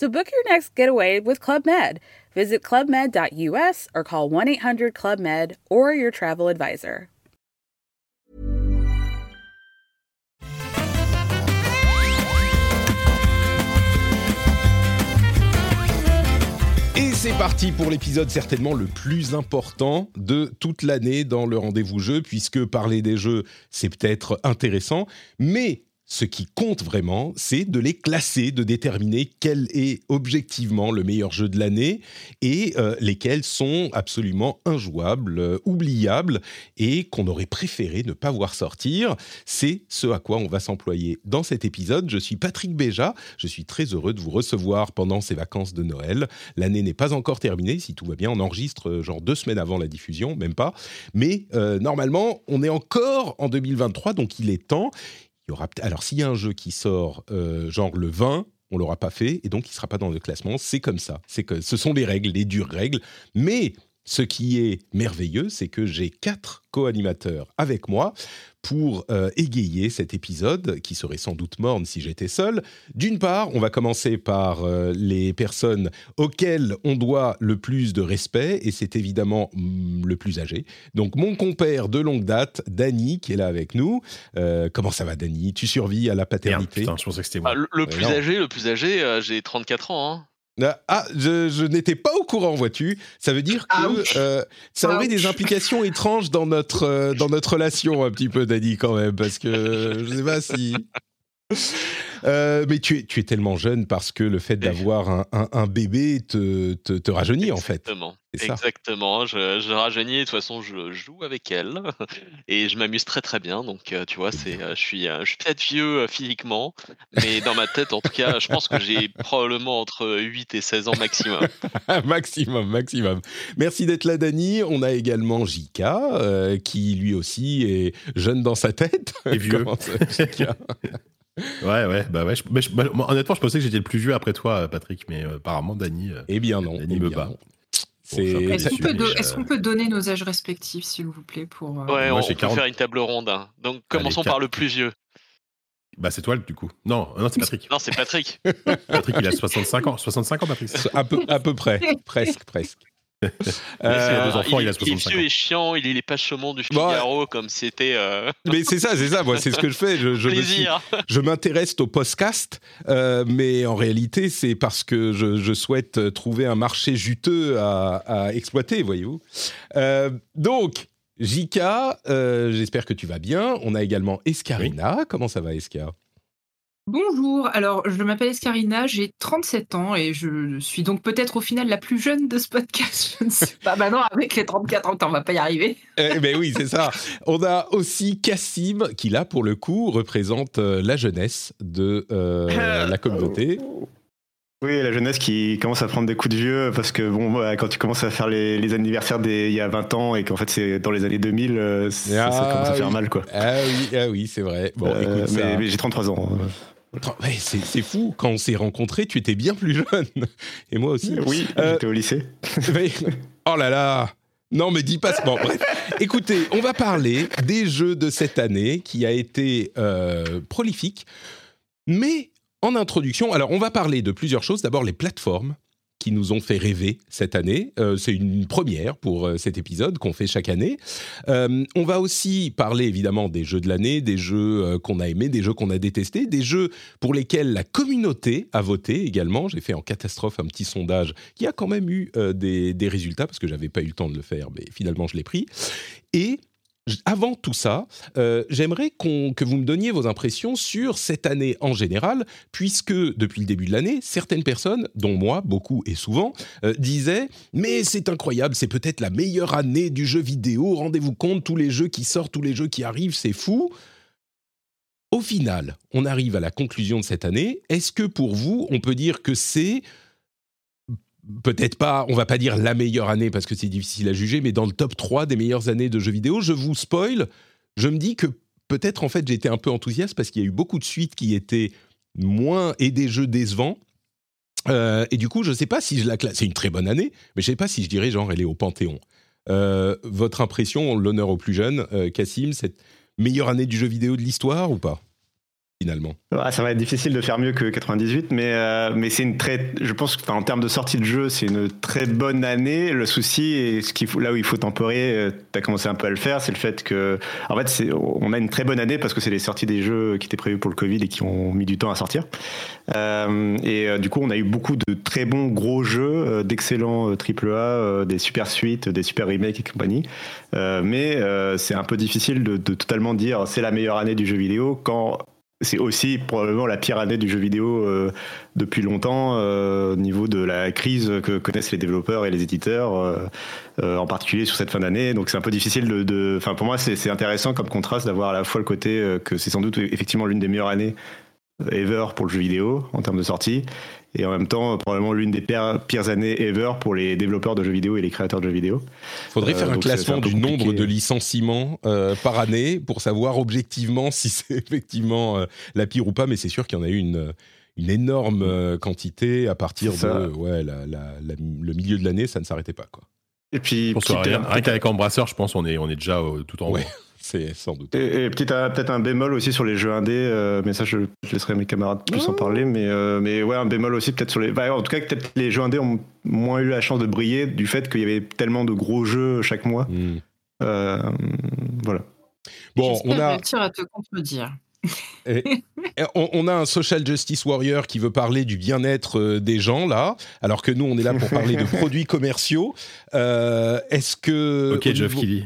So book your next getaway with Club Med. Visit clubmed.us or call 1 800 Club Med or your travel advisor. Et c'est parti pour l'épisode certainement le plus important de toute l'année dans le rendez-vous jeu, puisque parler des jeux, c'est peut-être intéressant, mais ce qui compte vraiment, c'est de les classer, de déterminer quel est objectivement le meilleur jeu de l'année et euh, lesquels sont absolument injouables, euh, oubliables et qu'on aurait préféré ne pas voir sortir. C'est ce à quoi on va s'employer dans cet épisode. Je suis Patrick Béja, je suis très heureux de vous recevoir pendant ces vacances de Noël. L'année n'est pas encore terminée, si tout va bien, on enregistre euh, genre deux semaines avant la diffusion, même pas. Mais normalement, on est encore en 2023, donc il est temps alors s'il y a un jeu qui sort euh, genre le 20, on l'aura pas fait et donc il sera pas dans le classement. C'est comme ça. C'est que ce sont les règles, les dures règles. Mais ce qui est merveilleux, c'est que j'ai quatre co-animateurs avec moi pour euh, égayer cet épisode qui serait sans doute morne si j'étais seul. D'une part, on va commencer par euh, les personnes auxquelles on doit le plus de respect et c'est évidemment mm, le plus âgé. Donc mon compère de longue date, Dany, qui est là avec nous. Euh, comment ça va, Dany Tu survis à la paternité? putain, je pensais que c'était moi. Ah, le, plus âgé, le plus âgé, j'ai 34 ans. Hein. Ah, je, n'étais pas au courant, vois-tu. Ça veut dire que euh, ça aurait des implications étranges dans notre, euh, dans notre relation, un petit peu, Dani, quand même, parce que je sais pas si. Euh, mais tu es, tu es tellement jeune parce que le fait d'avoir un, un, bébé te, te, te rajeunit, en fait. Exactement. Exactement. Je, je, rajeunis et de toute façon, je joue avec elle et je m'amuse très très bien. Donc, euh, tu vois, c'est, euh, je suis, je suis peut-être vieux physiquement, mais dans ma tête, en tout cas, je pense que j'ai probablement entre 8 et 16 ans maximum. maximum, maximum. Merci d'être là, Dani. On a également Jika, qui lui aussi est jeune dans sa tête. Et vieux. Ouais, ouais, bah ouais. Bah, honnêtement, je pensais que j'étais le plus vieux après toi, Patrick, mais euh, apparemment, Dany. Euh, eh bien non. Dany eh me bat. Est-ce qu'on peut, donner nos âges respectifs, s'il vous plaît pour, euh, Ouais, on, peut faire une table ronde. Hein. Donc, commençons par le plus vieux. Bah, c'est toi, du coup. Non, non c'est Patrick. non, c'est Patrick. Patrick, il a 65 ans. 65 ans, Patrick. À peu, à peu près. presque, presque. Euh, enfants, il, il, il, est vieux et chiant, il est pas chaumont du Figaro comme c'était. Euh, mais c'est ça, c'est ça. Moi, c'est ce que je fais. Je, je m'intéresse au podcast, euh, mais en réalité, c'est parce que je, souhaite trouver un marché juteux à, exploiter, voyez-vous. donc, Jika, j'espère que tu vas bien. On a également Escarina. Comment ça va, Escar Bonjour, alors je m'appelle Escarina, j'ai 37 ans et je suis donc peut-être au final la plus jeune de ce podcast. Je ne sais pas, maintenant avec les 34 ans, on va pas y arriver. Eh ben oui, c'est ça. On a aussi Cassim qui là pour le coup représente euh, la jeunesse de euh, la communauté. Oui, la jeunesse qui commence à prendre des coups de vieux parce que bon, quand tu commences à faire les, anniversaires d'il y a 20 ans et qu'en fait c'est dans les années 2000, euh, ça, commence à faire mal quoi. Ah oui, ah oui c'est vrai. Bon, écoute, mais j'ai 33 ans. C'est fou, quand on s'est rencontrés, tu étais bien plus jeune. Et moi aussi. Oui, euh, j'étais au lycée. oh là là Non, mais dis pas... Bon, bref. Écoutez, on va parler des jeux de cette année qui a été euh, prolifique. Mais en introduction, alors on va parler de plusieurs choses. D'abord, les plateformes qui nous ont fait rêver cette année. Euh, c'est une première pour euh, cet épisode qu'on fait chaque année. Euh, on va aussi parler évidemment des jeux de l'année, des jeux qu'on a aimés, des jeux qu'on a détestés, des jeux pour lesquels la communauté a voté également. J'ai fait en catastrophe un petit sondage qui a quand même eu des, résultats parce que j'avais pas eu le temps de le faire, mais finalement je l'ai pris. Et avant tout ça, euh, j'aimerais que vous me donniez vos impressions sur cette année en général, puisque depuis le début de l'année, certaines personnes, dont moi, beaucoup et souvent, euh, disaient Mais c'est incroyable, c'est peut-être la meilleure année du jeu vidéo, rendez-vous compte, tous les jeux qui sortent, tous les jeux qui arrivent, c'est fou. Au final, on arrive à la conclusion de cette année. Est-ce que pour vous, on peut dire que c'est peut-être pas, on va pas dire la meilleure année parce que c'est difficile à juger, mais dans le top 3 des meilleures années de jeux vidéo. Je vous spoil, je me dis que peut-être en fait été un peu enthousiaste parce qu'il y a eu beaucoup de suites qui étaient moins et des jeux décevants. Euh, et du coup, je sais pas si je la classe. C'est une très bonne année, mais je sais pas si je dirais genre elle est au Panthéon. Euh, votre impression, l'honneur aux plus jeunes, euh, Cassim, cette meilleure année du jeu vidéo de l'histoire ou pas? Finalement Ça va être difficile de faire mieux que 98, mais, euh, mais c'est une très. Je pense qu'en termes de sortie de jeu, c'est une très bonne année. Le souci, ce faut, là où il faut temporer, euh, tu as commencé un peu à le faire, c'est le fait que. En fait, on a une très bonne année parce que c'est les sorties des jeux qui étaient prévus pour le Covid et qui ont mis du temps à sortir. Euh, et du coup, on a eu beaucoup de très bons gros jeux, d'excellents AAA, des super suites, des super remakes et compagnie. mais c'est un peu difficile de totalement dire c'est la meilleure année du jeu vidéo quand c'est aussi probablement la pire année du jeu vidéo euh, depuis longtemps euh, au niveau de la crise que connaissent les développeurs et les éditeurs, euh, en particulier sur cette fin d'année. Donc c'est un peu difficile de. Enfin, pour moi, c'est intéressant comme contraste d'avoir à la fois le côté que c'est sans doute effectivement l'une des meilleures années ever pour le jeu vidéo en termes de sortie, et en même temps probablement l'une des pires, années ever pour les développeurs de jeux vidéo et les créateurs de jeux vidéo. Il faudrait faire un classement du nombre de licenciements euh, par année pour savoir objectivement si c'est effectivement euh, la pire ou pas, mais c'est sûr qu'il y en a eu une, une énorme euh, quantité à partir de ouais, le milieu de l'année, ça ne s'arrêtait pas. Quoi. Et puis, rien, qu'avec Embrasseur, je pense on est, on est déjà tout en haut. C'est sans doute. Et, peut-être un bémol aussi sur les jeux indés, euh, mais ça je, laisserai mes camarades plus en parler. Mais, euh, mais ouais, un bémol aussi peut-être sur les. Bah, en tout cas, peut-être les jeux indés ont moins eu la chance de briller du fait qu'il y avait tellement de gros jeux chaque mois. Hmm. Euh, voilà. Bon, on a. à te contredire. On, a un social justice warrior qui veut parler du bien-être des gens là, alors que nous on est là pour parler de produits commerciaux. Est-ce que ok, Jeff Kelly.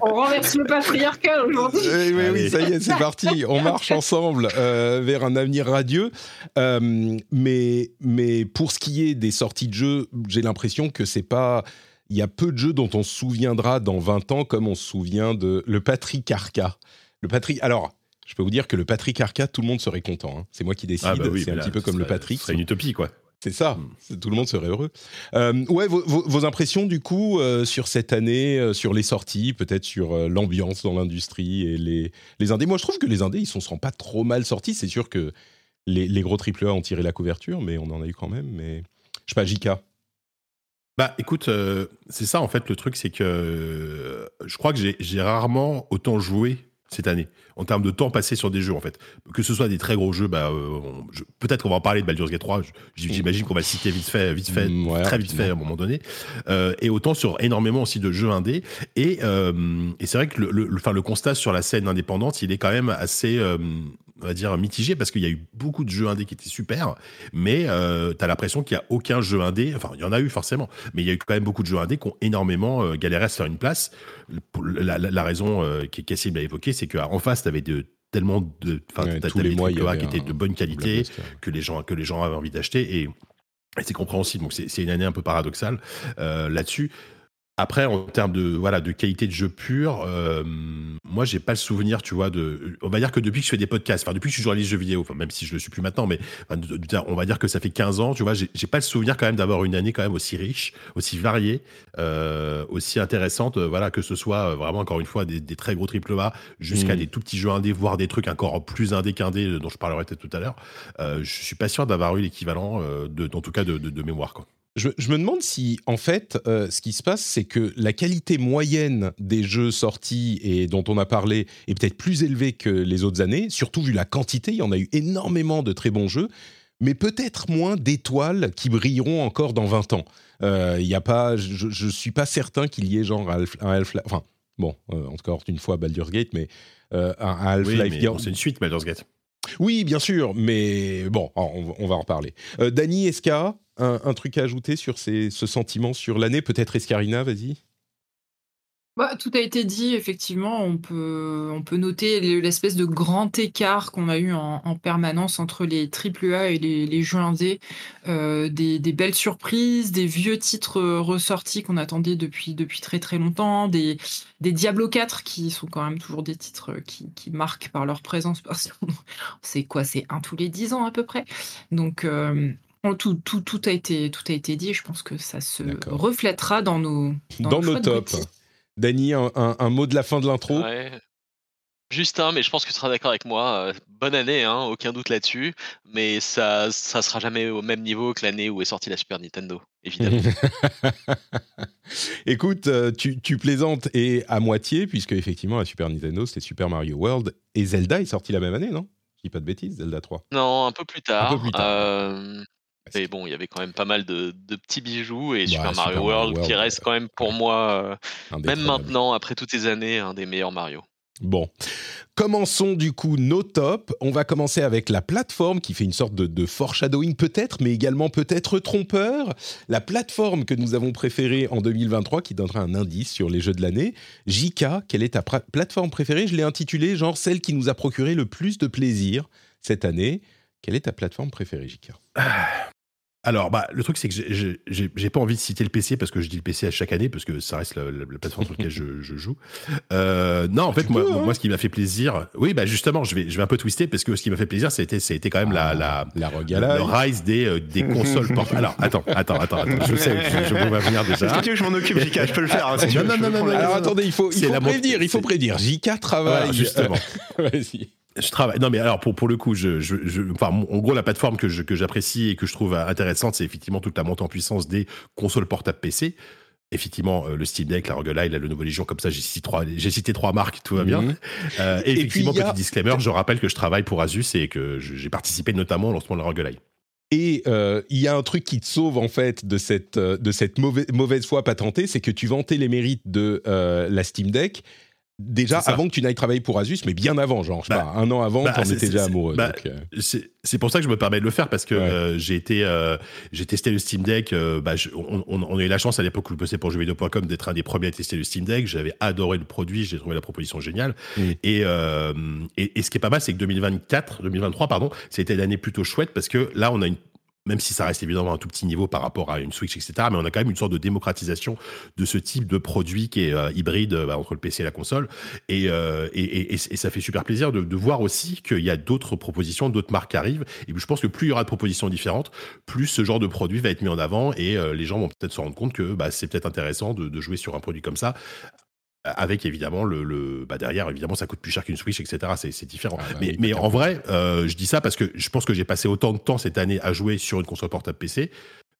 on renverse le patriarcat aujourd'hui. Oui, oui, ça y est, c'est parti. On marche ensemble euh, vers un avenir radieux. Euh, mais, mais pour ce qui est des sorties de jeux, j'ai l'impression que c'est pas. Il y a peu de jeux dont on se souviendra dans 20 ans comme on se souvient de le Patrick Arca. Le Patrick. Alors. Je peux vous dire que le Patrick Arca, tout le monde serait content. Hein. C'est moi qui décide. Ah bah c'est un petit peu comme le Patrick. C'est une utopie, quoi. C'est ça, hmm. tout le monde serait heureux. Euh, ouais, vos, impressions du coup euh, sur cette année, euh, sur les sorties, peut-être sur l'ambiance dans l'industrie et les, les indés? Moi, je trouve que les indés, ils ne sont pas trop mal sortis. C'est sûr que les, les gros AAA ont tiré la couverture, mais on en a eu quand même. Mais je sais pas, Jika. Bah écoute, c'est ça en fait le truc, c'est que je crois que j'ai rarement autant joué cette année en termes de temps passé sur des jeux en fait. Que ce soit des très gros jeux, bah, euh, peut-être qu'on va en parler de Baldur's Gate 3, j'imagine qu'on va le citer vite fait, vite fait, mm, très vite fait à un moment donné. Euh, et autant sur énormément aussi de jeux indés. Et, euh, et c'est vrai que le, le, le, constat sur la scène indépendante, il est quand même assez on va dire, mitigé parce qu'il y a eu beaucoup de jeux indés qui étaient super, mais euh, tu as l'impression qu'il n'y a aucun jeu indé, enfin, il y en a eu forcément, mais il y a eu quand même beaucoup de jeux indés qui ont énormément euh, galéré à se faire une place. La, raison euh, qui Cassim a évoquée, c'est qu'en face, tu avais de tellement de enfin ouais, les mois qui étaient de bonne qualité que les gens que les gens avaient envie d'acheter et, et c'est compréhensible. Donc c'est une année un peu paradoxale là-dessus après, en termes de voilà de qualité de jeu pur, euh, moi j'ai pas le souvenir, tu vois, de. On va dire que depuis que je fais des podcasts, enfin depuis que je suis journaliste jeux vidéo, enfin même si je le suis plus maintenant, mais on va dire que ça fait 15 ans, tu vois, j'ai pas le souvenir quand même d'avoir une année quand même aussi riche, aussi variée, euh, aussi intéressante, euh, voilà, que ce soit vraiment encore une fois des, très gros triple A jusqu'à mmh. des tout petits jeux indés, voire des trucs encore plus indés qu'indés dont je parlerai peut-être tout à l'heure. je suis pas sûr d'avoir eu l'équivalent, de, en tout cas de, de mémoire quoi. Je, me demande si, en fait, euh, ce qui se passe, c'est que la qualité moyenne des jeux sortis et dont on a parlé est peut-être plus élevée que les autres années, surtout vu la quantité. Il y en a eu énormément de très bons jeux, mais peut-être moins d'étoiles qui brilleront encore dans 20 ans. Euh, il y a pas, je ne suis pas certain qu'il y ait genre un Half-Life. Enfin, bon, euh, encore une fois Baldur's Gate, mais un Half-Life. Oui, c'est une suite, Baldur's Gate. Oui, bien sûr, mais bon, on, va en reparler. Dany, est-ce un, truc à ajouter sur ce sentiment sur l'année? Peut-être Escarina, vas-y. Bah, tout a été dit, effectivement. On peut, on peut noter le- l'espèce de grand écart qu'on a eu en, en permanence entre les AAA et les, les jeux indés. Euh, des, des belles surprises, des vieux titres euh, ressortis qu'on attendait depuis, depuis très très longtemps, des, des Diablo 4 qui sont quand même toujours des titres qui, qui marquent par leur présence. Parce qu'on c'est quoi, c'est un tous les 10 ans à peu près. Donc, euh, on- tout, tout, tout, a été, tout a été dit je pense que ça se reflètera dans nos, Dans, nos choix de tops. Dany, un, un- un mot de la fin de l'intro? Ouais. Justin, mais je pense que tu seras d'accord avec moi. euh, bonne année, hein, aucun doute là-dessus. Mais ça, ça sera jamais au même niveau que l'année où est sortie la Super Nintendo, évidemment. Écoute, euh, tu, tu plaisantes et à moitié, puisque effectivement, la Super Nintendo, c'était Super Mario World. Et Zelda est sorti la même année, non? Je dis pas de bêtises, Zelda 3. non, un peu plus tard. plus tard. euh, mais bon, il y avait quand même pas mal de, de petits bijoux et Ouais, Super Super Mario Mario World, qui reste quand même pour moi, euh, même maintenant, après toutes ces années, un des meilleurs Mario. Bon, commençons du coup nos tops. On va commencer avec la plateforme qui fait une sorte de, de foreshadowing peut-être, mais également peut-être trompeur. La plateforme que nous avons préférée en 2023 qui donnera un indice sur les jeux de l'année. Jika, quelle est ta plateforme préférée? Je l'ai intitulée genre celle qui nous a procuré le plus de plaisir cette année. Quelle est ta plateforme préférée, Jika Alors, bah, le truc, c'est que j'ai- j'ai- j'ai j'ai pas envie de citer le PC parce que je dis le PC à chaque année parce que ça reste la, la- la plateforme sur laquelle je, je joue. Euh, non, en fait, moi, peux, hein. moi, ce qui m'a fait plaisir, oui, bah justement, je vais, je vais un peu twister parce que ce qui m'a fait plaisir, c'était, c'était quand même la, la, La le rise des, euh, des consoles portables. Alors, attends, attends, attends, attends, je sais, je, je vais venir Est-ce déjà. que tu veux que je m'en occupe, Jika Je peux le faire. hein, si tu Non, veux, non, non, non, non, Alors attendez, il faut, il faut prévenir, il faut prévenir. Jika travaille. Voilà, justement. Vas-y. Je travaille. Non, mais alors pour pour le coup, je, je, je- enfin, en gros, la plateforme que je- que j'apprécie et que je trouve intéressante, c'est effectivement toute la montée en puissance des consoles portables PC. Effectivement, euh, le Steam Deck, la ROG Ally, la Lenovo Legion, comme ça, j'ai cité trois, j'ai cité trois marques, tout va bien. Mhm. Euh, et, effectivement, a- petit disclaimer, je rappelle que je travaille pour Asus et que j'ai participé notamment au lancement de la ROG Ally. Et euh, il y a un truc qui te sauve en fait de cette, de cette mauvaise, mauvaise foi patentée, c'est que tu vantais les mérites de euh, la Steam Deck déjà avant que tu n'ailles travailler pour Asus, mais bien avant, genre, je sais Bah, pas, un an avant, bah, t'en étais déjà amoureux. bah, euh, C'est pour ça que je me permets de le faire parce que Ouais. euh, j'ai été, euh, j'ai testé le Steam Deck. euh, bah, je- on, on- on a eu la chance à l'époque où je bossais pour jeuxvideo.com d'être un des premiers à tester le Steam Deck. J'avais adoré le produit, j'ai trouvé la proposition géniale. Mm. Et, et, et ce qui est pas mal, c'est que 2024, 2023, pardon, c'était une année plutôt chouette parce que là, on a une même si ça reste évidemment un tout petit niveau par rapport à une Switch, etc., mais on a quand même une sorte de démocratisation de ce type de produit qui est euh, hybride euh, bah, entre le PC et la console. Et, euh, et, ça fait super plaisir de, voir aussi qu'il y a d'autres propositions, d'autres marques qui arrivent. Et je pense que plus il y aura de propositions différentes, plus ce genre de produit va être mis en avant et les gens vont peut-être se rendre compte que bah, c'est peut-être intéressant de jouer sur un produit comme ça. Avec évidemment le, le- bah derrière évidemment ça coûte plus cher qu'une Switch etc c'est différent. Ah bah mais, oui, mais t'as en vrai euh, je dis ça parce que je pense que j'ai passé autant de temps cette année à jouer sur une console portable PC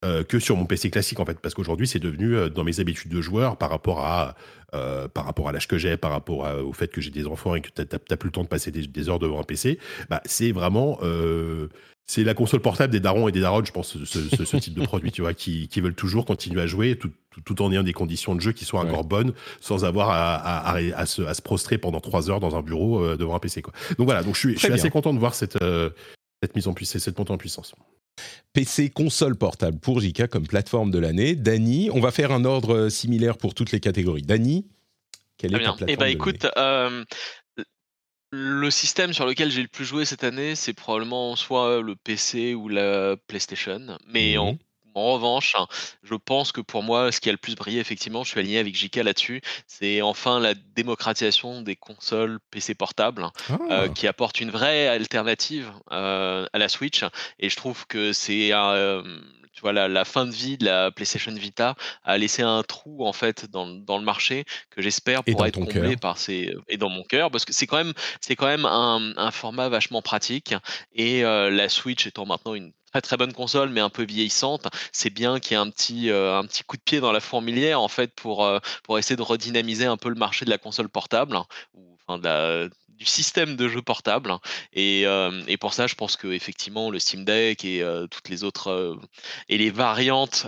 euh, que sur mon PC classique en fait. Parce qu'aujourd'hui c'est devenu euh, dans mes habitudes de joueur par rapport à euh, par rapport à l'âge que j'ai par rapport à- au fait que j'ai des enfants et que t'as t'as plus le temps de passer des, des heures devant un PC bah c'est vraiment euh, c'est la console portable des darons et des darons, je pense, ce, ce- ce type de produit, tu vois, qui, qui veulent toujours continuer à jouer tout, tout- tout en ayant des conditions de jeu qui soient Ouais. encore bonnes, sans avoir à, à- à- à se, à se prostrer pendant trois heures dans un bureau euh, devant un PC, quoi. Donc voilà, donc je suis, je suis assez content de voir cette, euh, cette mise en puissance, cette montée en puissance. PC console portable pour JK comme plateforme de l'année. Dany, on va faire un ordre euh, similaire pour toutes les catégories. Dany, quelle est ta bien. plateforme Eh ben écoute, euh, le système sur lequel j'ai le plus joué cette année, c'est probablement soit le PC ou la PlayStation. Mais en, Mhm. En revanche, hein, je pense que pour moi, ce qui a le plus brillé, effectivement, je suis aligné avec JK là-dessus, c'est enfin la démocratisation des consoles PC portables Ah, euh, qui apporte une vraie alternative euh, à la Switch. Et je trouve que c'est euh, tu vois, la, la fin de vie de la PlayStation Vita a laissé un trou en fait dans, dans le marché que j'espère pourra être comblé par ces et dans mon cœur parce que c'est quand même c'est quand même un, un format vachement pratique. Et euh, la Switch étant maintenant une très très bonne console mais un peu vieillissante c'est bien qu'il y ait un petit euh, un petit coup de pied dans la fourmilière en fait pour euh, pour essayer de redynamiser un peu le marché de la console portable hein, ou enfin de la- du système de jeu portable hein. et, euh, et pour ça je pense que effectivement le Steam Deck et toutes les autres et les variantes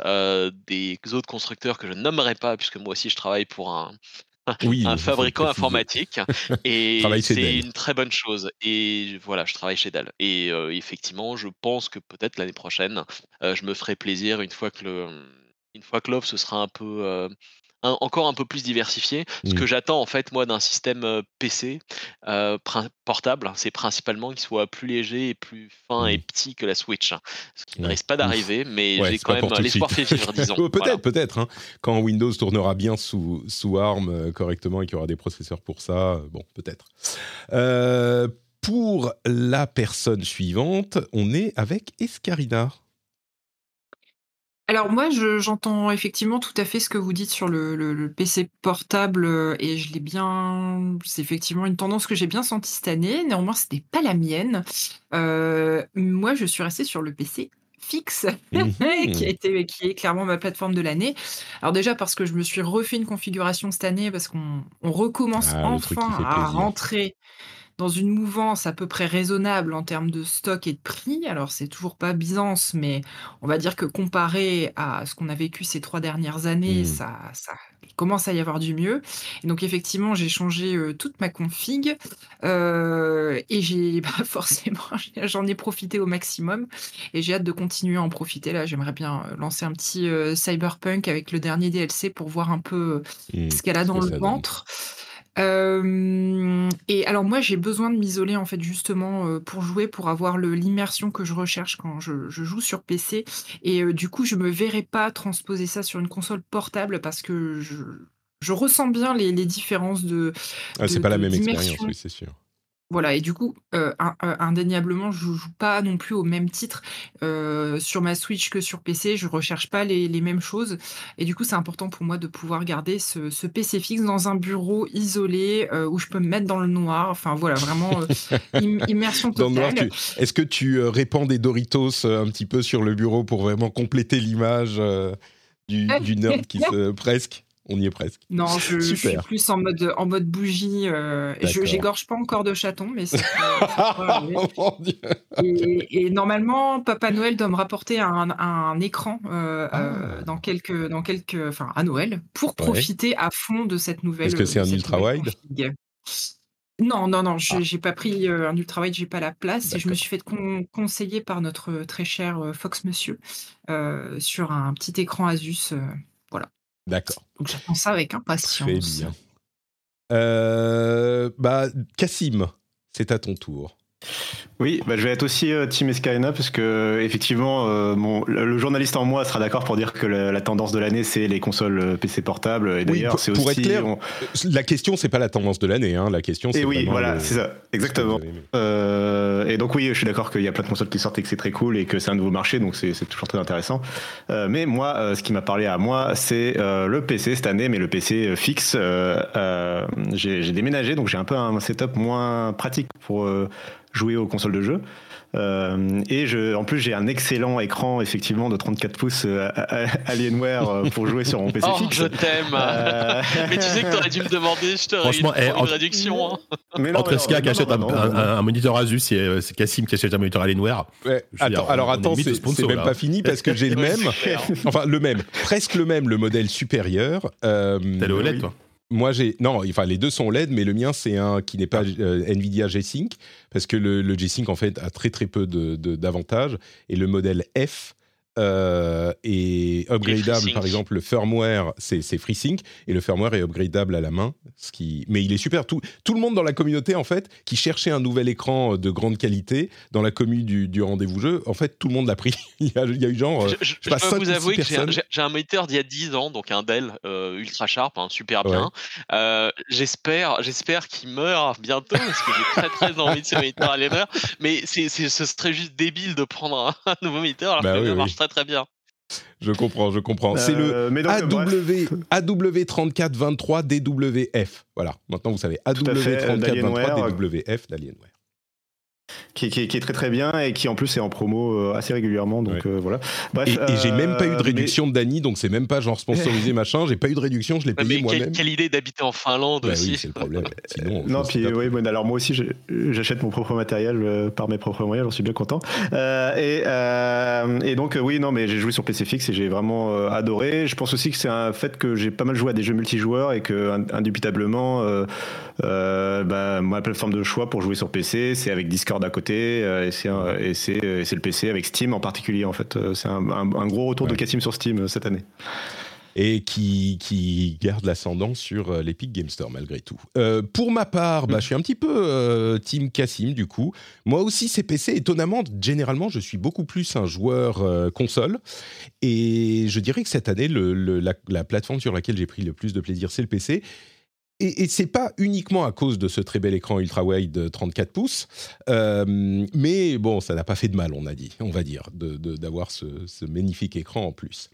des autres constructeurs que je nommerai pas puisque moi aussi je travaille pour un oui, un fabricant informatique et c'est une très bonne chose et voilà je travaille chez Dell et euh, effectivement je pense que peut-être l'année prochaine euh, je me ferai plaisir une fois que le une fois que l'offre se sera un peu euh, encore un peu plus diversifié. Ce Mm. que j'attends en fait moi d'un système euh, PC euh, portable, c'est principalement qu'il soit plus léger et plus fin et Mm. petit que la Switch. hein. Ce qui ne Ouais. risque pas d'arriver, mais Ouais, j'ai quand même de l'espoir fait vivre, disons. peut-être, Voilà. peut-être. hein. Quand Windows tournera bien sous, sous ARM euh, correctement et qu'il y aura des processeurs pour ça, euh, bon, peut-être. Euh, pour la personne suivante, on est avec Escarina. Alors moi, je- j'entends effectivement tout à fait ce que vous dites sur le, le- le PC portable euh, et je l'ai bien. C'est effectivement une tendance que j'ai bien sentie cette année. Néanmoins, ce n'est pas la mienne. Euh, moi, je suis restée sur le PC fixe Mhm. qui a été qui est clairement ma plateforme de l'année. Alors déjà parce que je me suis refait une configuration cette année parce qu'on on recommence Ah, le truc qui enfin fait à plaisir. rentrer dans une mouvance à peu près raisonnable en termes de stock et de prix. Alors, c'est toujours pas Byzance, mais on va dire que comparé à ce qu'on a vécu ces trois dernières années, Mm. ça, ça il commence à y avoir du mieux. Et donc, effectivement, j'ai changé euh, toute ma config euh, et j'ai bah, forcément, j'en ai profité au maximum et j'ai hâte de continuer à en profiter. Là, j'aimerais bien euh, lancer un petit euh, Cyberpunk avec le dernier DLC pour voir un peu Hmm, ce qu'elle a dans le donne. Euh, et alors moi j'ai besoin de m'isoler en fait justement euh, pour jouer, pour avoir l'immersion que je recherche quand je, je joue sur PC. Et euh, du coup je me verrai pas transposer ça sur une console portable parce que je, je ressens bien les, les différences de, Ah, c'est de- pas la même expérience, oui, c'est sûr. Voilà, et du coup, euh, euh, indéniablement, je joue pas non plus au même titre euh, sur ma Switch que sur PC. Je recherche pas les, les mêmes choses. Et du coup, c'est important pour moi de pouvoir garder ce, ce PC fixe dans un bureau isolé euh, où je peux me mettre dans le noir. Enfin, voilà, vraiment im- immersion Dans le noir, totale. Est-ce que tu répands des Doritos un petit peu sur le bureau pour vraiment compléter l'image du, du nerd qui se presque? On y est presque. Non, je, je suis plus en mode, en mode bougie. euh, je j'égorge pas encore de chaton, mais peut arriver. Oh. Et, et normalement, Papa Noël doit me rapporter un, un écran euh, Ah. euh, dans quelques, dans quelques, enfin à Noël, pour profiter à fond de cette nouvelle. Est-ce que c'est un cette ultra nouvelle wide config. Non, non, non, je- Ah. j'ai pas pris euh, un ultra wide, j'ai pas la place et je me suis fait con- conseiller par notre très cher euh, Fox Monsieur euh, sur un petit écran Asus. D'accord. Donc j'attends ça avec impatience. Très bien. Euh, bah, Cassim, c'est à ton tour. Oui, bah, je vais être aussi euh, Team Escarina parce que effectivement, euh, mon, le journaliste en moi sera d'accord pour dire que la, la tendance de l'année c'est les consoles euh, PC portables. Et Oui, d'ailleurs, pour- c'est aussi. être clair, on- La question, c'est pas la tendance de l'année. Hein. La question, c'est Et oui, vraiment voilà, le- c'est ça, exactement. Euh, et donc oui, je suis d'accord qu'il y a plein de consoles qui sortent et que c'est très cool et que c'est un nouveau marché, donc c'est toujours très intéressant. Euh, mais moi, euh, ce qui m'a parlé à moi, c'est euh, le PC cette année, mais le PC euh, fixe. Euh, euh, j'ai déménagé, donc j'ai un peu un setup moins pratique pour euh, jouer aux consoles de jeu. Euh, et je, en plus, j'ai un excellent écran, effectivement, de 34 pouces euh, Alienware euh, pour jouer sur mon PC Oh, fixe. je t'aime. Euh, Mais tu sais que t'aurais dû me demander, je t'aurais Franchement, eh, une entre- réduction. hein. mais non, Entre mais qui achète un, moniteur Asus et c'est Cassim qui achète un moniteur Alienware. Ouais, dire, attends, alors attends, c'est au sponsor, c'est même pas fini parce que j'ai le même. Enfin, le même, presque le même, le modèle supérieur. Euh, T'as le OLED, oui. toi Moi, j'ai non, enfin les deux sont LED, mais le mien c'est un qui n'est pas euh, Nvidia G-Sync parce que le, le G-Sync en fait a très très peu de de- d'avantages et le modèle F euh, est upgradable. Par exemple, le firmware c'est FreeSync et le firmware est upgradable à la main, ce qui mais il est super. Tout tout le monde dans la communauté en fait qui cherchait un nouvel écran de grande qualité dans la commu du, du rendez-vous jeu, en fait tout le monde l'a pris. il, y a, il y a eu genre euh, Je, je- je pas, cinq vous avouer que j'ai un, un moniteur d'il y a 10 ans, donc un Dell euh, ultra sharp, hein, super Ouais. bien. Euh, j'espère, j'espère qu'il meurt bientôt parce que j'ai très très envie de ce moniteur à l'erreur. Mais c'est, c'est- ce serait juste débile de prendre un, un nouveau moniteur alors Bah que oui, ça oui. marche très très bien. Je comprends, je comprends. C'est le Euh, AW, bref. AW3423 DWF. Voilà, maintenant vous savez, à fait, AW3423 d'Alienware. DWF d'Alienware. Qui, qui- qui est très très bien et qui en plus est en promo euh, assez régulièrement. Donc Ouais. euh, voilà. Bref, Et, et j'ai même pas eu de euh, réduction de Dany, donc c'est même pas genre sponsorisé machin, j'ai pas eu de réduction, je l'ai payé mais quelle, moi-même. quelle idée d'habiter en Finlande Bah aussi. oui, c'est le problème. Sinon, mais- Non, je puis oui, bon, alors moi aussi j'achète mon propre matériel euh, par mes propres moyens, j'en suis bien content. Euh, et, euh, et donc euh, oui, non, mais j'ai joué sur PC fixe et j'ai vraiment euh, adoré. Je pense aussi que c'est un fait que j'ai pas mal joué à des jeux multijoueurs et que ind- indubitablement, euh, euh, bah, ma plateforme de choix pour jouer sur PC, c'est avec Discord à côté euh, et c'est c'est le PC avec Steam en particulier en fait. Euh, C'est un, un- un gros retour de. Cassim sur Steam euh, cette année. et qui, qui garde l'ascendant sur euh, l'Epic Game Store malgré tout. Euh, pour ma part, bah, je suis un petit peu euh, Team Cassim du coup. Moi aussi, c'est PC. Étonnamment, généralement, je suis beaucoup plus un joueur euh, console. Et je dirais que cette année, le, le- la, la plateforme sur laquelle j'ai pris le plus de plaisir, c'est le PC. Et, et c'est pas uniquement à cause de ce très bel écran ultra wide de 34 pouces, euh, mais bon, ça n'a pas fait de mal, on a dit, on va dire, d'avoir ce, magnifique écran en plus.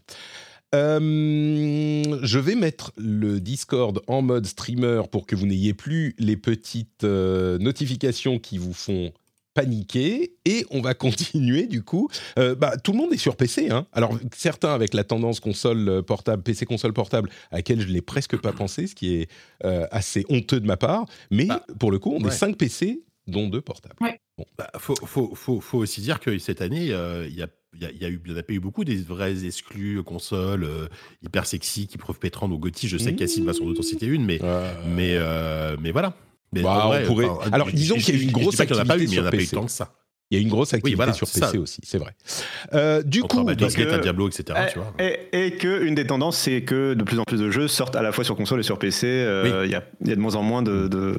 Euh, je vais mettre le Discord en mode streamer pour que vous n'ayez plus les petites euh, notifications qui vous font paniquer et on va continuer du coup. Euh, bah, tout le monde est sur PC. Hein. Alors certains avec la tendance console euh, portable, PC console portable, à laquelle je n'ai presque pas pensé, ce qui est euh, assez honteux de ma part. Mais Bah, pour le coup, on ouais. est 5 PC, dont 2 portables. Bah, faut, faut, faut, faut aussi dire que cette année, euh, il y a il y, a, y a eu, il y en a pas eu beaucoup des vrais exclus consoles euh, hyper sexy qui peuvent pétrer au Gotti. Je sais que Cassim va sans doute en citer une, mais, Euh, mais, euh, mais voilà. Mais Bah, en vrai, on pourrait- enfin, Alors, disons qu'il y a eu une grosse pas eu, activité mais il n'y en a sur pas eu PC. tant que ça. Il y a une grosse activité voilà, sur PC ça. aussi, c'est vrai. Euh, du coup, donc, Gate, un euh, Diablo, etc. tu vois. Et, et que une des tendances, c'est que de plus en plus de jeux sortent à la fois sur console et sur PC. Euh, Il y, a, il y a de moins en moins de, de-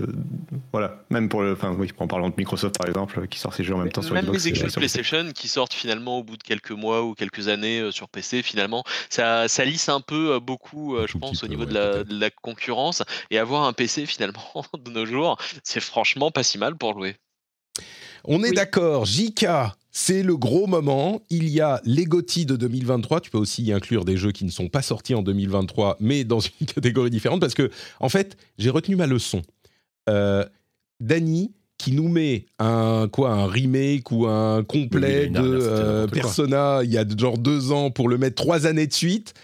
voilà, même pour le, enfin oui, en parlant de Microsoft par exemple, qui sort ses jeux en même temps sur Même Xbox les et exclus sur. PlayStation qui sortent finalement au bout de quelques mois ou quelques années euh, sur PC, finalement, ça, ça lisse un peu euh, beaucoup, euh, Un je tout pense, au peu, niveau de, la, de la concurrence. Et avoir un PC finalement de nos jours, c'est franchement pas si mal pour jouer. On est Oui. d'accord, JK, c'est le gros moment. Il y a les GOTY de 2023. Tu peux aussi y inclure des jeux qui ne sont pas sortis en 2023, mais dans une catégorie différente, parce que, en fait, j'ai retenu ma leçon. Euh, Dany, qui nous met un, quoi, un remake ou un complet Oui, oui, de c'était euh, quoi. Persona il y a genre deux ans pour le mettre trois années de suite.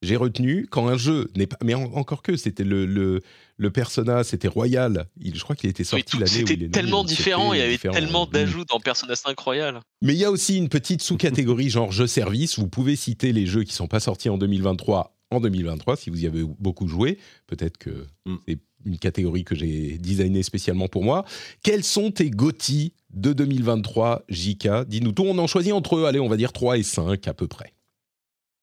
J'ai retenu quand un jeu n'est pas. Mais en- encore que, c'était le, le, le Persona, c'était Royal. Il, je crois qu'il était sorti l'année où il est C'était tellement différent, il y avait différent. tellement Mm. d'ajouts dans Persona 5 Royal. Mais il y a aussi une petite sous-catégorie genre jeux service. Vous pouvez citer les jeux qui sont pas sortis en 2023 en 2023 si vous y avez beaucoup joué. Peut-être que Mm. c'est une catégorie que j'ai designée spécialement pour moi. Quels sont tes GOTY de 2023, JK Dis-nous tout. On en choisit entre eux, allez, on va dire 3 et 5 à peu près.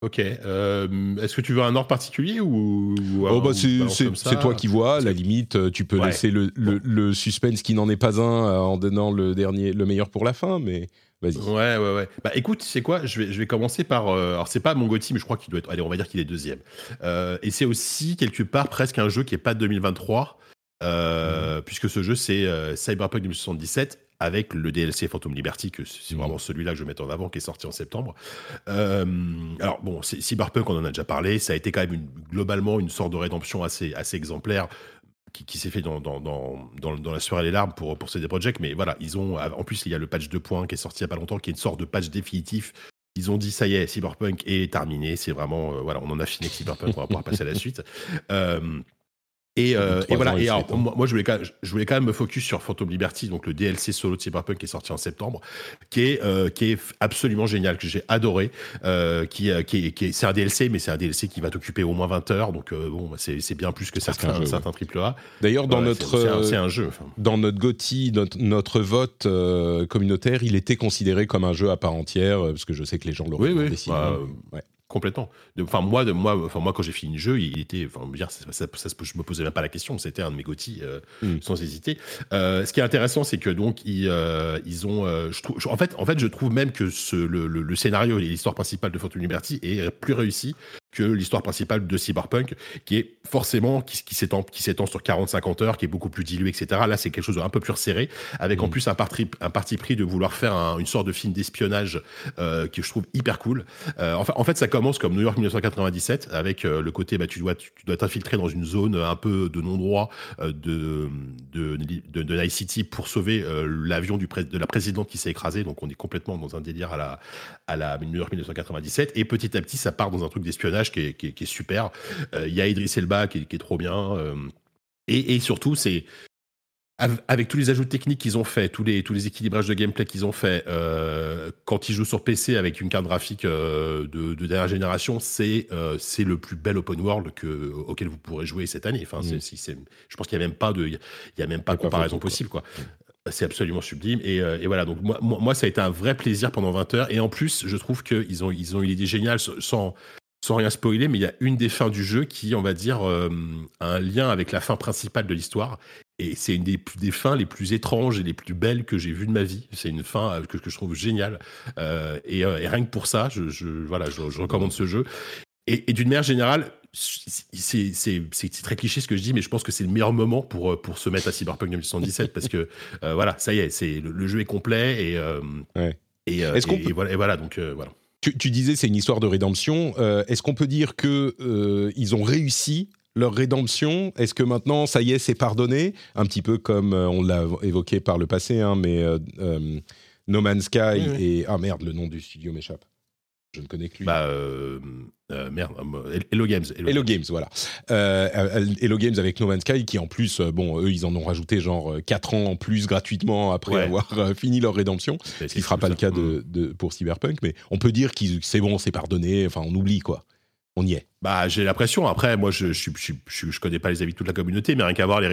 Ok. euh, Est-ce que tu veux un ordre particulier ou, ou- Oh, bah, c'est- toi qui vois. À la limite, euh, tu peux Ouais. laisser le, le- le suspense qui n'en est pas un euh, en donnant le dernier, le meilleur pour la fin, mais vas-y. Ouais, ouais, ouais. Bah écoute, c'est quoi je vais, je vais commencer par. euh, alors, c'est pas mon Gotti, mais je crois qu'il doit être. Allez, on va dire qu'il est deuxième. Euh, et c'est aussi, quelque part, presque un jeu qui est pas de 2023, euh, puisque ce jeu, c'est euh, Cyberpunk 2077 avec le DLC Phantom Liberty, que c'est vraiment celui-là que je mets en avant, qui est sorti en septembre. Euh, alors, bon, Cyberpunk, on en a déjà parlé. Ça a été quand même globalement une sorte de rédemption assez, assez exemplaire qui, s'est fait dans, dans, dans, la sueur et les larmes pour, pour CD Projekt. Mais voilà, ils ont. En plus, il y a le patch 2 points qui est sorti il n'y a pas longtemps, qui est une sorte de patch définitif. Ils ont dit, ça y est, Cyberpunk est terminé. C'est vraiment. euh, voilà, on en a fini avec Cyberpunk, on va pouvoir passer à la suite. Euh, et, euh, et voilà. Et alors, temps. moi, moi, je, voulais quand même, je voulais quand même me focus sur Phantom Liberty, donc le DLC solo de Cyberpunk qui est sorti en septembre, qui est, euh, qui est absolument génial, que j'ai adoré. euh, qui, qui qui est- c'est un DLC, mais c'est un DLC qui va t'occuper au moins 20 heures. Donc, bon, c'est bien plus que certains, un jeu, certains AAA. D'ailleurs, dans Ouais, notre c'est- c'est un, c'est un jeu. enfin. dans notre GOTY, notre, notre vote communautaire, il était considéré comme un jeu à part entière, parce que je sais que les gens l'auraient Oui, oui. bah, Ouais. Complètement. Enfin moi, de, moi, enfin moi, quand j'ai fini le jeu, il était, enfin, dire, ça, ça- ça je me posais même pas la question. C'était un de mes GOTY euh, Mm. sans hésiter. Euh, ce qui est intéressant, c'est que donc ils, euh, ils ont, je trouve, je- en fait, en fait, je trouve même que ce, le, le- le scénario et l'histoire principale de Phantom Liberty est plus réussi que l'histoire principale de Cyberpunk, qui est forcément qui, qui s'étend, qui s'étend sur 40-50 heures, qui est beaucoup plus dilué, etc. Là, c'est quelque chose d'un peu plus resserré, avec en Mm. plus un parti, un parti pris de vouloir faire un- une sorte de film d'espionnage euh, que je trouve hyper cool. Euh, enfin, en fait, ça commence comme New York 1997, avec euh, le côté, bah, tu dois, tu, dois t'infiltrer dans une zone un peu de non-droit euh, de, de, de, de Night City pour sauver l'avion du pré- de la présidente qui s'est écrasée. Donc, on est complètement dans un délire à la, à la New York 1997. Et petit à petit, ça part dans un truc d'espionnage qui est, qui est- qui est super. Euh, Il y a Idris Elba qui est, qui est trop bien. euh, et, et surtout, c'est Av- avec tous les ajouts techniques qu'ils ont fait, tous les, tous les équilibrages de gameplay qu'ils ont fait, euh, quand ils jouent sur PC avec une carte graphique euh, de, de dernière génération, c'est euh, c'est le plus bel open world que, auquel vous pourrez jouer cette année. Enfin, Mm. c'est- c'est- je pense qu'il n'y a même pas de, il y a même pas de comparaison quoi. possible, quoi. C'est absolument sublime. Et, et voilà, donc moi, moi, ça a été un vrai plaisir pendant 20 heures. Et en plus, je trouve qu'ils ont, ils ont eu l'idée géniale sans, sans rien spoiler, mais il y a une des fins du jeu qui, on va dire, euh, a un lien avec la fin principale de l'histoire. Et c'est une des, des, fins les plus étranges et les plus belles que j'ai vues de ma vie. C'est une fin euh, que, que, je trouve géniale. Euh, et, et, rien que pour ça, je, je voilà, je, je, recommande ce jeu. Et, et d'une manière générale, c'est très cliché ce que je dis, mais je pense que c'est le meilleur moment pour, pour se mettre à Cyberpunk 2077 parce que euh, voilà, ça y est, c'est le, le, jeu est complet et, ouais. et, et, peut... et, voilà, et voilà, donc voilà. Tu, tu disais c'est une histoire de rédemption. Euh, Est-ce qu'on peut dire que euh, ils ont réussi leur rédemption? Est-ce que maintenant ça y est, c'est pardonné? Un petit peu comme euh, on l'a évoqué par le passé, hein, mais euh, No Man's Sky et ah merde, le nom du studio m'échappe. Je ne connais que lui. Bah, euh, euh, merde, euh, Hello Games. Hello, Hello Games, voilà. Euh, Hello Games avec No Man's Sky, qui en plus, bon, eux, ils en ont rajouté genre 4 ans en plus gratuitement après Ouais. avoir fini leur rédemption. Ce qui ne sera cool, pas ça. le cas de, de- pour Cyberpunk, mais on peut dire que c'est bon, c'est pardonné, enfin, on oublie quoi. On y est. Bah, j'ai l'impression. Après, moi, je, je, je, je, je connais pas les avis de toute la communauté, mais rien qu'à voir les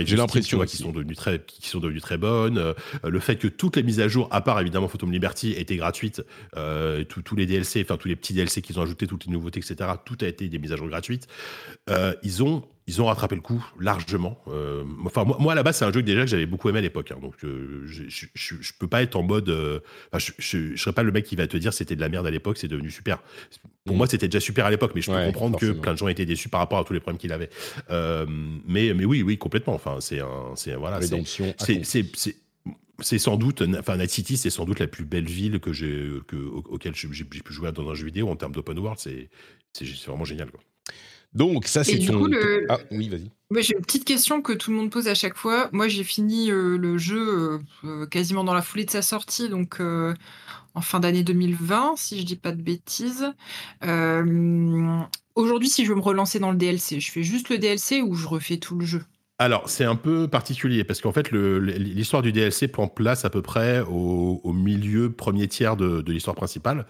aussi. qui sont devenues très, qui sont devenues très bonnes. euh, le fait que toutes les mises à jour, à part évidemment Phantom Liberty, étaient gratuites. Euh, tous tous les DLC, enfin tous les petits DLC qu'ils ont ajoutés, toutes les nouveautés, etc. Tout a été des mises à jour gratuites. Euh, ils ont, ils ont rattrapé le coup largement. Euh, enfin, moi, moi, à la base, c'est un jeu que déjà que j'avais beaucoup aimé à l'époque. hein, donc, euh, je, je, je, je peux pas être en mode. euh, enfin, je, je serais pas le mec qui va te dire c'était de la merde à l'époque, c'est devenu super. Pour Mm. moi, c'était déjà super à l'époque, mais je peux Ouais, comprendre que. Plein de gens étaient déçus par rapport à tous les problèmes qu'il avait. Euh, mais, mais oui, oui, complètement. Enfin, c'est un, c'est voilà, c'est, Rédemption. c'est, accomplie. c'est, c'est, c'est sans doute, enfin, Night City, c'est sans doute la plus belle ville que j'ai, que, au- auquel j'ai, pu jouer dans un jeu vidéo en termes d'open world. C'est, c'est, c'est vraiment génial. Quoi. Donc, ça, c'est du ton. coup, le- Ah, oui, vas-y. J'ai une petite question que tout le monde pose à chaque fois. Moi, j'ai fini euh, le jeu euh, euh, quasiment dans la foulée de sa sortie, donc euh, en fin d'année 2020, si je dis pas de bêtises. Euh, Aujourd'hui, si je veux me relancer dans le DLC, je fais juste le DLC ou je refais tout le jeu? Alors, c'est un peu particulier parce qu'en fait, l'histoire du DLC prend place à peu près au, milieu, premier tiers de, de l'histoire principale.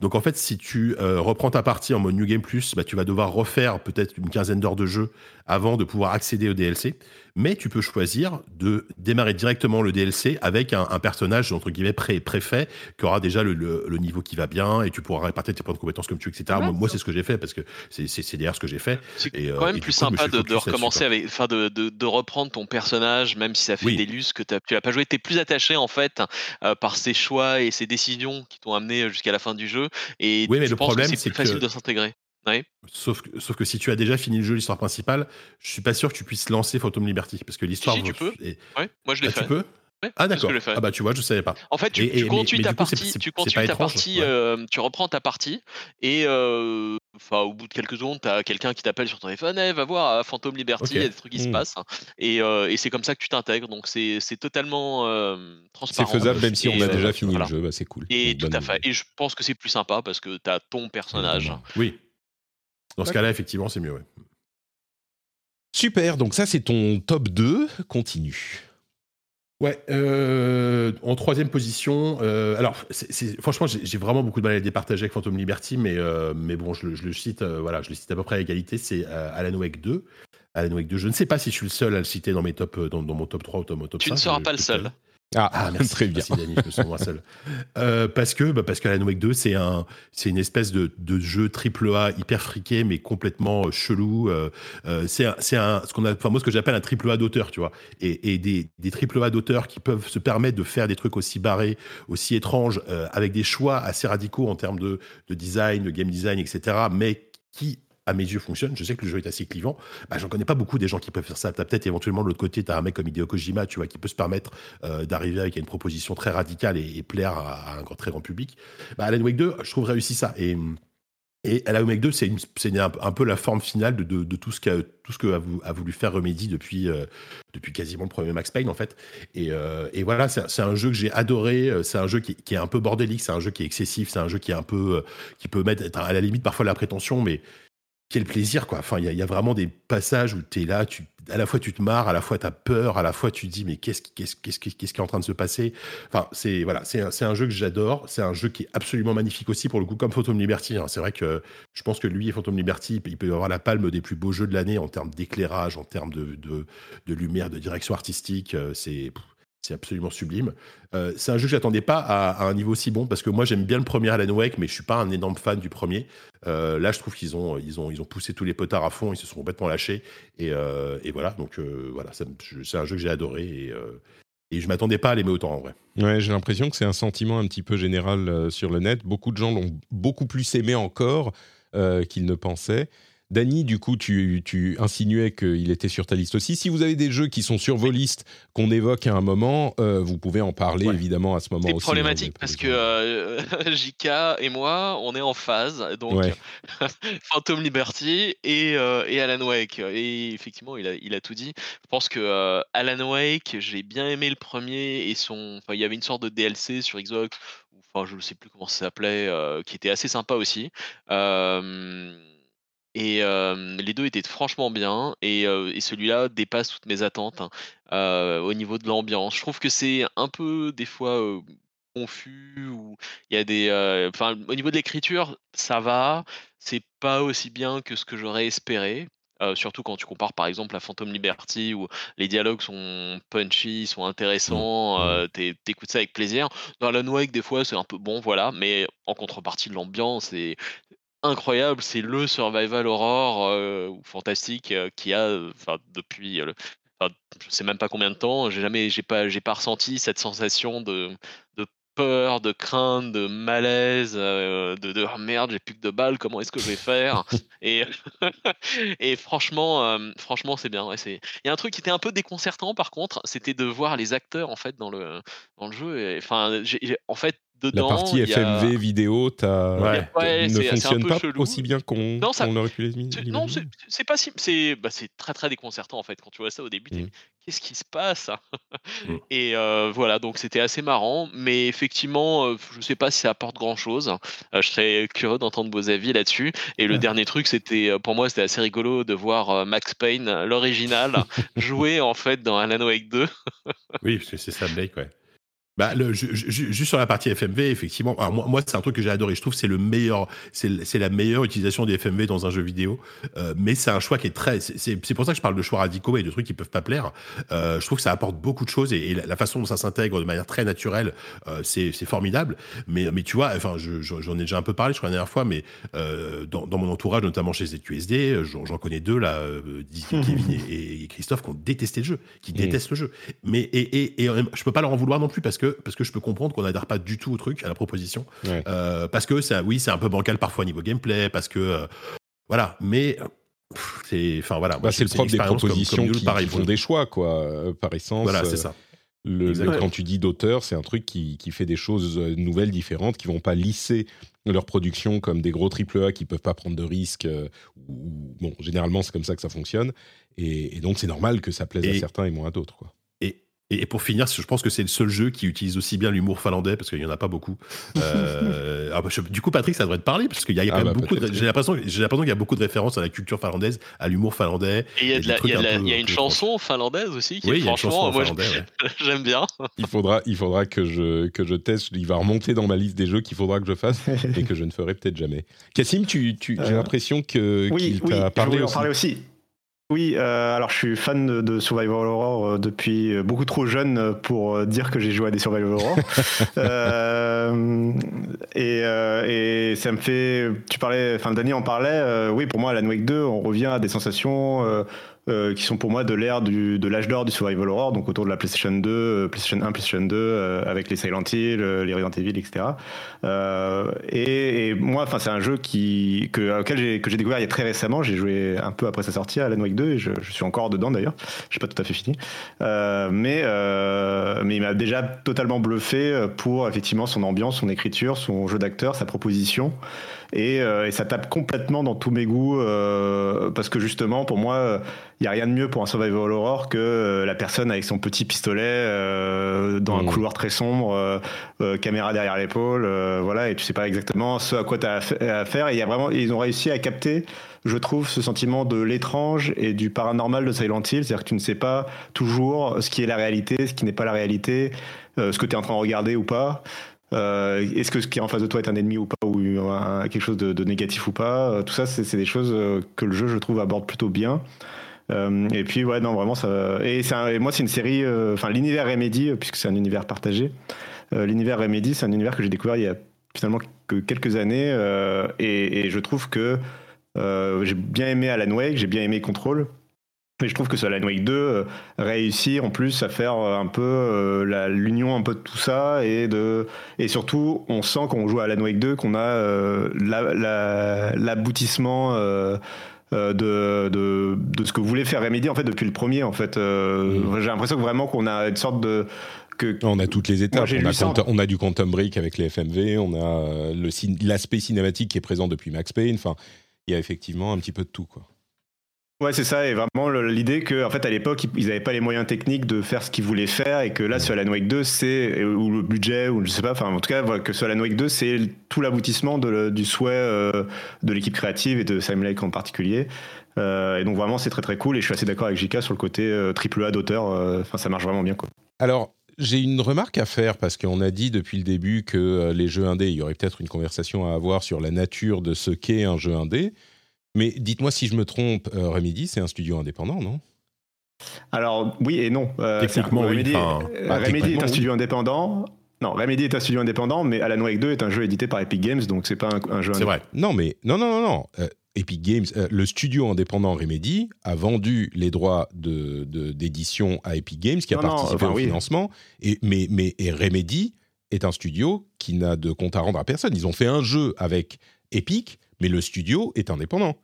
Donc, en fait, si tu euh, reprends ta partie en mode New Game Plus, bah, tu vas devoir refaire peut-être une quinzaine d'heures de jeu avant de pouvoir accéder au DLC. Mais tu peux choisir de démarrer directement le DLC avec un, un personnage, entre guillemets, pré préfet, qui aura déjà le, le- le niveau qui va bien et tu pourras répartir tes points de compétences comme tu veux, etc. Ouais, moi, c'est ce que j'ai fait parce que c'est d'ailleurs ce que j'ai fait. C'est euh, quand même et plus coup, sympa de, recommencer quoi. avec, enfin de, de, de reprendre ton personnage, même si ça fait Oui. des lus que t'as- tu l'as pas joué. T'es plus attaché en fait euh, par ses choix et ses décisions qui t'ont amené jusqu'à la fin du jeu. Et Oui, mais je le pense problème, que c'est c'est plus facile que- de s'intégrer. Ouais. Sauf que, sauf que si tu as déjà fini le jeu, l'histoire principale, je suis pas sûr que tu puisses lancer Phantom Liberty parce que l'histoire. Si, si, tu peux. Ouais, moi je l'ai Ah, fait. tu peux Ouais, Ah d'accord. Ah bah tu vois, je savais pas. En fait, tu, Et- tu et- continues mais ta coup, partie, tu continues ta étrange, partie, ouais. euh, tu reprends ta partie et euh, enfin au bout de quelques secondes, tu as quelqu'un qui t'appelle sur ton téléphone, Eh, va voir à Phantom Liberty, il y a des trucs qui se Hmm. passent et, euh, et c'est comme ça que tu t'intègres. Donc c'est c'est totalement euh, C'est transparent. faisable, même si on a euh, déjà fini voilà. le jeu, bah, c'est cool. Et tout à fait. Et je pense que c'est plus sympa parce que tu as ton personnage. Oui. Dans ce cas-là, effectivement, c'est mieux. Ouais. Super, donc ça, c'est ton top 2. Continue. Ouais, euh, en troisième position, euh, alors c'est- c'est- franchement j'ai j'ai vraiment beaucoup de mal à le départager avec Phantom Liberty, mais, euh, mais bon je, le- je le cite, euh, voilà, je le cite à peu près à égalité, c'est euh, Alan Wake 2. Alan Wake 2, je ne sais pas si je suis le seul à le citer dans, mes top, dans, dans mon top 3 ou dans mon top Tu ne 5, seras pas le seul. Ah, Ah, merci, très bien. Merci, Dani, je me sens moins seul. Euh, parce que, bah, parce qu'Alan Wake 2, c'est un, c'est une espèce de, de jeu triple A hyper friqué, mais complètement euh, chelou. Euh, euh, c'est un, c'est un, ce qu'on a, enfin, moi, ce que j'appelle un triple A d'auteur, tu vois. Et, et des, des triple A d'auteurs qui peuvent se permettre de faire des trucs aussi barrés, aussi étranges, euh, avec des choix assez radicaux en termes de, de design, de game design, etc., mais qui, à mes yeux, fonctionnent. Je sais que le jeu est assez clivant. Bah, j'en connais pas beaucoup des gens qui peuvent faire ça. T'as peut-être éventuellement de l'autre côté, t'as un mec comme Hideo Kojima, tu vois, qui peut se permettre euh, d'arriver avec une proposition très radicale et, plaire à, à un très grand public. Bah, Alan Wake 2, je trouve réussi ça. Et, et Alan Wake 2, c'est un, un peu la forme finale de, de- tout ce qu'a a, a voulu faire Remedy depuis, euh, depuis quasiment le premier Max Payne, en fait. Et, euh, et voilà, c'est un jeu que j'ai adoré. C'est un jeu qui, est un peu bordélique, c'est un jeu qui est excessif, c'est un jeu qui est un peu, qui peut mettre à la limite parfois la prétention, mais quel plaisir quoi. Enfin, il y, a- vraiment des passages où tu es là, tu, à la fois tu te marres, à la fois tu as peur, à la fois tu te dis mais qu'est-ce qui- qu'est-ce qu'est-ce qu'est-ce qui est en train de se passer? Enfin, c'est voilà, c'est un, c'est un jeu que j'adore, c'est un jeu qui est absolument magnifique aussi pour le coup comme Phantom Liberty. hein. C'est vrai que je pense que lui et Phantom Liberty, il peut avoir la palme des plus beaux jeux de l'année en termes d'éclairage, en termes de, de, de lumière, de direction artistique. euh, C'est c'est absolument sublime. Euh, c'est un jeu que j'attendais pas à, un niveau si bon parce que moi j'aime bien le premier Alan Wake, mais je suis pas un énorme fan du premier. Euh, là, je trouve qu'ils ont, ils ont, ils ont poussé tous les potards à fond, ils se sont complètement lâchés et, euh, voilà. Donc voilà, c'est un jeu que j'ai adoré et, et je m'attendais pas à l'aimer autant en vrai. Ouais, j'ai l'impression que c'est un sentiment un petit peu général sur le net. Beaucoup de gens l'ont beaucoup plus aimé encore qu'ils ne pensaient. Dany, du coup, tu, insinuais qu'il était sur ta liste aussi. Si vous avez des jeux qui sont sur vos listes, qu'on évoque à un moment, euh, vous pouvez en parler évidemment à ce moment aussi. C'est problématique parce que euh, JK et moi, on est en phase. Donc, Phantom Liberty et, euh, et, Alan Wake. Et effectivement, il a, il a tout dit. Je pense que Alan Wake, j'ai bien aimé le premier et son. il y avait une sorte de DLC sur Xbox, enfin, je ne sais plus comment ça s'appelait, qui était assez sympa aussi. Et les deux étaient franchement bien. Et, celui-là dépasse toutes mes attentes hein, au niveau de l'ambiance. Je trouve que c'est un peu des fois confus ou il y a des. Enfin, au niveau de l'écriture, ça va. C'est pas aussi bien que ce que j'aurais espéré. surtout quand tu compares par exemple à Phantom Liberty où les dialogues sont punchy, sont mmh, intéressants, mmh. t'écoutes ça avec plaisir. Dans Alan Wake, des fois, c'est un peu bon, voilà, mais en contrepartie de l'ambiance et incroyable, c'est le survival horror euh, fantastique euh, qui a, euh, depuis, le, je sais même pas combien de temps, j'ai jamais, j'ai pas, j'ai pas ressenti cette sensation de, de peur, de crainte, de malaise, de, de oh merde, j'ai plus que de balles, comment est-ce que je vais faire? Et et franchement, franchement, c'est bien. c'est. Il y a un truc qui était un peu déconcertant par contre, c'était de voir les acteurs en fait dans le dans le jeu. Enfin, en fait, la partie FMV vidéo ne fonctionne pas aussi bien qu'on aurait pu les Non, c'est pas si. Bah, c'est très très déconcertant en fait. Quand tu vois ça au début, mmh. qu'est-ce qui se passe mmh. Et euh, voilà, donc c'était assez marrant. Mais effectivement, euh, je sais pas si ça apporte grand chose. Euh, je serais curieux d'entendre vos avis là-dessus. Et le dernier truc, c'était pour moi, c'était assez rigolo de voir Max Payne, l'original, jouer en fait dans Alan Wake 2. oui, parce que c'est ça, Blake, ouais. Bah, le, juste sur la partie FMV, effectivement, moi, moi c'est un truc que j'ai adoré. Je trouve que c'est le meilleur, c'est la meilleure utilisation des FMV dans un jeu vidéo. Euh, mais c'est un choix qui est très, c'est pour ça que je parle de choix radicaux et de trucs qui peuvent pas plaire. Euh, je trouve que ça apporte beaucoup de choses et, la, façon dont ça s'intègre de manière très naturelle, euh, c'est formidable. Mais, mais tu vois, enfin, j'en ai déjà un peu parlé, je crois la dernière fois, mais euh, dans, dans, mon entourage, notamment chez ZQSD, j'en connais deux là, Kevin et, et, Christophe, qui ont détesté le jeu, qui mmh. détestent le jeu. Mais et, et, et je peux pas leur en vouloir non plus parce que parce que je peux comprendre qu'on n'adhère pas du tout au truc, à la proposition. Euh, parce que ça, oui, c'est un peu bancal parfois niveau gameplay, parce que euh, voilà, mais c'est enfin voilà bah, c'est le propre des propositions qui, font des choix quoi euh, par essence voilà c'est ça. le, quand tu dis d'auteur c'est un truc qui, qui, fait des choses nouvelles différentes qui vont pas lisser leur production comme des gros triple A qui peuvent pas prendre de risques bon généralement c'est comme ça que ça fonctionne. Et, et donc c'est normal que ça plaise à certains et moins à d'autres et, pour finir, je pense que c'est le seul jeu qui utilise aussi bien l'humour finlandais, parce qu'il n'y en a pas beaucoup. Euh, ah bah, du coup, Patrick, ça devrait te parler, parce qu'il y a, quand ah même bah, beaucoup. J'ai l'impression, j'ai l'impression qu'il y a beaucoup de références à la culture finlandaise, à l'humour finlandais. Et il y a, y a, une chanson finlandaise aussi, qui oui, est franchement, moi, j'aime bien. Il faudra, il faudra que je que je teste. Il va remonter dans ma liste des jeux qu'il faudra que je fasse et que je ne ferai peut-être jamais. Cassim, tu, tu j'ai euh, l'impression que oui, qu'il t'a parlé aussi. en parler aussi. Oui, euh, alors je suis fan de, Survival Horror euh, depuis euh, beaucoup trop jeune pour dire que j'ai joué à des Survival Horror. et, et, ça me fait. Tu parlais, enfin Danny en parlait. oui, pour moi, Alan Wake 2, on revient à des sensations euh, qui sont pour moi de l'ère de l'âge d'or du survival horror, donc autour de la PlayStation 2, euh, PlayStation 1, PlayStation 2, euh, avec les Silent Hill, les Resident Evil, etc. Et, et, moi, enfin, c'est un jeu qui que, auquel j'ai que j'ai découvert il y a très récemment. J'ai joué un peu après sa sortie à Alan Wake 2 et je, je suis encore dedans d'ailleurs. J'ai pas tout à fait fini, mais mais il m'a déjà totalement bluffé pour effectivement son ambiance, son écriture, son jeu d'acteur, sa proposition. Et, et, ça tape complètement dans tous mes goûts euh, parce que justement pour moi il n'y a rien de mieux pour un survival horror que euh, la personne avec son petit pistolet euh, dans un mmh. couloir très sombre, euh, caméra derrière l'épaule, voilà, et tu sais pas exactement ce à quoi tu as affaire. Et il y a vraiment, ils ont réussi à capter, je trouve, ce sentiment de l'étrange et du paranormal de Silent Hill, c'est-à-dire que tu ne sais pas toujours ce qui est la réalité, ce qui n'est pas la réalité, ce que tu es en train de regarder ou pas. Est-ce que ce qui est en face de toi est un ennemi ou pas, ou quelque chose de, négatif ou pas Tout ça, c'est des choses que le jeu, je trouve, aborde plutôt bien. Euh, et puis ouais, non, vraiment ça. Et, moi, c'est une série. euh, Enfin, l'univers Remedy, euh, puisque c'est un univers partagé. euh, l'univers Remedy, c'est un univers que j'ai découvert il y a finalement que quelques années, euh, et, je trouve que euh, j'ai bien aimé Alan Wake, j'ai bien aimé Control. Mais je trouve que Alan Wake 2 euh, réussit en plus à faire euh, un peu euh, l'union un peu de tout ça et de et surtout on sent quand on joue à Alan Wake 2 qu'on a euh, la- la- l'aboutissement euh, de, de, de ce que voulait faire Remedy en fait depuis le premier en fait Euh, Mm. j'ai l'impression que vraiment qu'on a une sorte de que On a toutes les étapes. on, a ça en- Quantum- on a du Quantum Break avec les FMV, on a cin- l'aspect cinématique qui est présent depuis Max Payne. Enfin, il y a effectivement un petit peu de tout. Quoi. Ouais, c'est ça, et vraiment l'idée que, en fait, à l'époque, ils- n'avaient pas les moyens techniques de faire ce qu'ils voulaient faire, et que là, sur Alan Wake 2, c'est, ou le budget, ou je sais pas, enfin, en tout cas, que sur Alan Wake 2, c'est tout l'aboutissement du souhait euh, de l'équipe créative et de Sam Lake en particulier. Euh, et donc, vraiment, c'est très très cool, et je suis assez d'accord avec JK sur le côté euh, triple A d'auteur, euh, enfin, ça marche vraiment bien, quoi. Alors, j'ai une remarque à faire parce qu'on a dit depuis le début que les jeux indés, il y aurait peut-être une conversation à avoir sur la nature de ce qu'est un jeu indé. Mais dites-moi si je me trompe, euh, Remedy, c'est un studio indépendant, non? Alors, oui et non. Euh, Techniquement, oui, Remedy, enfin, euh, bah, Remedy est un oui. studio indépendant. Non, Remedy est un studio indépendant, mais Alan Wake 2 est un jeu édité par Epic Games, donc c'est pas un, un jeu C'est vrai. Non, mais non, non, non, non. Euh, Epic Games, euh, le studio indépendant Remedy a vendu les droits de- de- d'édition à Epic Games, qui a non, participé enfin, au oui. financement. Et, mais, mais et Remedy est un studio qui n'a de compte à rendre à personne. Ils ont fait un jeu avec Epic, mais le studio est indépendant.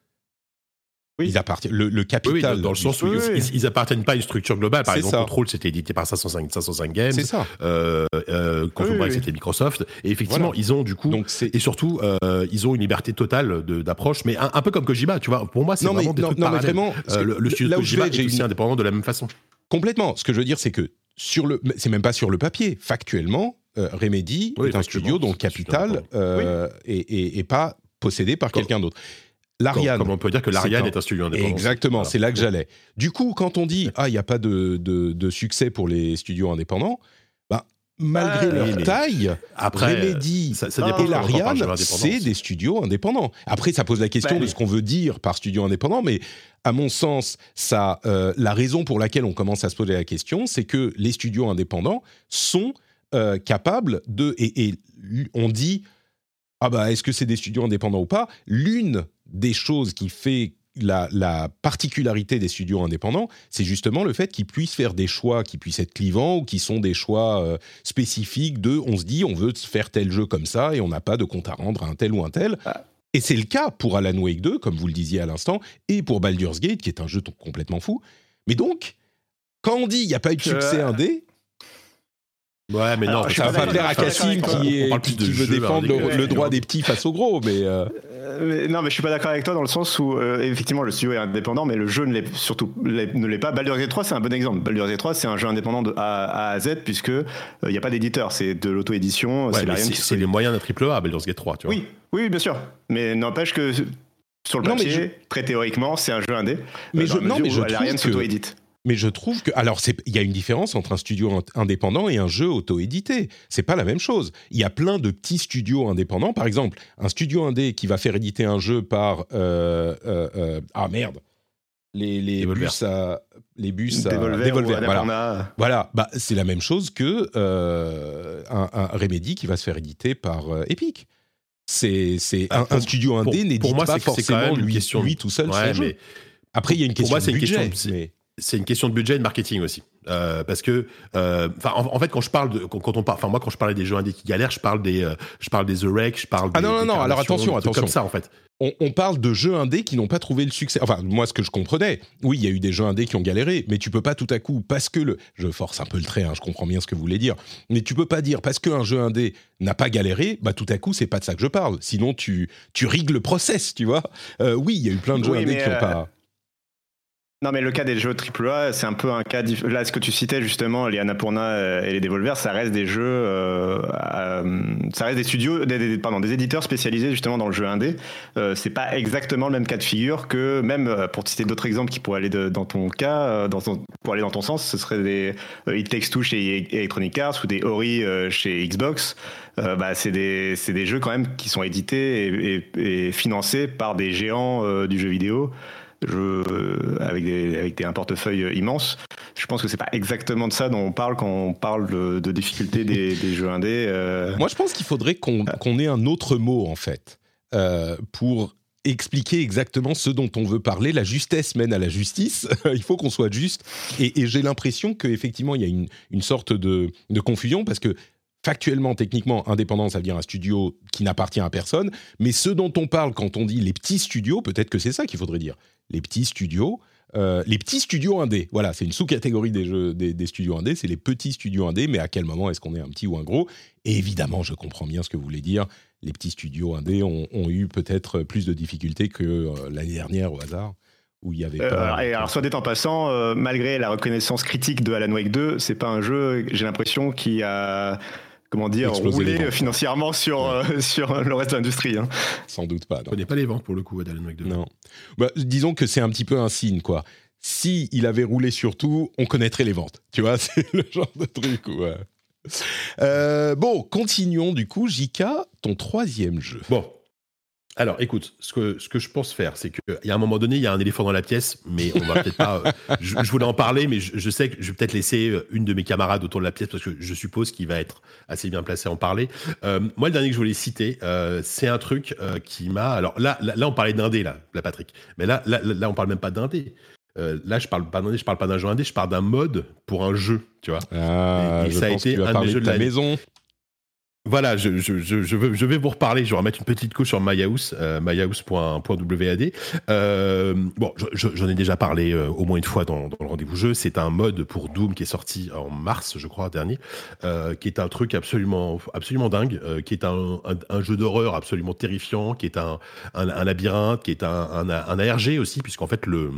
Oui. Ils appartiennent. Le, le Oui, oui, capital. dans, le sens où studio- Oui, oui. ils, ils appartiennent pas à une structure globale. Par exemple, ça. Control, c'était édité par 505, 505 Games. C'est ça. Euh, euh, c'était Microsoft. Et effectivement, Voilà. ils ont du coup. Donc et surtout, euh, ils ont une liberté totale d'approche, mais un, un peu comme Kojima, tu vois. Pour moi, c'est non mais vraiment des non, trucs non, mais vraiment Euh, le, le studio là de Kojima est aussi une- indépendant de la même façon. Complètement. Ce que je veux dire, c'est que sur le, c'est même pas sur le papier. Factuellement, euh, Remedy Oui, est un studio dont le capital est, est- est pas possédé par quelqu'un d'autre. L'Ariane. comme on peut dire que l'Ariane un- est un studio indépendant. Exactement, Voilà. c'est là que j'allais. Du coup, quand on dit ah il n'y a pas de, de, de succès pour les studios indépendants, bah, malgré Ah, leur taille, Après, Remedy ça, ça dépend et l'Ariane, c'est des studios indépendants. Après, ça pose la question Bah, de oui. ce qu'on veut dire par studio indépendant, mais à mon sens, ça, euh, la raison pour laquelle on commence à se poser la question, c'est que les studios indépendants sont euh, capables de... Et, et on dit, ah bah, est-ce que c'est des studios indépendants ou pas? L'une des choses qui fait la, la particularité des studios indépendants, c'est justement le fait qu'ils puissent faire des choix qui puissent être clivants ou qui sont des choix euh, spécifiques de on se dit on veut faire tel jeu comme ça et on n'a pas de compte à rendre à un tel ou un tel. Ah. Et c'est le cas pour Alan Wake 2, comme vous le disiez à l'instant, et pour Baldur's Gate, qui est un jeu complètement fou. Mais donc, quand on dit il n'y a pas eu de succès indé, Ouais, mais non, ça va pas plaire à avec qui, est, veut jeux défendre le droit des petits face aux gros. Mais euh, Euh, mais- non, mais je suis pas d'accord avec toi dans le sens où euh, effectivement le studio est indépendant, mais le jeu ne l'est surtout ne l'est pas. Baldur's Gate 3, c'est un bon exemple. Baldur's Gate 3, c'est un jeu indépendant de A, à Z puisque euh, il n'y a pas d'éditeur, c'est de l'auto-édition. Ouais, c'est les moyens d'un triple A, Baldur's Gate 3, tu vois. Oui, oui, bien sûr. Mais n'empêche que sur le Non, mais papier, très théoriquement, c'est un jeu indé. Mais euh, je- non, mais je trouve l'Ariane que- s'auto-édite. Mais je trouve que alors c'est il y a une différence entre un studio in- indépendant et un jeu auto-édité. C'est pas la même chose. Il y a plein de petits studios indépendants. Par exemple, un studio indé qui va faire éditer un jeu par euh, euh, euh, ah merde les les bus à les bus à Devolver, voilà. Voilà, bah, c'est la même chose que euh, un, un Remedy qui va se faire éditer par euh, Epic. C'est c'est Ah, un, studio indé n'édite pas forcément lui, question- lui tout seul Ouais, son jeu. Après, il y a une pour question moi, de c'est une budget. question de- mais- c'est une question de budget et de marketing aussi. Euh, parce que, euh, enfin, en, en fait, quand je parle de, quand, quand on parle, enfin, moi, quand je parlais des jeux indés qui galèrent, je parle des, euh, je parle des The Wreck, je parle Ah des, non, non, des non, alors attention, attention. Comme ça, en fait. on, on parle de jeux indés qui n'ont pas trouvé le succès. Enfin, moi, ce que je comprenais, oui, il y a eu des jeux indés qui ont galéré, mais tu peux pas tout à coup, parce que le. Je force un peu le trait, hein, je comprends bien ce que vous voulez dire, mais tu peux pas dire parce qu'un jeu indé n'a pas galéré, bah tout à coup, c'est pas de ça que je parle. Sinon, tu, tu rigues le process, tu vois. Euh, oui, il y a eu plein de jeux Oui, indés qui n'ont euh, pas. Non, mais le cas des jeux AAA, c'est un peu un cas. diff- Là, ce que tu citais justement, les Annapurna euh, et les Devolver, ça reste des jeux. euh, euh, ça reste des studios, pardon, des éditeurs spécialisés justement dans le jeu indé. Euh, c'est pas exactement le même cas de figure que, même euh, pour te citer d'autres exemples qui pourraient aller dans ton cas, dans ton- pour aller dans ton sens, ce serait des It Takes Two chez Electronic Arts ou des Ori chez Xbox. Euh, bah, c'est des, des jeux quand même qui sont édités et, et- et financés par des géants du jeu vidéo. Jeux avec des, avec des, un portefeuille immense. Je pense que c'est pas exactement de ça dont on parle quand on parle de, de difficulté des, des, jeux indés. Euh. Moi, je pense qu'il faudrait qu'on qu'on ait un autre mot, en fait, euh, pour expliquer exactement ce dont on veut parler. La justesse mène à la justice. il faut qu'on soit juste. Et, et j'ai l'impression qu'effectivement, il y a une, une sorte de, de, confusion parce que factuellement, techniquement, indépendant, ça veut dire un studio qui n'appartient à personne. Mais ce dont on parle quand on dit les petits studios, peut-être que c'est ça qu'il faudrait dire. Les petits studios, euh, les petits studios indés. Voilà, c'est une sous-catégorie des, jeux, des, des studios indés, c'est les petits studios indés, mais à quel moment est-ce qu'on est un petit ou un gros? Et évidemment, je comprends bien ce que vous voulez dire. Les petits studios indés ont, ont eu peut-être plus de difficultés que euh, l'année dernière au hasard. Où il y avait pas... euh, et alors, soit dit en passant, malgré la reconnaissance critique de Alan Wake 2, c'est pas un jeu, j'ai l'impression, qui a comment dire, rouler financièrement sur, ouais. euh, sur le reste de l'industrie. Hein. Sans doute pas. On connaît pas les ventes pour le coup d'Alan 2. Non. Bah, disons que c'est un petit peu un signe, quoi. Si il avait roulé sur tout, on connaîtrait les ventes. Tu vois, c'est le genre de truc. Euh, bon, continuons du coup. Jika, ton troisième jeu. Bon, alors, écoute, ce que, ce que je pense faire, c'est qu'il y a un moment donné, il y a un éléphant dans la pièce, mais on va peut-être pas. Euh, je, je, voulais en parler, mais je, je, sais que je vais peut-être laisser euh, une de mes camarades autour de la pièce parce que je suppose qu'il va être assez bien placé à en parler. Euh, moi, le dernier que je voulais citer, euh, c'est un truc qui m'a. Alors là, là, là, on parlait d'indé, là, la Patrick. Mais là, là, là, on parle même pas d'indé. Euh, là, je parle pas d'indé, je parle pas d'un jeu indé, je parle d'un mode pour un jeu, tu vois. Ah, et, et ça a été un jeux de la maison. Voilà, je, veux, vais vous reparler. Je vais remettre une petite couche sur MyHouse, euh, myhouse.wad. Euh, bon, j'en ai déjà parlé euh, au moins une fois dans, le rendez-vous jeu. C'est un mode pour Doom qui est sorti en mars, je crois, dernier, euh, qui est un truc absolument, absolument dingue, qui est un, jeu d'horreur absolument terrifiant, qui est un, un, labyrinthe, qui est un ARG aussi, puisqu'en fait le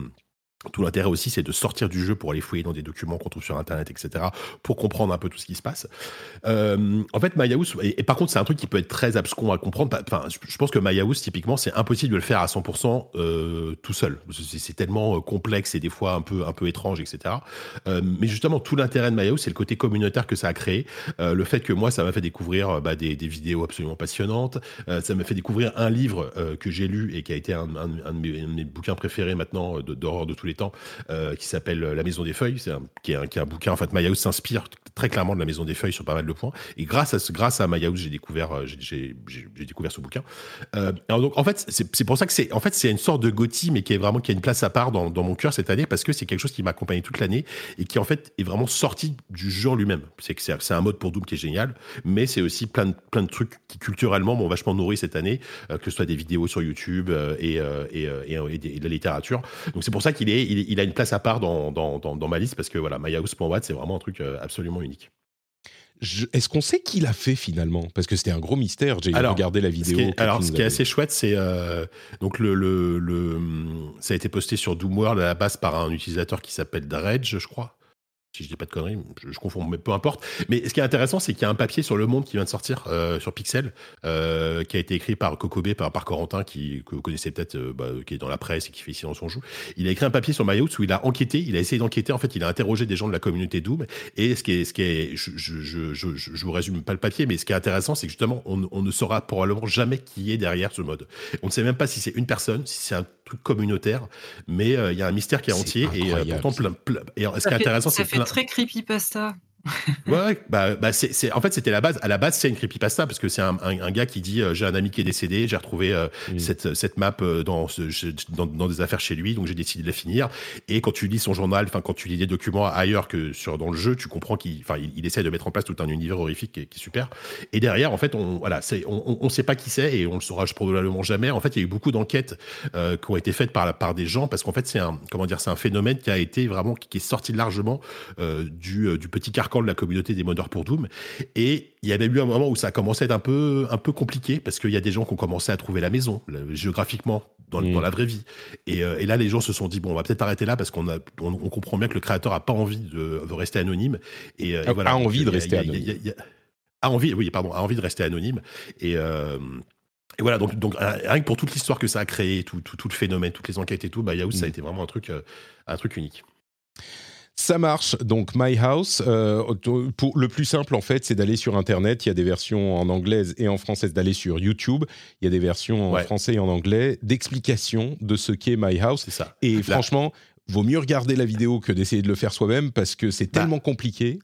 tout l'intérêt aussi, c'est de sortir du jeu pour aller fouiller dans des documents qu'on trouve sur Internet, etc., pour comprendre un peu tout ce qui se passe. Euh, en fait, MyHouse, et, et, par contre, c'est un truc qui peut être très abscon à comprendre. Enfin, je pense que MyHouse, typiquement, c'est impossible de le faire à 100% euh, tout seul. C'est tellement euh, complexe et des fois un peu, un peu étrange, etc. Mais justement, tout l'intérêt de MyHouse, c'est le côté communautaire que ça a créé. Le fait que moi, ça m'a fait découvrir bah, des, vidéos absolument passionnantes. Ça m'a fait découvrir un livre que j'ai lu et qui a été un, de, mes, un de, mes, bouquins préférés maintenant d'horreur de tous les temps, euh, qui s'appelle La Maison des Feuilles, qui, est un, bouquin. En fait, Mayahouse s'inspire très clairement de La Maison des Feuilles sur pas mal de points. Et grâce à, grâce à j'ai découvert, euh, découvert ce bouquin. Euh, donc, en fait, c'est pour ça que c'est en fait, une sorte de Gothi, mais qui est vraiment qui a une place à part dans, mon cœur cette année parce que c'est quelque chose qui m'a accompagné toute l'année et qui en fait est vraiment sorti du jeu lui-même. C'est que c'est un mode pour Doom qui est génial, mais c'est aussi plein de, plein de trucs qui culturellement m'ont vachement nourri cette année, que ce soit des vidéos sur YouTube et, et, et, et, de la littérature. Donc c'est pour ça qu'il est, il, il, a une place à part dans, dans, dans, dans ma liste parce que voilà, MyHouse.watt, c'est vraiment un truc absolument unique. Est-ce qu'on sait qui l'a fait finalement? Parce que c'était un gros mystère. J'ai regardé la vidéo. Ce qui est, alors, ce qui est assez chouette, c'est euh, donc le, le, le, ça a été posté sur Doomworld à la base par un utilisateur qui s'appelle Dredge, je crois si je dis pas de conneries, je, je, confonds, mais peu importe. Mais ce qui est intéressant, c'est qu'il y a un papier sur Le Monde qui vient de sortir euh, sur Pixel, euh, qui a été écrit par Kokobé, par, par Corentin, qui, que vous connaissez peut-être, euh, bah, qui est dans la presse et qui fait ici dans son joue. Il a écrit un papier sur MyHouse où il a enquêté, il a essayé d'enquêter, en fait, il a interrogé des gens de la communauté Doom. Et ce qui est, ce qui est je, je, je, je, je vous résume pas le papier, mais ce qui est intéressant, c'est que justement, on, on, ne saura probablement jamais qui est derrière ce mode. On ne sait même pas si c'est une personne, si c'est un truc communautaire, mais il y a un mystère qui est, est entier et pourtant plein, plein, Et ce qui est intéressant, c'est plein... très creepypasta. Ouais, bah, bah c'est, en fait, c'était la base. À la base, c'est une creepypasta parce que c'est un, un, un, gars qui dit euh, j'ai un ami qui est décédé, j'ai retrouvé euh, cette, cette map euh, dans, ce, dans, dans, des affaires chez lui, donc j'ai décidé de la finir. Et quand tu lis son journal, enfin quand tu lis des documents ailleurs que sur dans le jeu, tu comprends qu'il, il, il, essaie de mettre en place tout un univers horrifique qui est, qui est super. Et derrière, en fait, on, voilà, c'est, on, on, sait pas qui c'est et on le saura probablement jamais. En fait, il y a eu beaucoup d'enquêtes euh, qui ont été faites par, par des gens parce qu'en fait, c'est un, comment dire, c'est un phénomène qui a été vraiment qui est sorti largement du, du petit carcan de la communauté des modeurs pour Doom. Et il y avait eu un moment où ça a commencé à être un peu, un peu compliqué parce qu'il y a des gens qui ont commencé à trouver la maison géographiquement dans, mmh. dans la vraie vie. Et, euh, et, là, les gens se sont dit bon, on va peut-être arrêter là parce qu'on a, on, on, comprend bien que le créateur a pas envie de, de rester anonyme. Et, euh, voilà. A envie de rester anonyme. A envie, oui, pardon, a envie de rester anonyme. Et euh, et voilà, donc, donc rien que pour toute l'histoire que ça a créé, tout, tout, tout, le phénomène, toutes les enquêtes et tout, bah, Yahoo, mmh. ça a été vraiment un truc, un truc unique. Ça marche. Donc My House, euh, pour le plus simple en fait, c'est d'aller sur Internet. Il y a des versions en anglaise et en française. D'aller sur YouTube. Il y a des versions en Ouais. français et en anglais d'explications de ce qu'est My House. C'est ça. Et Là- franchement, vaut mieux regarder la vidéo que d'essayer de le faire soi-même parce que c'est Bah. tellement compliqué.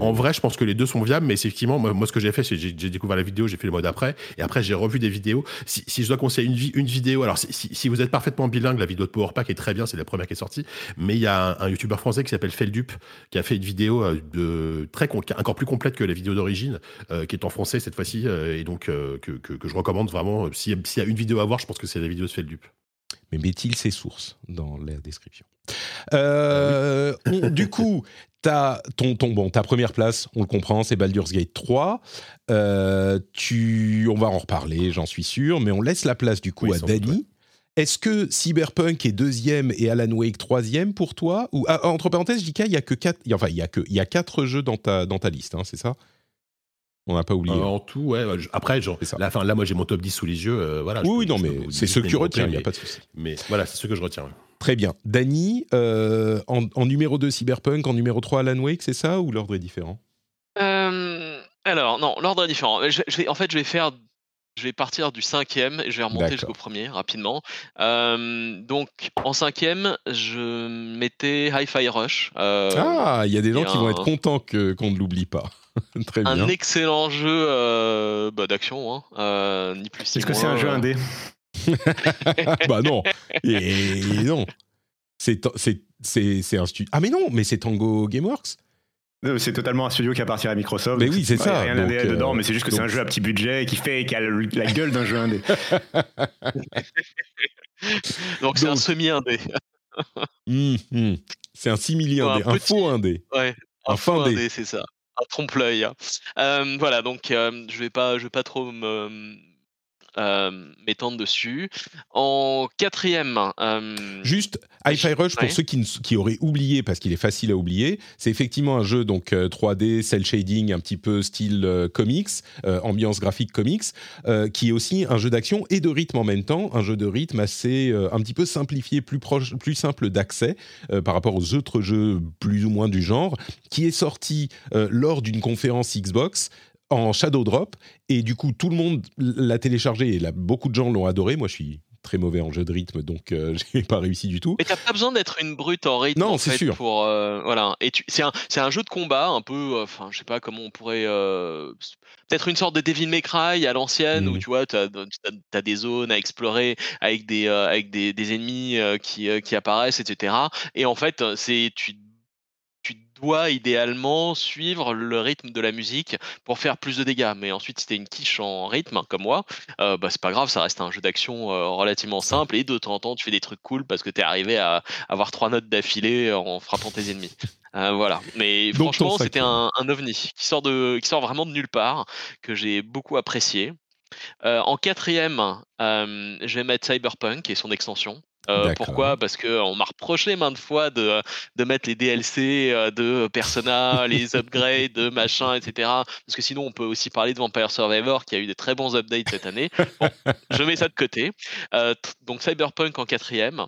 En vrai, je pense que les deux sont viables, mais c'est effectivement, moi, moi, ce que j'ai fait, c'est que j'ai j'ai découvert la vidéo, j'ai fait le mode après, et après j'ai revu des vidéos. Si, si je dois conseiller une, vi- une vidéo, alors si, si- si vous êtes parfaitement bilingue, la vidéo de Powerpack est très bien, c'est la première qui est sortie, mais il y a un, un youtubeur français qui s'appelle Feldup, qui a fait une vidéo euh, de très encore plus complète que la vidéo d'origine, euh, qui est en français cette fois-ci, euh, et donc euh, que, que- que je recommande vraiment. S'il y, a- s'il y a une vidéo à voir, je pense que c'est la vidéo de Feldup. Mais met-il ses sources dans la description? Euh, on- Du coup, t'as ton, ton, bon, ta première place, on le comprend, c'est Baldur's Gate 3. Euh, tu, on va en reparler, j'en suis sûr, mais on laisse la place du coup Oui, à Dany. Est-ce que Cyberpunk est deuxième et Alan Wake troisième pour toi? Ou ah, entre parenthèses, JK, il y a que quatre, enfin il y a que il y a quatre jeux dans ta dans ta liste, hein, c'est ça? On n'a pas oublié. Euh, en tout, ouais. après, genre, là, enfin, là, moi, j'ai mon top 10 sous les yeux. euh, voilà. oui, non, mais c'est ceux que tu retiens, il n'y a pas de souci. Mais voilà, c'est ceux que je retiens. Très bien. Dany, euh, en, en numéro 2 Cyberpunk, en numéro 3 Alan Wake, c'est ça ou l'ordre est différent? Euh, alors, non, l'ordre est différent. Je, je vais, en fait, je vais faire. Je vais partir du cinquième et je vais remonter jusqu'au premier rapidement. Euh, donc, en cinquième, je mettais Hi-Fi Rush. euh, Ah, il y a des gens qui vont être contents que, qu'on ne l'oublie pas. Très bien. un excellent jeu euh, bah, d'action, hein, euh, ni plus ni Est-ce que c'est un jeu euh, indé? bah non. Et, non. C'est, un studio. Ah mais non, mais c'est Tango Gameworks. C'est totalement un studio qui appartient à Microsoft. Mais oui, c'est ça, Rien donc, indé euh, dedans, mais c'est juste que c'est un jeu à petit budget et qui fait et qui a le- la gueule d'un jeu indé. Donc, c'est un semi-indé. Hum, hum. C'est un simili Ouais, un indé, un petit- faux indé. Ouais, Un un fin faux dé. indé, c'est ça. Un trompe-l'œil. hein. Euh, voilà, donc euh, je vais pas, je vais pas trop me euh, m'étendre dessus. En quatrième, euh, Juste, Hi-Fi Rush, pour Ouais. ceux qui, ne- qui auraient oublié, parce qu'il est facile à oublier, c'est effectivement un jeu donc euh, 3D, cel shading, un petit peu style euh, comics, euh, ambiance graphique comics, euh, qui est aussi un jeu d'action et de rythme en même temps, un jeu de rythme assez euh, un petit peu simplifié, plus proche, plus simple d'accès euh, par rapport aux autres jeux plus ou moins du genre, qui est sorti euh, lors d'une conférence Xbox en Shadow Drop et du coup tout le monde l'a téléchargé et là, beaucoup de gens l'ont adoré. Moi, je suis très mauvais en jeu de rythme, donc euh, j'ai pas réussi du tout. Mais t'as pas besoin d'être une brute en rythme. Non, c'est sûr. Pour euh, voilà. Et tu, c'est un, c'est un jeu de combat un peu. euh, Enfin, je sais pas comment on pourrait. euh, Peut-être une sorte de Devil May Cry à l'ancienne où Mhm. tu vois, t'as as, des zones à explorer avec des euh, avec des, des ennemis qui qui apparaissent, etc. Et en fait, c'est tu dois idéalement suivre le rythme de la musique pour faire plus de dégâts. Mais ensuite, si t'es une quiche en rythme, comme moi, euh, bah, c'est pas grave, ça reste un jeu d'action euh, relativement simple. Et de temps en temps, tu fais des trucs cool parce que t'es arrivé à avoir trois notes d'affilée en frappant tes ennemis. Euh, voilà. Mais Donc, franchement, c'était un, un ovni qui sort, de, qui sort vraiment de nulle part, que j'ai beaucoup apprécié. Euh, en quatrième, euh, je vais mettre Cyberpunk et son extension. Euh, pourquoi? Parce que on m'a reproché maintes fois de, de mettre les DLC euh, de Persona, les upgrades, de machin, etc. Parce que sinon, on peut aussi parler de Vampire Survivor qui a eu des très bons updates cette année. Bon, je mets ça de côté. Euh, donc Cyberpunk en quatrième.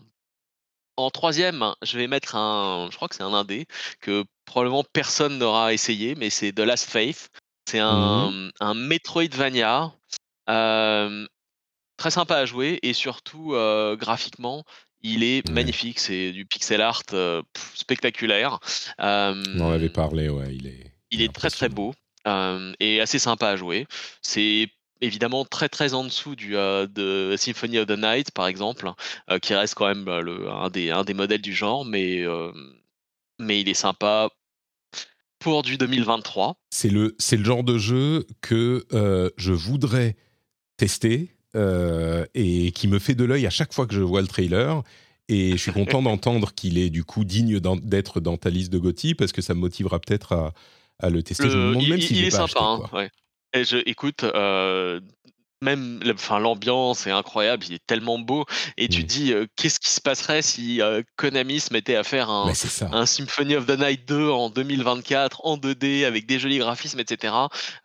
En troisième, je vais mettre un, je crois que c'est un indé que probablement personne n'aura essayé, mais c'est The Last Faith. C'est un, un Metroidvania euh, très sympa à jouer et surtout euh, graphiquement, il est Ouais. magnifique. C'est du pixel art euh, pff, spectaculaire. Euh, On en avait parlé, ouais, il est. il est très très beau et assez sympa à jouer. C'est évidemment très très en dessous du de Symphony of the Night par exemple, qui reste quand même euh, le, un, des, un des modèles du genre, mais, mais il est sympa pour du 2023. C'est le, c'est le genre de jeu que je voudrais tester et qui me fait de l'œil à chaque fois que je vois le trailer. Et je suis content d'entendre qu'il est du coup digne d'être dans ta liste de Gotti parce que ça me motivera peut-être à, à le tester. je me Le- demande il même il- s'il il est sympa. acheté, hein, ouais. Et je, écoute, euh, même enfin, l'ambiance est incroyable, il est tellement beau. Et tu Mm. dis, euh, qu'est-ce qui se passerait si euh, Konami se mettait à faire un, un Symphony of the Night 2 en 2024 en 2D avec des jolis graphismes, etc.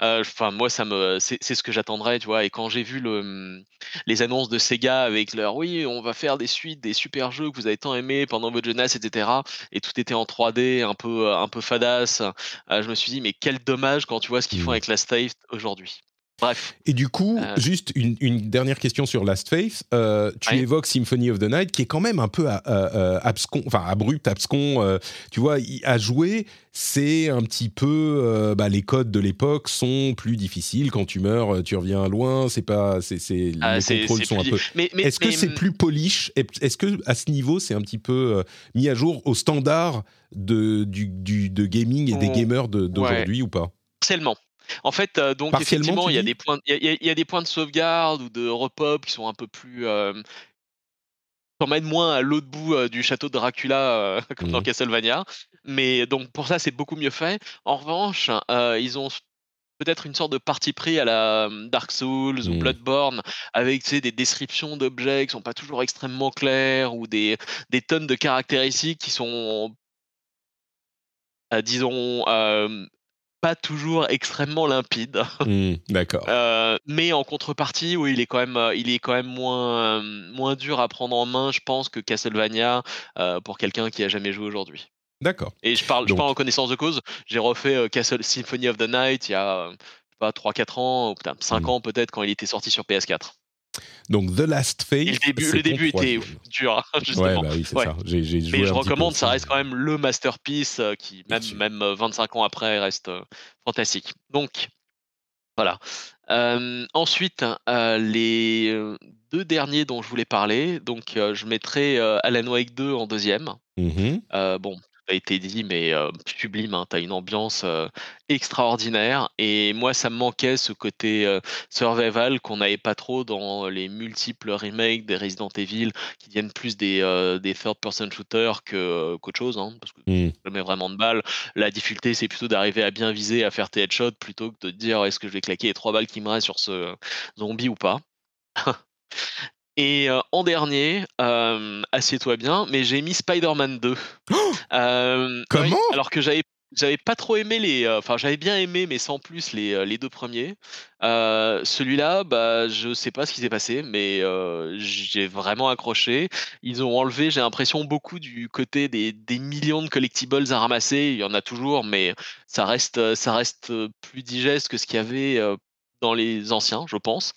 Euh, Enfin, moi, ça me, c'est ce que j'attendrais, tu vois. Et quand j'ai vu le, hum, les annonces de Sega avec leur, oui, on va faire des suites, des super jeux que vous avez tant aimés pendant votre jeunesse, etc. Et tout était en 3D, un peu, un peu fadasse. je me suis dit, mais quel dommage quand tu vois ce qu'ils font Mm. avec la State aujourd'hui. Bref. Et du coup, Euh. juste une, une dernière question sur Last Faith. Euh, tu évoques Symphony of the Night, qui est quand même un peu euh, abscon, enfin abrupt, abscon. euh, tu vois, à jouer, c'est un petit peu. bah, les codes de l'époque sont plus difficiles. Quand tu meurs, tu reviens loin. C'est pas. C'est, c'est, Ah, les contrôles sont un peu. Mais, mais- Est-ce que c'est plus polish? Est-ce que à ce niveau, c'est un petit peu mis à jour au standard de, du, du- de gaming et des gamers de- d'aujourd'hui ou pas? Partiellement. En fait, euh, donc effectivement, il y a des points, il y a, il y a des points de sauvegarde ou de repop qui sont un peu plus, euh, t'emmènent moins à l'autre bout euh, du château de Dracula euh, comme dans Mhm. Castlevania. Mais donc pour ça, c'est beaucoup mieux fait. En revanche, euh, ils ont peut-être une sorte de parti pris à la euh, Dark Souls ou Mhm. Bloodborne avec des descriptions d'objets qui sont pas toujours extrêmement claires ou des, des tonnes de caractéristiques qui sont euh, disons euh, pas toujours extrêmement limpides. Hmm, D'accord. Euh, mais en contrepartie, oui, il est quand même, euh, il est quand même moins, euh, moins dur à prendre en main, je pense, que Castlevania euh, pour quelqu'un qui a jamais joué aujourd'hui. D'accord. Et je parle, je Donc- parle en connaissance de cause. J'ai refait Castle Symphony of the Night il y a euh, je sais pas 3-4 ans, ou putain, 5 Mm. ans peut-être quand il était sorti sur PS4. Donc The Last. Et le début, le était dur, hein, Ouais, justement. bah oui, c'est Ouais. ça. Joué Mais je recommande, ça reste quand même le masterpiece euh, qui, même, même euh, 25 ans après, reste euh, fantastique. Donc, voilà. Euh, ensuite, euh, les euh, deux derniers dont je voulais parler, donc euh, je mettrai euh, Alan Wake 2 en deuxième. Euh, bon, a été dit, mais euh, sublime, hein, t'as une ambiance euh, extraordinaire. Et moi, ça me manquait ce côté euh, survival qu'on n'avait pas trop dans les multiples remakes des Resident Evil, qui deviennent plus des, des third-person shooters que, qu'autre chose, hein, parce que Mm. jamais vraiment de balles. La difficulté, c'est plutôt d'arriver à bien viser, à faire tes headshots, plutôt que de te dire est-ce que je vais claquer les trois balles qui me restent sur ce zombie ou pas. Et euh, en dernier, euh, assieds-toi bien, mais j'ai mis Spider-Man 2. Euh, Comment? oui, Alors que j'avais j'avais pas trop aimé les, enfin j'avais bien aimé, mais sans plus les, les deux premiers. Celui-là, bah je sais pas ce qui s'est passé, mais j'ai vraiment accroché. Ils ont enlevé, j'ai l'impression beaucoup du côté des, des millions de collectibles à ramasser. Il y en a toujours, mais ça reste, ça reste plus digeste que ce qu'il y avait dans les anciens, je pense.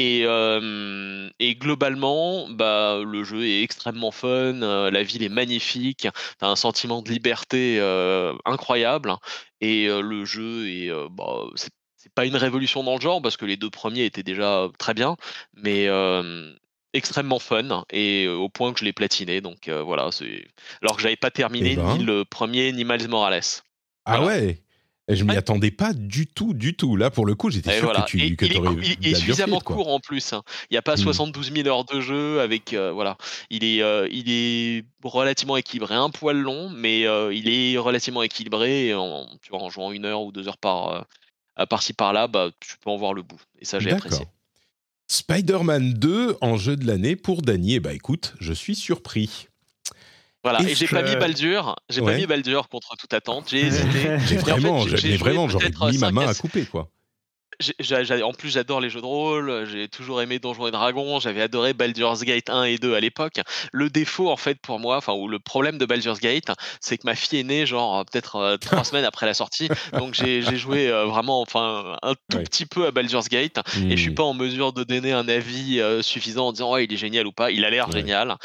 Et, euh, et globalement, bah, le jeu est extrêmement fun, euh, la ville est magnifique, t'as un sentiment de liberté euh, incroyable, et le jeu est, bah, c'est c'est pas une révolution dans le genre parce que les deux premiers étaient déjà très bien, mais extrêmement fun et au point que je l'ai platiné. Donc voilà, c'est alors que j'avais pas terminé Eh ben. ni le premier ni Miles Morales. Ah Voilà. ouais? Et Je m'y Ouais. attendais pas du tout, du tout. Là, pour le coup, j'étais Et sûr voilà. que tu Et que il, est, il- est suffisamment quoi. court en plus. hein. Il n'y a pas Hmm. 72 000 heures de jeu avec euh, voilà. Il est euh, il est relativement équilibré, un poil long, mais euh, il est relativement équilibré. Et en, tu vois, en jouant une heure ou deux heures par par-ci par-là, bah tu peux en voir le bout. Et ça j'ai apprécié. Spider-Man 2 en jeu de l'année pour Dany. Eh bah écoute, je suis surpris. Voilà. Et j'ai pas mis Baldur. J'ai Ouais. pas mis Baldur contre toute attente. J'ai hésité. J'ai Et en fait, vraiment, j'ai- vraiment, j'aurais mis ma 5 main à à couper, quoi. En plus, j'adore les jeux de rôle. J'ai toujours aimé Donjons et Dragons. J'avais adoré Baldur's Gate 1 et 2 à l'époque. Le défaut, en fait, pour moi, enfin, ou le problème de Baldur's Gate, c'est que ma fille est née, genre, peut-être euh, trois semaines après la sortie. Donc, j'ai joué euh, vraiment, enfin, un tout Ouais. petit peu à Baldur's Gate. Et je suis Hmm. pas en mesure de donner un avis euh, suffisant en disant, ouais, il est génial ou pas. Il a l'air Ouais. génial.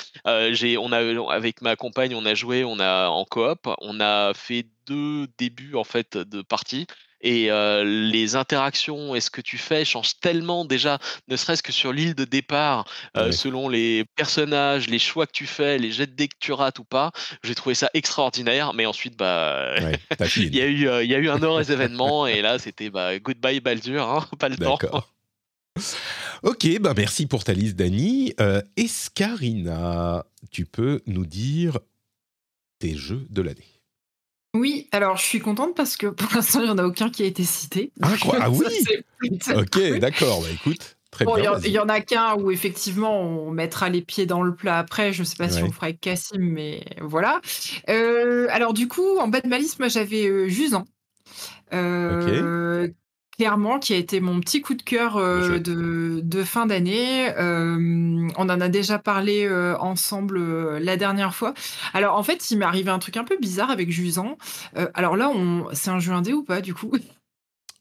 J'ai, on a, avec ma compagne, on a joué, on a en coop. On a fait deux débuts, en fait, de partie. Et euh, les interactions et ce que tu fais changent tellement déjà, ne serait-ce que sur l'île de départ, euh, selon les personnages, les choix que tu fais, les jets de dés que tu rates ou pas. J'ai trouvé ça extraordinaire, mais ensuite, bah, Ouais, ta fille. il y a eu, euh, il y a eu un heureux événement et là, c'était bah, goodbye Baldur, hein, pas le temps. D'accord. Ok, bah merci pour ta liste. Euh, Escarina, tu peux nous dire tes jeux de l'année. Oui, alors je suis contente parce que pour l'instant, il n'y en a aucun qui a été cité. Ah, quoi? Ah oui? Ça, Ok, d'accord, bah écoute. Très Bon, bien. en- il y en a qu'un où effectivement on mettra les pieds dans le plat après. Je sais pas si on le fera avec Cassim, mais voilà. Euh, alors du coup, en bas de ma liste, moi j'avais euh, Jusant. Euh, Clairement, qui a été mon petit coup de cœur euh, Chouette. de, de fin d'année. Euh, on en a déjà parlé euh, ensemble euh, la dernière fois. Alors en fait, il m'est arrivé un truc un peu bizarre avec Jusant. Euh, alors là, on... c'est un jeu indé ou pas du coup?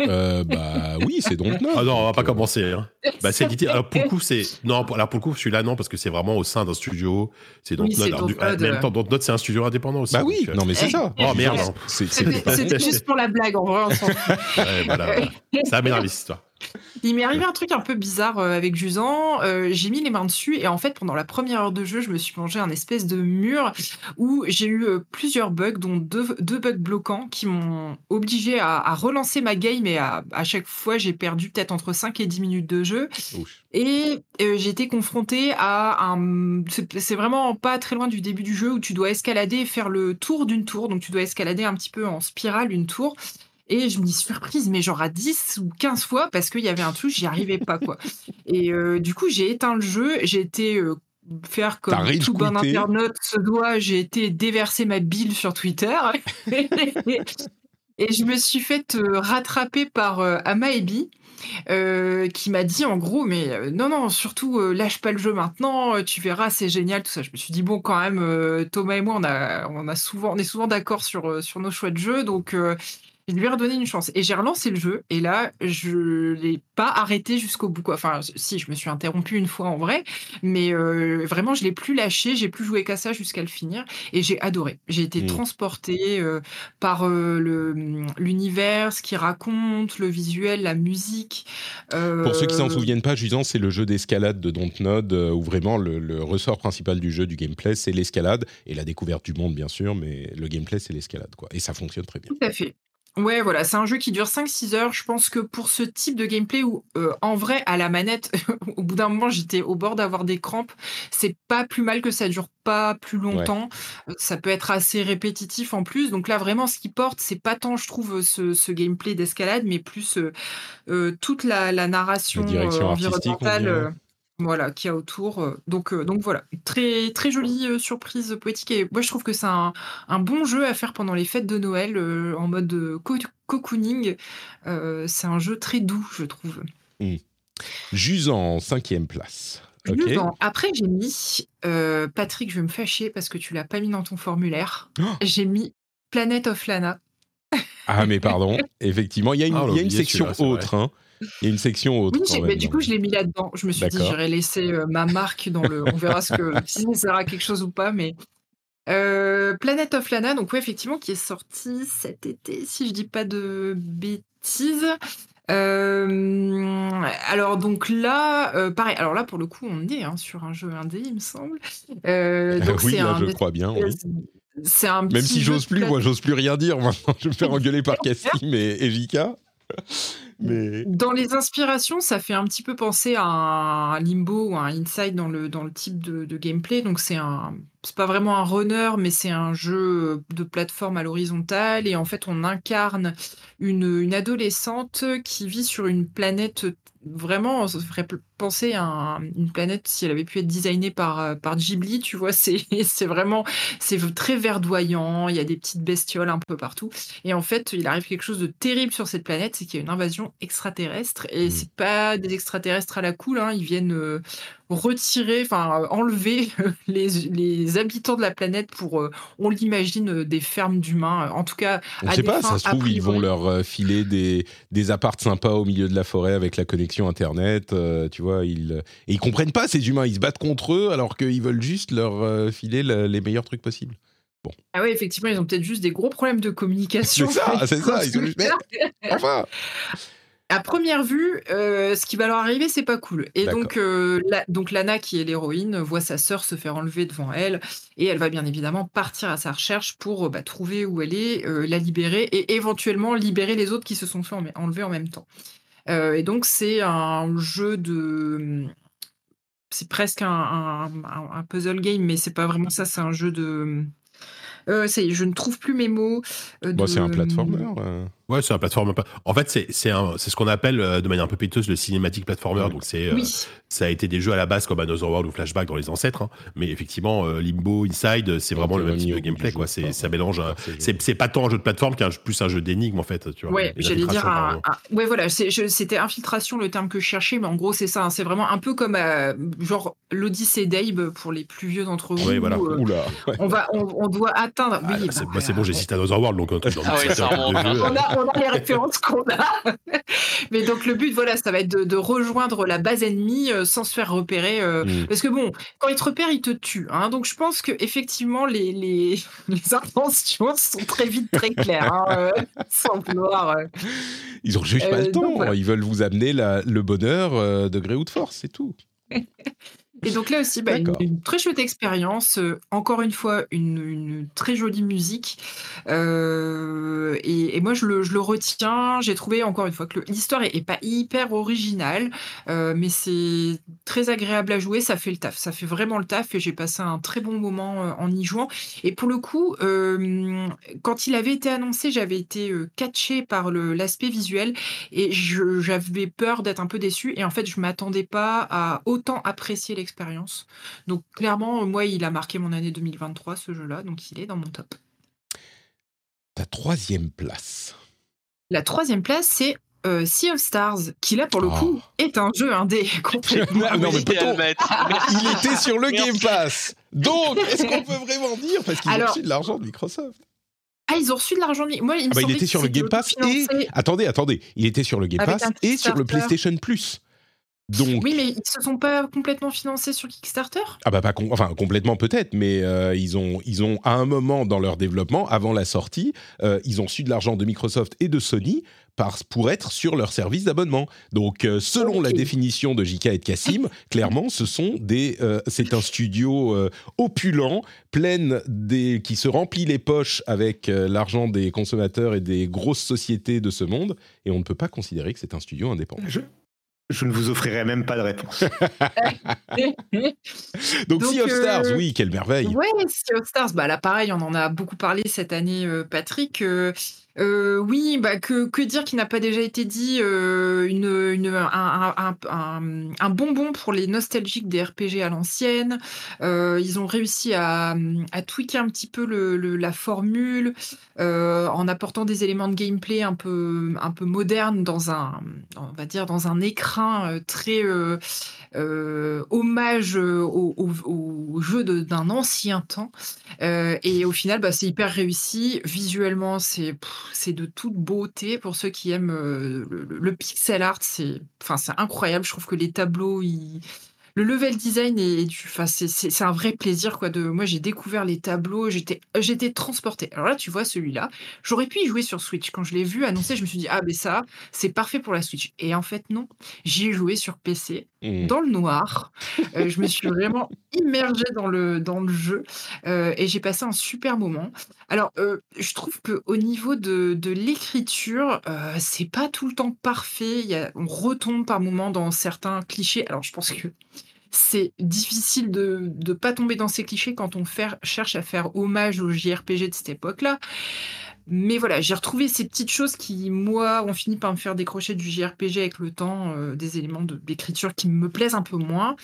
Euh, bah oui, c'est donc neuf. Ah non, on va pas Euh, commencer. Hein. Bah, c'est édité. Alors pour le coup, c'est non. pour- Alors pour le coup, celui-là non parce que c'est vraiment au sein d'un studio. C'est Oui, Alors, du- Dontnod, En même euh. temps, Dontnod, c'est un studio indépendant aussi. Bah oui, donc, euh, non mais c'est ça. Oh merde. C'était juste pour la blague, en vrai. on s'en fout. Ouais, voilà, voilà. Ça m'énerve cette histoire. Il m'est arrivé un truc un peu bizarre euh, avec Jusant. Euh, j'ai mis les mains dessus et en fait, pendant la première heure de jeu, je me suis mangé un espèce de mur où j'ai eu euh, plusieurs bugs, dont deux, deux bugs bloquants qui m'ont obligé à, à relancer ma game et à, à chaque fois, j'ai perdu peut-être entre 5 et 10 minutes de jeu. Et euh, j'ai été confrontée à un. c'est- C'est vraiment pas très loin du début du jeu où tu dois escalader et faire le tour d'une tour. Donc tu dois escalader un petit peu en spirale une tour. Et je me dis surprise, mais genre à 10 ou 15 fois parce qu'il y avait un truc, j'y arrivais pas quoi. Et euh, du coup, j'ai éteint le jeu. J'ai été euh, faire comme tout bon internaute se doit. J'ai été déverser ma bile sur Twitter. Et je me suis fait euh, rattraper par Amaebi, euh, qui m'a dit en gros, mais euh, non, non, surtout euh, lâche pas le jeu maintenant, tu verras, c'est génial, tout ça. Je me suis dit, bon, quand même, Thomas et moi, on, a, on, a souvent, on est souvent d'accord sur, sur nos choix de jeu, donc je lui ai redonné une chance. Et j'ai relancé le jeu, et là, je l'ai pas arrêté jusqu'au bout. Quoi. Enfin, si, je me suis interrompu une fois en vrai, mais euh, vraiment, je l'ai plus lâché, j'ai plus joué qu'à ça jusqu'à le finir, et j'ai adoré. J'ai été Mm. transportée euh, par euh, le- l'univers, ce qu'il raconte, le visuel, la musique. Pour ceux qui s'en Euh, souviennent pas, Jusant, c'est le jeu d'escalade de Dontnod euh, où vraiment le, le ressort principal du jeu, du gameplay, c'est l'escalade et la découverte du monde, bien sûr, mais le gameplay, c'est l'escalade, quoi. Et ça fonctionne très bien. Tout à fait. Ouais, voilà, c'est un jeu qui dure 5-6 heures. Je pense que pour ce type de gameplay où, euh, en vrai, à la manette, au bout d'un moment, j'étais au bord d'avoir des crampes, c'est pas plus mal que ça dure pas plus longtemps. Euh, Ça peut être assez répétitif en plus. Donc là, vraiment, ce qui porte, c'est pas tant, je trouve, ce, ce gameplay d'escalade, mais plus euh, euh, toute la, la narration La euh, environnementale. Voilà, qu'il y a autour. euh, Donc, euh, donc voilà, très, très jolie euh, surprise poétique. Et moi, je trouve que c'est un, un bon jeu à faire pendant les fêtes de Noël euh, en mode co- cocooning. Euh, c'est un jeu très doux, je trouve. Jusant, cinquième place. Ok. Jusant. Après, j'ai mis euh, Patrick, je vais me fâcher parce que tu l'as pas mis dans ton formulaire. Oh j'ai mis Planet of Lana. Ah, mais pardon, effectivement, il y a une, Ah, y a une section autre. hein. Il y a une section autre. Oui, quand même, du dans coup, je l'ai mis là-dedans. Je me suis dit, j'irai laisser euh, ma marque dans le. On verra ce que, si ça sert à quelque chose ou pas, mais. Euh, Planet of Lana, donc ouais, effectivement, qui est sorti cet été, si je dis pas de bêtises. Euh, alors donc là, euh, pareil. Alors là, pour le coup, on est hein, sur un jeu indé, il me semble. Donc oui, là, un je crois bien. oui. C'est un Même si j'ose plus, moi, j'ose plus rien dire maintenant. Je vais me faire engueuler par Cassim et, et Jika. Dans les inspirations, ça fait un petit peu penser à un Limbo ou à un Inside dans le, type de gameplay. Donc, c'est un. C'est pas vraiment un runner, mais c'est un jeu de plateforme à l'horizontale. Et en fait, on incarne une, une adolescente qui vit sur une planète. Vraiment, ça ferait penser à un- une planète si elle avait pu être designée par, euh, par Ghibli, tu vois. C'est vraiment. C'est très verdoyant. Il y a des petites bestioles un peu partout. Et en fait, il arrive quelque chose de terrible sur cette planète, c'est qu'il y a une invasion extraterrestre. Et Mm. c'est pas des extraterrestres à la cool, hein, ils viennent euh, retirer, enfin enlever les, les habitants de la planète pour, euh, on l'imagine, euh, des fermes d'humains. En tout cas, on à sait pas, ça se trouve, ils vont leur euh, filer des, des apparts sympas au milieu de la forêt avec la connexion Internet. euh, tu vois, ils, et ils comprennent pas, ces humains. Ils se battent contre eux alors qu'ils veulent juste leur filer le- les meilleurs trucs possibles. Ah oui, effectivement, ils ont peut-être juste des gros problèmes de communication. C'est ça, c'est ça, ils ont juste- Enfin À première vue, euh, ce qui va leur arriver, c'est pas cool. Et donc, euh, la- donc Lana, qui est l'héroïne, voit sa sœur se faire enlever devant elle, et elle va bien évidemment partir à sa recherche pour euh, bah, trouver où elle est, euh, la libérer, et éventuellement libérer les autres qui se sont fait en- enlever en même temps. Et donc, c'est un jeu de. C'est presque un, un- un- un puzzle game, mais c'est pas vraiment ça, c'est un jeu de. Ça y est, je ne trouve plus mes mots. Bon, c'est un platformer. Ouais, c'est un plateforme. En fait, c'est c'est un- c'est ce qu'on appelle euh, de manière un peu péteuse le cinématique platformer. Donc c'est euh, ça a été des jeux à la base comme Another World ou Flashback dans les ancêtres, hein. mais effectivement euh, Limbo, Inside, c'est vraiment le même type de gameplay quoi. C'est ça mélange. C'est c'est pas tant un jeu de plateforme qu'un plus un jeu d'énigme en fait. Tu vois. Ouais, j'allais dire un, ouais voilà, c'était infiltration le terme que je cherchais, mais en gros c'est ça, hein, c'est vraiment un peu comme euh, genre l'Odyssée d'Abe pour les plus vieux d'entre vous. Ouais, voilà. où, euh, Oula. ouais. on va, on, on doit atteindre. Ah, oui, c'est bah, bah, bon, j'ai cité Another World donc Ah on a, on a les références qu'on a. Mais donc le but, voilà, ça va être de, de rejoindre la base ennemie euh, sans se faire repérer. euh, Mm. Parce que bon, quand ils te repèrent, ils te tuent. hein. donc je pense que effectivement les, les, les intentions sont très vite très claires, hein, euh, sans vouloir. euh. Ils ont juste pas le temps. donc, voilà. Ils veulent vous amener la- le bonheur de gré ou de force, c'est tout. Et donc là aussi, bah, une, très chouette expérience. euh, encore une fois, une, une très jolie musique. Euh, et, et moi, je le, je le retiens. J'ai trouvé encore une fois que l'histoire est, est pas hyper originale, euh, mais c'est très agréable à jouer. Ça fait le taf. Ça fait vraiment le taf. Et j'ai passé un très bon moment en y jouant. Et pour le coup, quand il avait été annoncé, j'avais été catchée par l'aspect visuel et j'avais peur d'être un peu déçue. Et en fait, je m'attendais pas à autant apprécier l'expérience. Donc, clairement, moi, il a marqué mon année 2023, ce jeu-là. Donc, il est dans mon top. Ta troisième place. La troisième place, c'est euh, Sea of Stars, qui là, pour le Oh. coup, est un jeu indé complètement. Non, mais. Il était sur le Merci. Game Pass. Donc, est-ce qu'on peut vraiment dire Parce qu'ils ont reçu de l'argent de Microsoft? Ah, ils ont reçu de l'argent. mais Moi, il me Ah bah, il était sur le Game Pass et... Attendez, attendez. Il était sur le Game Avec Pass et sur le. PlayStation Plus. Donc, Oui, mais ils se sont pas complètement financés sur Kickstarter? Ah bah pas com- enfin complètement peut-être, mais euh, ils ont ils ont à un moment dans leur développement, avant la sortie, euh, ils ont su de l'argent de Microsoft et de Sony par, pour être sur leur service d'abonnement. Donc euh, selon la définition de JK et de Cassim, clairement ce sont des euh, c'est un studio euh, opulent, plein des qui se remplit les poches avec euh, l'argent des consommateurs et des grosses sociétés de ce monde, et on ne peut pas considérer que c'est un studio indépendant. Je, je ne vous offrirai même pas de réponse. Donc, Donc, Sea of Stars, euh, oui, quelle merveille. Ouais, Sea of Stars, bah là pareil, on en a beaucoup parlé cette année, euh, Patrick. Euh, oui, bah que, dire qui n'a pas déjà été dit euh, un, bonbon pour les nostalgiques des RPG à l'ancienne. Euh, ils ont réussi à, à tweaker un petit peu la formule en apportant des éléments de gameplay un peu, un peu modernes dans un, on va dire, dans un écrin très euh, hommage euh, au, jeu d'un ancien temps. Euh, et au final, bah, c'est hyper réussi. Visuellement, c'est de toute beauté. Pour ceux qui aiment le, pixel art, c'est incroyable. Je trouve que les tableaux, le level design est, c'est- un vrai plaisir. Quoi, de, moi, j'ai découvert les tableaux, j'étais j'étais transportée. Alors là, tu vois, celui-là, j'aurais pu y jouer sur Switch. Quand je l'ai vu annoncé, je me suis dit, ah, mais ça, c'est parfait pour la Switch. Et en fait, non, j'y ai joué sur PC Dans le noir. Euh, je me suis vraiment immergée dans le, dans le jeu euh, et j'ai passé un super moment. Alors, euh, je trouve qu'au niveau de, de l'écriture, c'est pas tout le temps parfait. Y a- on retombe par moments dans certains clichés. Alors, je pense que c'est difficile de ne pas tomber dans ces clichés quand on cherche à faire hommage au JRPG de cette époque-là. Mais voilà, j'ai retrouvé ces petites choses qui, moi, ont fini par me faire décrocher du JRPG avec le temps, euh, des éléments de- d'écriture qui me plaisent un peu moins.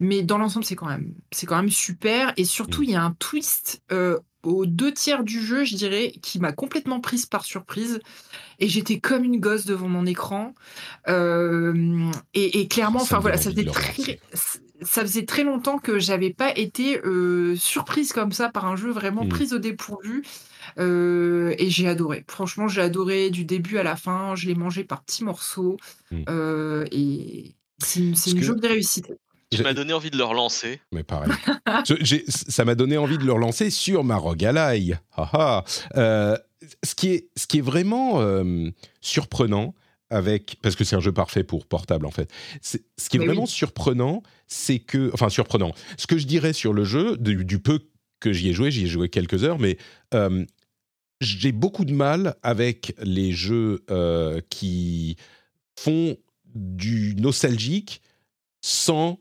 Mais dans l'ensemble, c'est quand même, quand même super. Et surtout, il y a un twist euh, aux deux tiers du jeu, je dirais, qui m'a complètement prise par surprise. Et j'étais comme une gosse devant mon écran. Euh, et, et clairement, Ça enfin voilà, ça de faisait, très, ça faisait très longtemps que j'avais pas été euh, surprise comme ça par un jeu vraiment Mm. prise au dépourvu. Euh, et j'ai adoré. Franchement, j'ai adoré du début à la fin. Je l'ai mangé par petits morceaux. Mm. Euh, et c'est une, une que- jolie réussite. Tu J'ai- m'as donné envie de le relancer. Mais pareil. Je- j'ai- ça m'a donné envie de le relancer sur ma Rogalai. Ah ah. Euh, ce, qui est, ce qui est vraiment euh, surprenant avec parce que c'est un jeu parfait pour portable en fait. C'est- Ce qui est Mais vraiment oui. surprenant, c'est que enfin surprenant. Ce que je dirais sur le jeu du, du peu que j'y ai joué, j'y ai joué quelques heures, mais euh, j'ai beaucoup de mal avec les jeux euh, qui font du nostalgique sans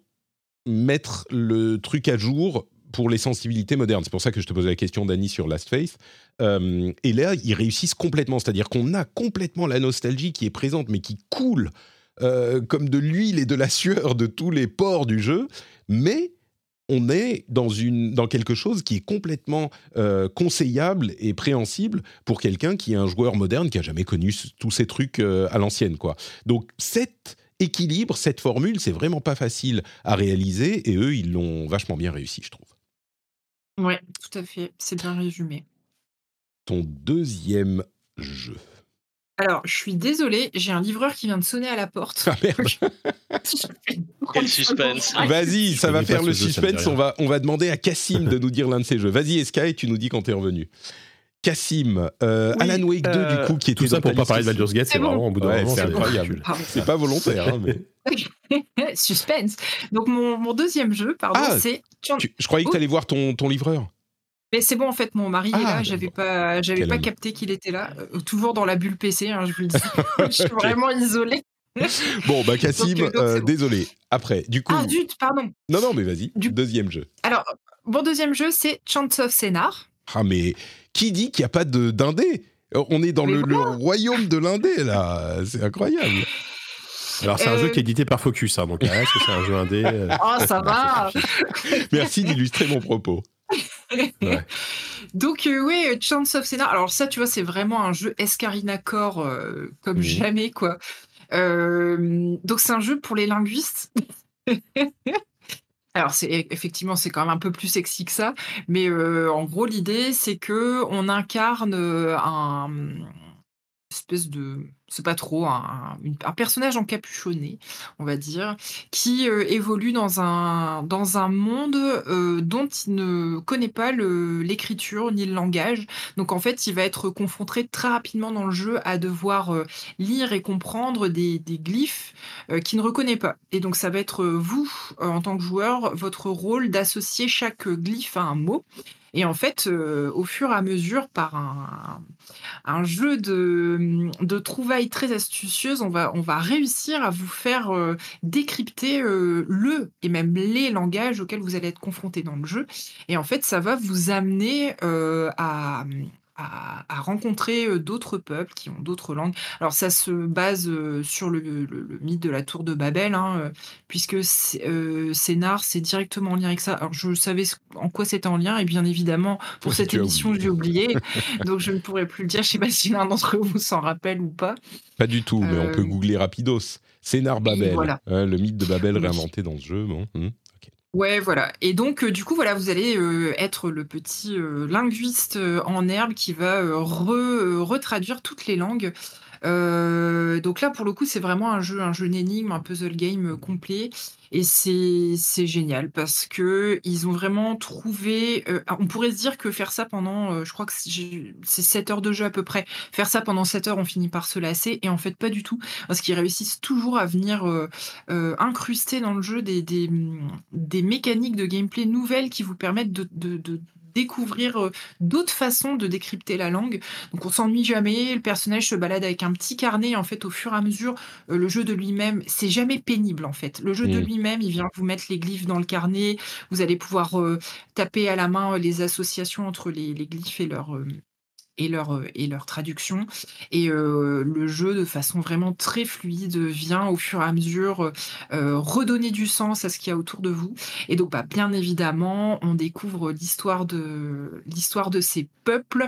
mettre le truc à jour pour les sensibilités modernes. C'est pour ça que je te posais la question, Dany, sur Last Face. Euh, et là, ils réussissent complètement. C'est-à-dire qu'on a complètement la nostalgie qui est présente, mais qui coule euh, comme de l'huile et de la sueur de tous les pores du jeu. Mais on est dans, une, dans quelque chose qui est complètement euh, conseillable et préhensible pour quelqu'un qui est un joueur moderne qui a jamais connu tous ces trucs euh, à l'ancienne. quoi. Donc cet équilibre, cette formule, c'est vraiment pas facile à réaliser et eux, ils l'ont vachement bien réussi, je trouve. Ouais, tout à fait. C'est bien résumé. Ton deuxième jeu. Alors, je suis désolée, j'ai un livreur qui vient de sonner à la porte. Ah merde. Quel suspense. Vas-y, ça Je va faire le jeu, suspense. On va, on va demander à Cassim de nous dire l'un de ses jeux. Vas-y, Esca, et tu nous dis quand t'es revenu. Cassim, euh, Oui, Alan Wake 2, du euh, coup, qui était Tout ça pour pas parler de. Baldur's Gate, C'est bon. vraiment au bout d'un Ouais, moment. c'est incroyable. C'est pas volontaire, hein, mais. Suspense. Donc, mon, mon deuxième jeu, pardon, Ah, c'est. Tu- je croyais que tu allais voir ton, ton livreur. Mais c'est bon, en fait, mon mari est Ah, là. J'avais pas, j'avais pas capté qu'il était là. Euh, toujours dans la bulle PC, hein, je vous le dis. je suis vraiment isolée. Bon, bah Cassim, Donc, euh, donc, euh, bon. désolé. Après, du coup. Ah, zut, pardon. non, non, mais vas-y. Du- Deuxième jeu. Alors, mon deuxième jeu, c'est Chance of Scénar. Ah, mais qui dit qu'il n'y a pas de d'indé? On est dans le, royaume de l'indé, là. C'est incroyable. Alors, c'est un jeu qui est édité par Focus, hein, donc est-ce que c'est un jeu indé euh, Oh, ça va. Merci d'illustrer mon propos. Ouais. Donc, euh, ouais, Chance of Scénar. Alors, ça, tu vois, c'est vraiment un jeu Escarina Core euh, comme jamais, quoi. Euh, donc, c'est un jeu pour les linguistes. Alors, c'est effectivement, c'est quand même un peu plus sexy que ça, mais euh, en gros, l'idée, c'est que on incarne euh, un espèce de, c'est pas trop, un, un personnage encapuchonné, on va dire, qui euh, évolue dans un, dans un monde euh, dont il ne connaît pas l'écriture ni le langage. Donc en fait, il va être confronté très rapidement dans le jeu à devoir euh, lire et comprendre des, des glyphes qu'il ne reconnaît pas. Et donc ça va être vous, en tant que joueur, votre rôle d'associer chaque glyphe à un mot. Et en fait, au fur et à mesure, par un, un jeu de, de trouvailles très va, on va réussir à vous faire euh, décrypter euh, le et même les langages auxquels vous allez être confronté dans le jeu. Et en fait, ça va vous amener euh, à, à, à rencontrer euh, d'autres peuples qui ont d'autres langues. Alors ça se base euh, sur le, le- le mythe de la tour de Babel, hein, euh, puisque Scénar, c'est directement en lien avec ça. Alors je savais en quoi c'était en lien, et bien évidemment, pour Oui, cette émission, j'ai oublié, donc je ne pourrais plus le dire. Je ne sais pas si l'un d'entre vous s'en rappelle ou pas. Pas du tout, mais on peut googler rapidos. Scénar Babel. voilà. Hein, le mythe de Babel Oui. réinventé dans ce jeu. Bon. hum. Ouais, voilà. Et donc, euh, du coup, voilà, vous allez euh, être le petit euh, linguiste en herbe qui va re- retraduire toutes les langues. Donc là, pour le coup, c'est vraiment un jeu, un jeu d'énigmes, un puzzle game complet. Et c'est génial parce que ils ont vraiment trouvé. euh, on pourrait se dire que faire ça pendant, euh, je crois que c'est j'ai- c'est 7 heures de jeu à peu près. Faire ça pendant 7 heures, on finit par se lasser. Et en fait, pas du tout. Parce qu'ils réussissent toujours à venir euh, incruster dans le jeu des, mécaniques de gameplay nouvelles qui vous permettent de découvrir euh, d'autres façons de décrypter la langue. Donc on s'ennuie jamais, le personnage se balade avec un petit carnet, en fait au fur et à mesure, euh, le jeu de lui-même, c'est jamais pénible en fait. Le jeu de Mm. lui-même, il vient vous mettre les glyphes dans le carnet, vous allez pouvoir euh, taper à la main les associations entre les, les glyphes et leur... euh, et leur, euh, et leur traduction. Et euh, le jeu, de façon vraiment très fluide, vient au fur et à mesure euh, redonner du sens à ce qu'il y a autour de vous. Et donc, bah, bien évidemment, on découvre l'histoire de l'histoire de ces peuples,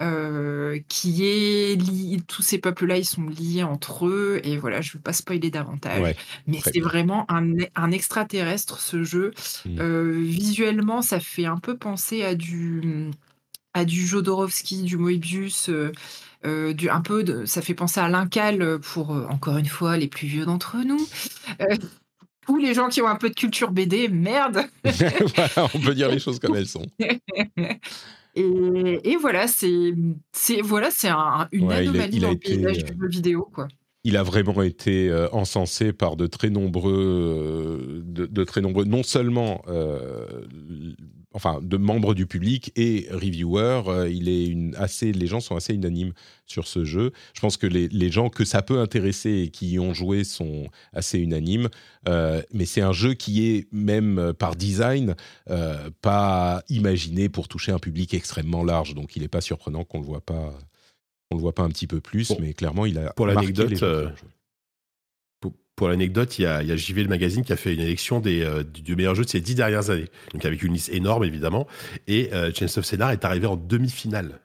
euh, qui est lié. Tous ces peuples-là, ils sont liés entre eux. Et voilà, je ne veux pas spoiler davantage. Ouais, mais c'est bien. vraiment un, un extraterrestre ce jeu. Mm. Euh, visuellement, ça fait un peu penser à du à du Jodorowsky, du Moebius. euh, euh, du, un peu de, ça fait penser à l'Incal pour, euh, encore une fois, les plus vieux d'entre nous. Ou les gens qui ont un peu de culture BD, merde. voilà, on peut dire les choses comme elles sont. Et, et voilà, c'est voilà, c'est un- une Ouais, il a- anomalie il a dans le été, paysage du jeu vidéo, quoi. il a vraiment été euh, encensé par de très nombreux, euh, de, de très nombreux, non seulement euh, enfin de membres du public et reviewers. Euh, il est une, assez, les gens sont assez unanimes sur ce jeu. Je pense que les, les gens que ça peut intéresser et qui y ont joué sont assez unanimes. Euh, mais c'est un jeu qui est même par design pas imaginé pour toucher un public extrêmement large. Donc il n'est pas surprenant qu'on le voit pas, on le voit pas un petit peu plus. mais clairement, il a pour l'anecdote pour l'anecdote, il y, a, il y a JV le magazine qui a fait une élection des, euh, du meilleur jeu de ces dix dernières années. Donc avec une liste énorme évidemment. Et euh, Chains of est arrivé en demi-finale.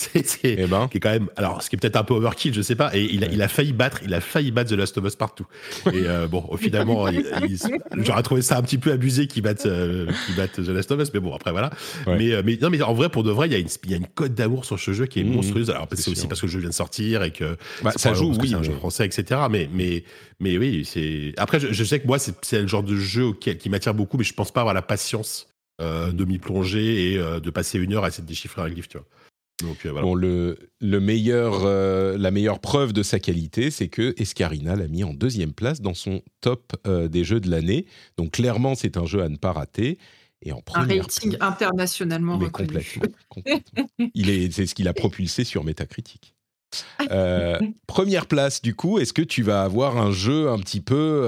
C'est eh ben. qui est quand même alors ce qui est peut-être un peu overkill je sais pas et il a, il a failli battre il a failli battre The Last of Us partout. Et euh, bon finalement j'aurais trouvé ça un petit peu abusé qu'il batte euh, The Last of Us mais bon après voilà. Mais euh, mais non mais en vrai pour de vrai il y a une il y a une cote d'amour sur ce jeu qui est mmh, monstrueuse. Alors c'est aussi parce que le jeu vient de sortir et que bah, ça joue oui c'est un jeu français etc mais mais mais oui c'est après je, sais que moi c'est le genre de jeu qui m'attire beaucoup mais je pense pas avoir la patience de m'y plonger et de passer une heure à essayer de déchiffrer un livre tu vois euh, bon, le, le meilleur, euh, la meilleure preuve de sa qualité, c'est que Escarina l'a mis en deuxième place dans son top euh, des jeux de l'année. Donc clairement, c'est un jeu à ne pas rater. Et en un rating internationalement reconnu. Complètement, Il est, c'est ce qu'il a propulsé sur Metacritic. première place, du coup, est-ce que tu vas avoir un jeu un petit peu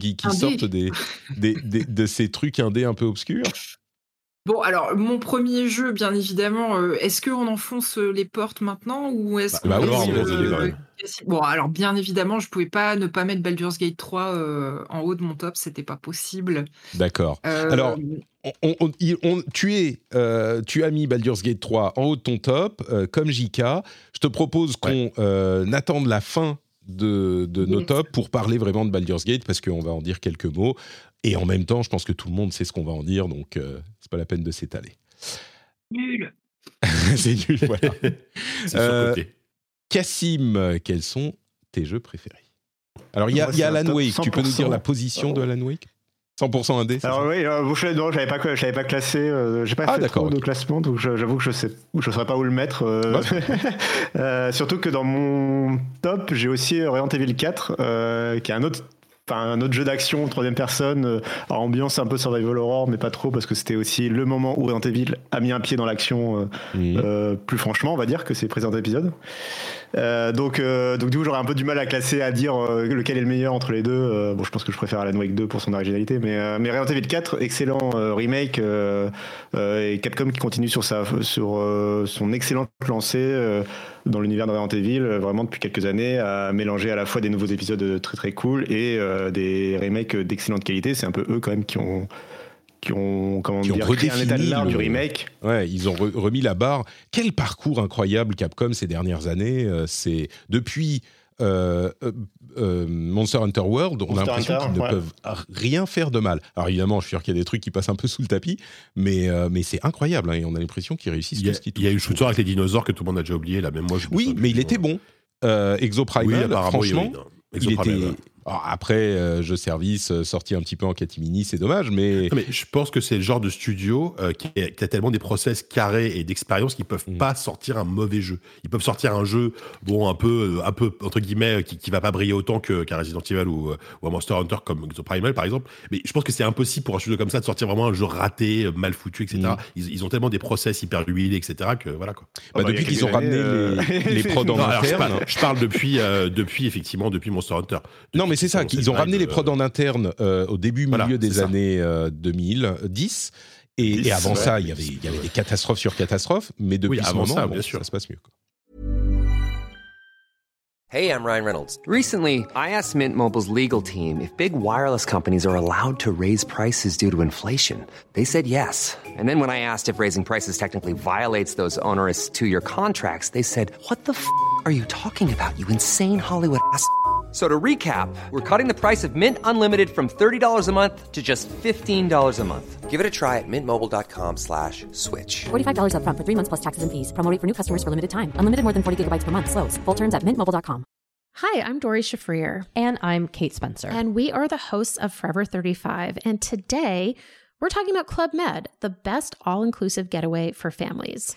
qui, qui sorte des, des, de ces trucs indés un peu obscurs? Bon, alors, mon premier jeu, bien évidemment, euh, est-ce qu'on enfonce euh, les portes maintenant ou est-ce bah, qu'on bah Bon, alors, bien évidemment, je pouvais pas ne pas mettre Baldur's Gate 3 euh, en haut de mon top, c'était pas possible. D'accord. Alors, tu, es, tu as mis Baldur's Gate 3 en haut de ton top, comme JK. Je te propose qu'on attende la fin de, nos tops pour parler vraiment de Baldur's Gate, parce qu'on va en dire quelques mots. Et en même temps, je pense que tout le monde sait ce qu'on va en dire, donc euh, c'est pas la peine de s'étaler. Nul. c'est nul, voilà. euh, Cassim, quels sont tes jeux préférés? Alors, il y a, y a Alan Wake. Tu peux nous dire la position de Alan Wake? 100% indé Alors oui, euh, non, j'avais pas, j'avais pas classé, euh, j'ai pas ah, fait trop de classement, donc j'avoue que je sais, je saurais pas où le mettre. Euh, euh surtout que dans mon top, j'ai aussi Resident Evil 4, qui est un autre un autre jeu d'action troisième personne euh, ambiance un peu survival horror mais pas trop parce que c'était aussi le moment où Resident Evil a mis un pied dans l'action euh, mhm. euh, plus franchement on va dire que c'est présent épisode donc donc du coup j'aurais un peu du mal à classer à dire lequel est le meilleur entre les deux bon je pense que je préfère Alan Wake 2 pour son originalité mais mais Resident Evil 4 excellent remake et Capcom qui continue sur sa sur son excellente lancée dans l'univers de Resident Evil, euh, vraiment depuis quelques années, à mélanger à la fois des nouveaux épisodes très très cool et euh, des remakes d'excellente qualité. C'est un peu eux quand même qui ont qui ont comment dire créé un état de l'art du remake. Ouais, ils ont remis la barre. Quel parcours incroyable Capcom ces dernières années. Euh, c'est depuis euh, euh, euh, Monster Hunter World, on a l'impression qu'ils ne peuvent rien faire de mal. Alors évidemment, je suis sûr qu'il y a des trucs qui passent un peu sous le tapis, mais, mais c'est incroyable, hein, et on a l'impression qu'ils réussissent il y a, tout ce qui Il y a eu le shooter avec les dinosaures que tout le monde a déjà oublié, là, même moi. Je oui, mais il était bon. Exoprimal, franchement, il était après, euh, jeu service euh, sorti un petit peu en catimini, c'est dommage, mais... mais je pense que c'est le genre de studio euh, qui, a tellement des process carrés et d'expérience qu'ils peuvent mm. pas sortir un mauvais jeu. Ils peuvent sortir un jeu, bon, un peu, un peu entre guillemets, qui, qui va pas briller autant qu'un Resident Evil ou, ou, un Monster Hunter comme The Primal, par exemple. Mais je pense que c'est impossible pour un studio comme ça de sortir vraiment un jeu raté, mal foutu, etc. Mm. Ils, ont tellement des process hyper huilés, etc. que voilà quoi. Bah, depuis qu'ils ont ramené les, les prods en interne. Je parle, depuis, depuis effectivement depuis Monster Hunter. non, mais c'est ça, qu'ils ont ramené les prods en interne euh, au début, milieu des années 2010. Euh, et, et avant ça, il y, avait, il y avait des catastrophes sur catastrophes, mais depuis ce moment, ça, bon, ça se passe mieux. Quoi. Hey, I'm Ryan Reynolds. Recently, I asked Mint Mobile's legal team if big wireless companies are allowed to raise prices due to inflation. They said yes. And then when I asked if raising prices technically violates those onerous two-year contracts, they said, what the f*** are you talking about, you insane Hollywood ass?" So to recap, we're cutting the price of Mint Unlimited from $30 a month to just $15 a month. Give it a try at mintmobile.com slash switch. $45 up front for three months plus taxes and fees. Promo for new customers for limited time. Unlimited more than 40 gigabytes per month. Slows. Full terms at mintmobile.com. Hi, I'm Dori Shafrir. And I'm Kate Spencer. And we are the hosts of Forever 35. And today We're talking about Club Med, the best all inclusive getaway for families.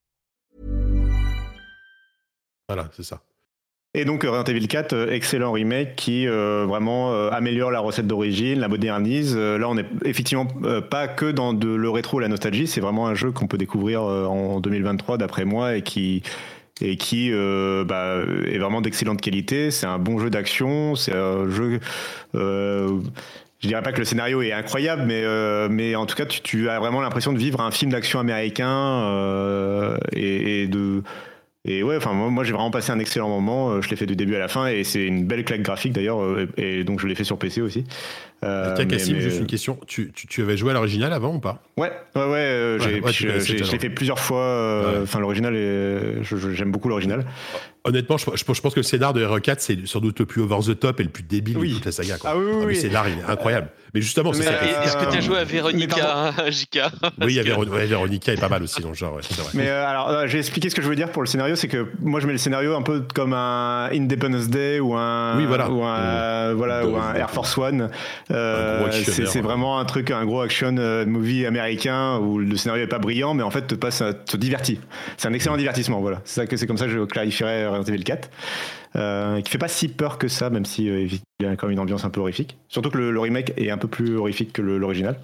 Voilà, c'est ça. Et donc Resident Evil 4, euh, excellent remake qui euh, vraiment euh, améliore la recette d'origine, la modernise. Euh, là, on n'est effectivement euh, pas que dans le rétro, la nostalgie. C'est vraiment un jeu qu'on peut découvrir euh, en 2023, d'après moi, et qui et qui euh, bah, est vraiment d'excellente qualité. C'est un bon jeu d'action. C'est un jeu. Euh, je dirais pas que le scénario est incroyable, mais, euh, mais en tout cas, tu, as vraiment l'impression de vivre un film d'action américain euh, et de. Et ouais, enfin moi, j'ai vraiment passé un excellent moment. Euh, Je l'ai fait du début à la fin et c'est une belle claque graphique d'ailleurs. euh, Et, et donc je l'ai fait sur PC aussi. Euh, Tiens, mais- Cassim, mais- juste une question. Tu, tu, tu avais joué à l'original avant ou pas? Ouais, ouais, ouais. euh, Ouais, je- l'ai fait plusieurs fois. euh, Ouais. Enfin, l'original, j'aime beaucoup l'original. Honnêtement, je, je- je pense que le scénar de RE4, c'est sans doute le plus over the top et le plus débile Oui. de toute la saga. Quoi. Ah oui, oui, le oui. scénar, il est incroyable. Mais justement, c'est Mais, ça. qui est- euh, Est-ce que tu as joué à Véronica, JK Oui, il Véronica est pas mal aussi dans le genre. ouais, c'est vrai. Mais euh, alors, euh, j'ai expliqué ce que je veux dire pour le scénario, c'est que moi je mets le scénario un peu comme un Independence Day ou un, Oui, voilà. ou un, voilà, ou un Air Force One. Euh, c'est, vraiment un truc, un gros action movie américain où le scénario est pas brillant, mais en fait te passe, te divertit. C'est un excellent divertissement, voilà. C'est ça que c'est comme ça que je clarifierais Resident Evil 4. Euh, qui fait pas si peur que ça, même si euh, il y a quand même une ambiance un peu horrifique. Surtout que le, le remake est un peu plus horrifique que l'original.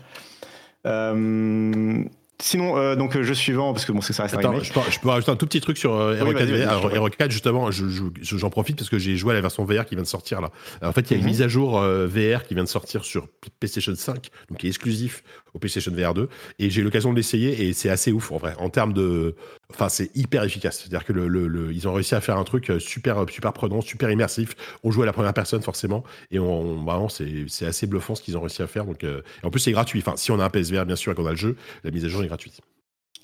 Euh, sinon, euh, donc jeu suivant, parce que bon, c'est ça reste un Attends, remake. je peux, je peux rajouter un tout petit truc sur euh, Oui, RE4 vas-y, vas-y, VR. Alors, je t'en prie. RE4, justement, je- je- j'en profite parce que j'ai joué à la version VR qui vient de sortir là. Alors, en fait, il y a une Mhm. mise à jour euh, VR qui vient de sortir sur PlayStation 5, donc qui est exclusif au PlayStation VR 2. Et j'ai eu l'occasion de l'essayer et c'est assez ouf en vrai. En termes de. Enfin, c'est hyper efficace. C'est-à-dire que le, le- le- ils ont réussi à faire un truc euh, super, super prenant, super immersif. On joue à la première personne forcément. Et on, vraiment, c'est c'est assez bluffant ce qu'ils ont réussi à faire. Donc, euh, en plus, c'est gratuit. Enfin, si on a un PSVR, bien sûr, et qu'on a le jeu, la mise à jour est gratuite.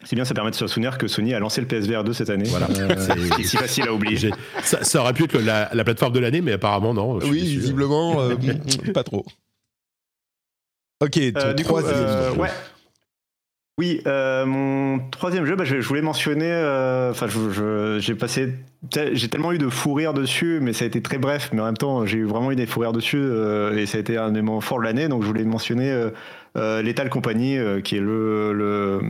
C'est bien, ça permet de se souvenir que Sony a lancé le PSVR 2 cette année. Voilà. Euh, C'est- si facile à oublier. Ça, ça aurait pu être la, la plateforme de l'année, mais apparemment non. Oui, visiblement, euh, pas trop. Ok, ton Euh, du coup, troisième euh, ouais. Oui, euh, mon troisième jeu, bah, je, je voulais mentionner. Enfin, j'ai passé, j'ai tellement eu de fou rire dessus, mais ça a été très bref. Mais en même temps, j'ai eu vraiment eu des fous rires dessus, euh, et ça a été un des moments forts de l'année. Donc, je voulais mentionner Lethal Company, qui est le, le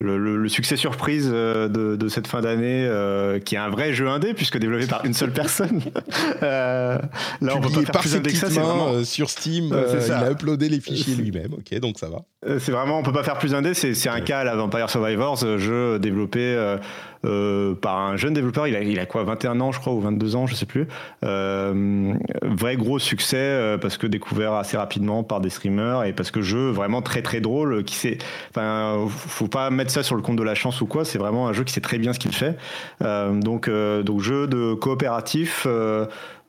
le, le- le succès surprise euh, de, de cette fin d'année, euh, qui est un vrai jeu indé, puisque développé par une seule personne. Euh, là, on peut pas faire plus indé que ça. vraiment, euh, sur Steam. Il a uploadé les fichiers lui-même. Ok, donc ça va. C'est vraiment, on peut pas faire plus indé. C'est un cas à la Vampire Survivors, jeu développé euh, par un jeune développeur. Il a, il a quoi, 21 ans, je crois, ou 22 ans, je sais plus. Euh, vrai gros succès euh, parce que découvert assez rapidement par des streamers et parce que jeu vraiment très très drôle. Qui sait, enfin, faut pas mettre ça sur le compte de la chance ou quoi. C'est vraiment un jeu qui sait très bien ce qu'il fait. Euh, donc, donc jeu de coopératif.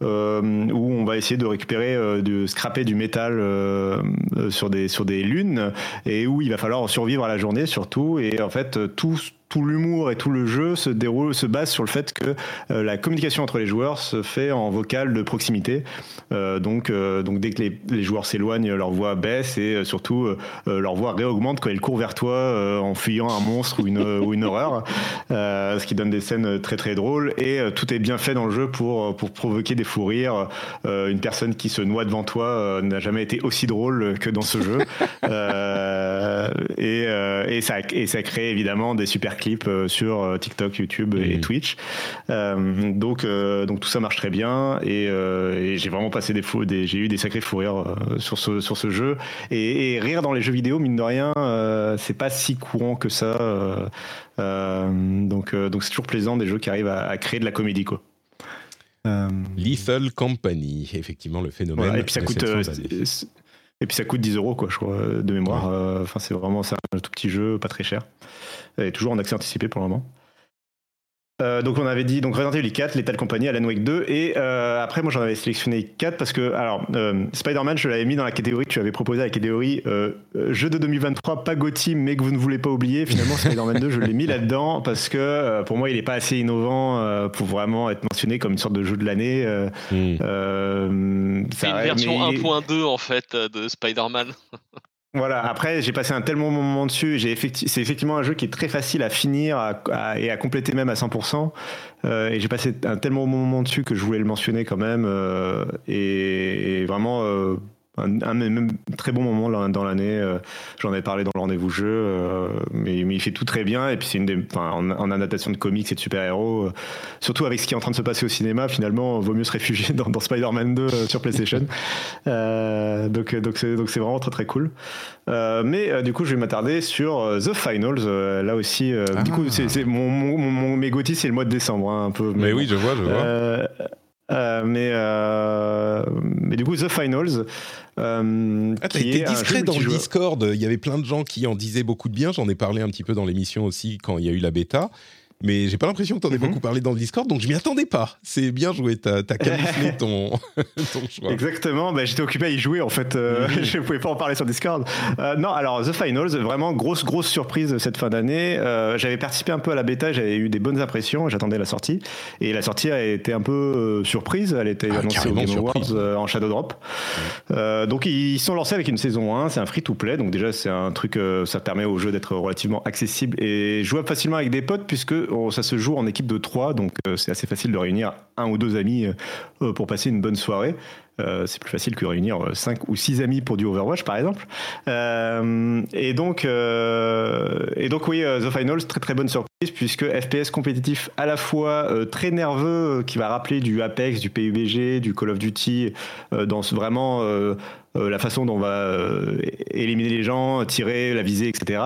Euh, où on va essayer de récupérer, euh, de scraper du métal euh, sur des sur des lunes et où il va falloir survivre à la journée surtout. Et en fait tout tout l'humour et tout le jeu se déroule se base sur le fait que la communication entre les joueurs se fait en vocal de proximité. Donc donc dès que les, les joueurs s'éloignent leur voix baisse et surtout leur voix réaugmente quand ils courent vers toi en fuyant un monstre ou une ou une horreur. Ce qui donne des scènes très très drôles. Et tout est bien fait dans le jeu pour pour provoquer des fous rires Euh, une personne qui se noie devant toi euh, n'a jamais été aussi drôle que dans ce jeu Euh, et, euh, et, ça, et ça crée évidemment des super clips sur TikTok, YouTube et. Twitch. Donc, donc tout ça marche très bien et, et j'ai vraiment passé des fous, des, j'ai eu des sacrés fous rires sur ce sur ce jeu et, et rire dans les jeux vidéo mine de rien, c'est pas si courant que ça. euh, donc euh, donc c'est toujours plaisant des jeux qui arrivent à, à créer de la comédie quoi. Euh, Lethal Company, effectivement, le phénomène. voilà, et puis ça coûte euh, et puis ça coûte 10 euros quoi je crois de mémoire. Euh, enfin c'est vraiment c'est un tout petit jeu pas très cher. Et toujours en accès anticipé pour le moment Euh, donc on avait dit donc Resident Evil 4, Lethal Company, Alan Wake 2 et euh, après moi j'en avais sélectionné 4 parce que alors euh, Spider-Man je l'avais mis dans la catégorie que tu avais proposé la catégorie euh, jeu de 2023 pas Gotti mais que vous ne voulez pas oublier finalement Spider-Man 2 je l'ai mis là-dedans parce que euh, pour moi il est pas assez innovant euh, pour vraiment être mentionné comme une sorte de jeu de l'année euh, Hmm. euh, C'est une version mais- 1.2 en fait de Spider-Man. Voilà, après j'ai passé un tellement bon moment dessus, j'ai c'est effectivement un jeu qui est très facile à finir et à compléter même à 100%. Euh, et j'ai passé un tellement bon moment dessus que je voulais le mentionner quand même. euh, et, et vraiment euh, un, un même très bon moment dans, l'année. euh, J'en ai parlé dans le rendez-vous jeu, euh, mais, mais il fait tout très bien. Et puis c'est une des, enfin, en, en adaptation de comics et de super-héros, euh, surtout avec ce qui est en train de se passer au cinéma, finalement, vaut mieux se réfugier dans, dans Spider-Man 2 euh, sur PlayStation. Euh, donc donc c'est donc c'est vraiment très très cool. Euh, mais euh, du coup, je vais m'attarder sur The Finals. là aussi, du coup, c'est c'est mon, mon, mon, mes c'est le mois de décembre, hein, un peu. Mais bon. oui, je vois, je vois. Euh, mais, euh, mais du coup, The Finals. Euh, Ah, t'as été discret dans le. Discord. Il y avait plein de gens qui en disaient beaucoup de bien. J'en ai parlé un petit peu dans l'émission aussi quand il y a eu la bêta. Mais j'ai pas l'impression que t'en aies Mhm. beaucoup parlé dans le Discord, donc je m'y attendais pas. C'est bien joué, t'as camouflé ton, ton choix. Exactement, bah, j'étais occupé à y jouer en fait, euh, je pouvais pas en parler sur Discord. Euh, non, alors The Finals, vraiment grosse grosse surprise cette fin d'année. Euh, j'avais participé un peu à la bêta, j'avais eu des bonnes impressions, j'attendais la sortie et la sortie a été un peu euh, surprise, elle était Ah, annoncée au Game Awards en Shadow Drop. Donc ils sont lancés avec une saison 1, c'est un free to play, donc déjà c'est un truc, ça permet au jeu d'être relativement accessible et jouable facilement avec des potes puisque ça se joue en équipe de 3, donc euh, c'est assez facile de réunir un ou deux amis euh, pour passer une bonne soirée. Euh, c'est plus facile que réunir 5 ou 6 amis pour du Overwatch par exemple. Et donc, et donc oui, The Finals, très très bonne surprise puisque FPS compétitif à la fois très nerveux, qui va rappeler du Apex, du PUBG, du Call of Duty, dans ce- vraiment la façon dont on va euh, éliminer les gens, tirer, la visée, etc.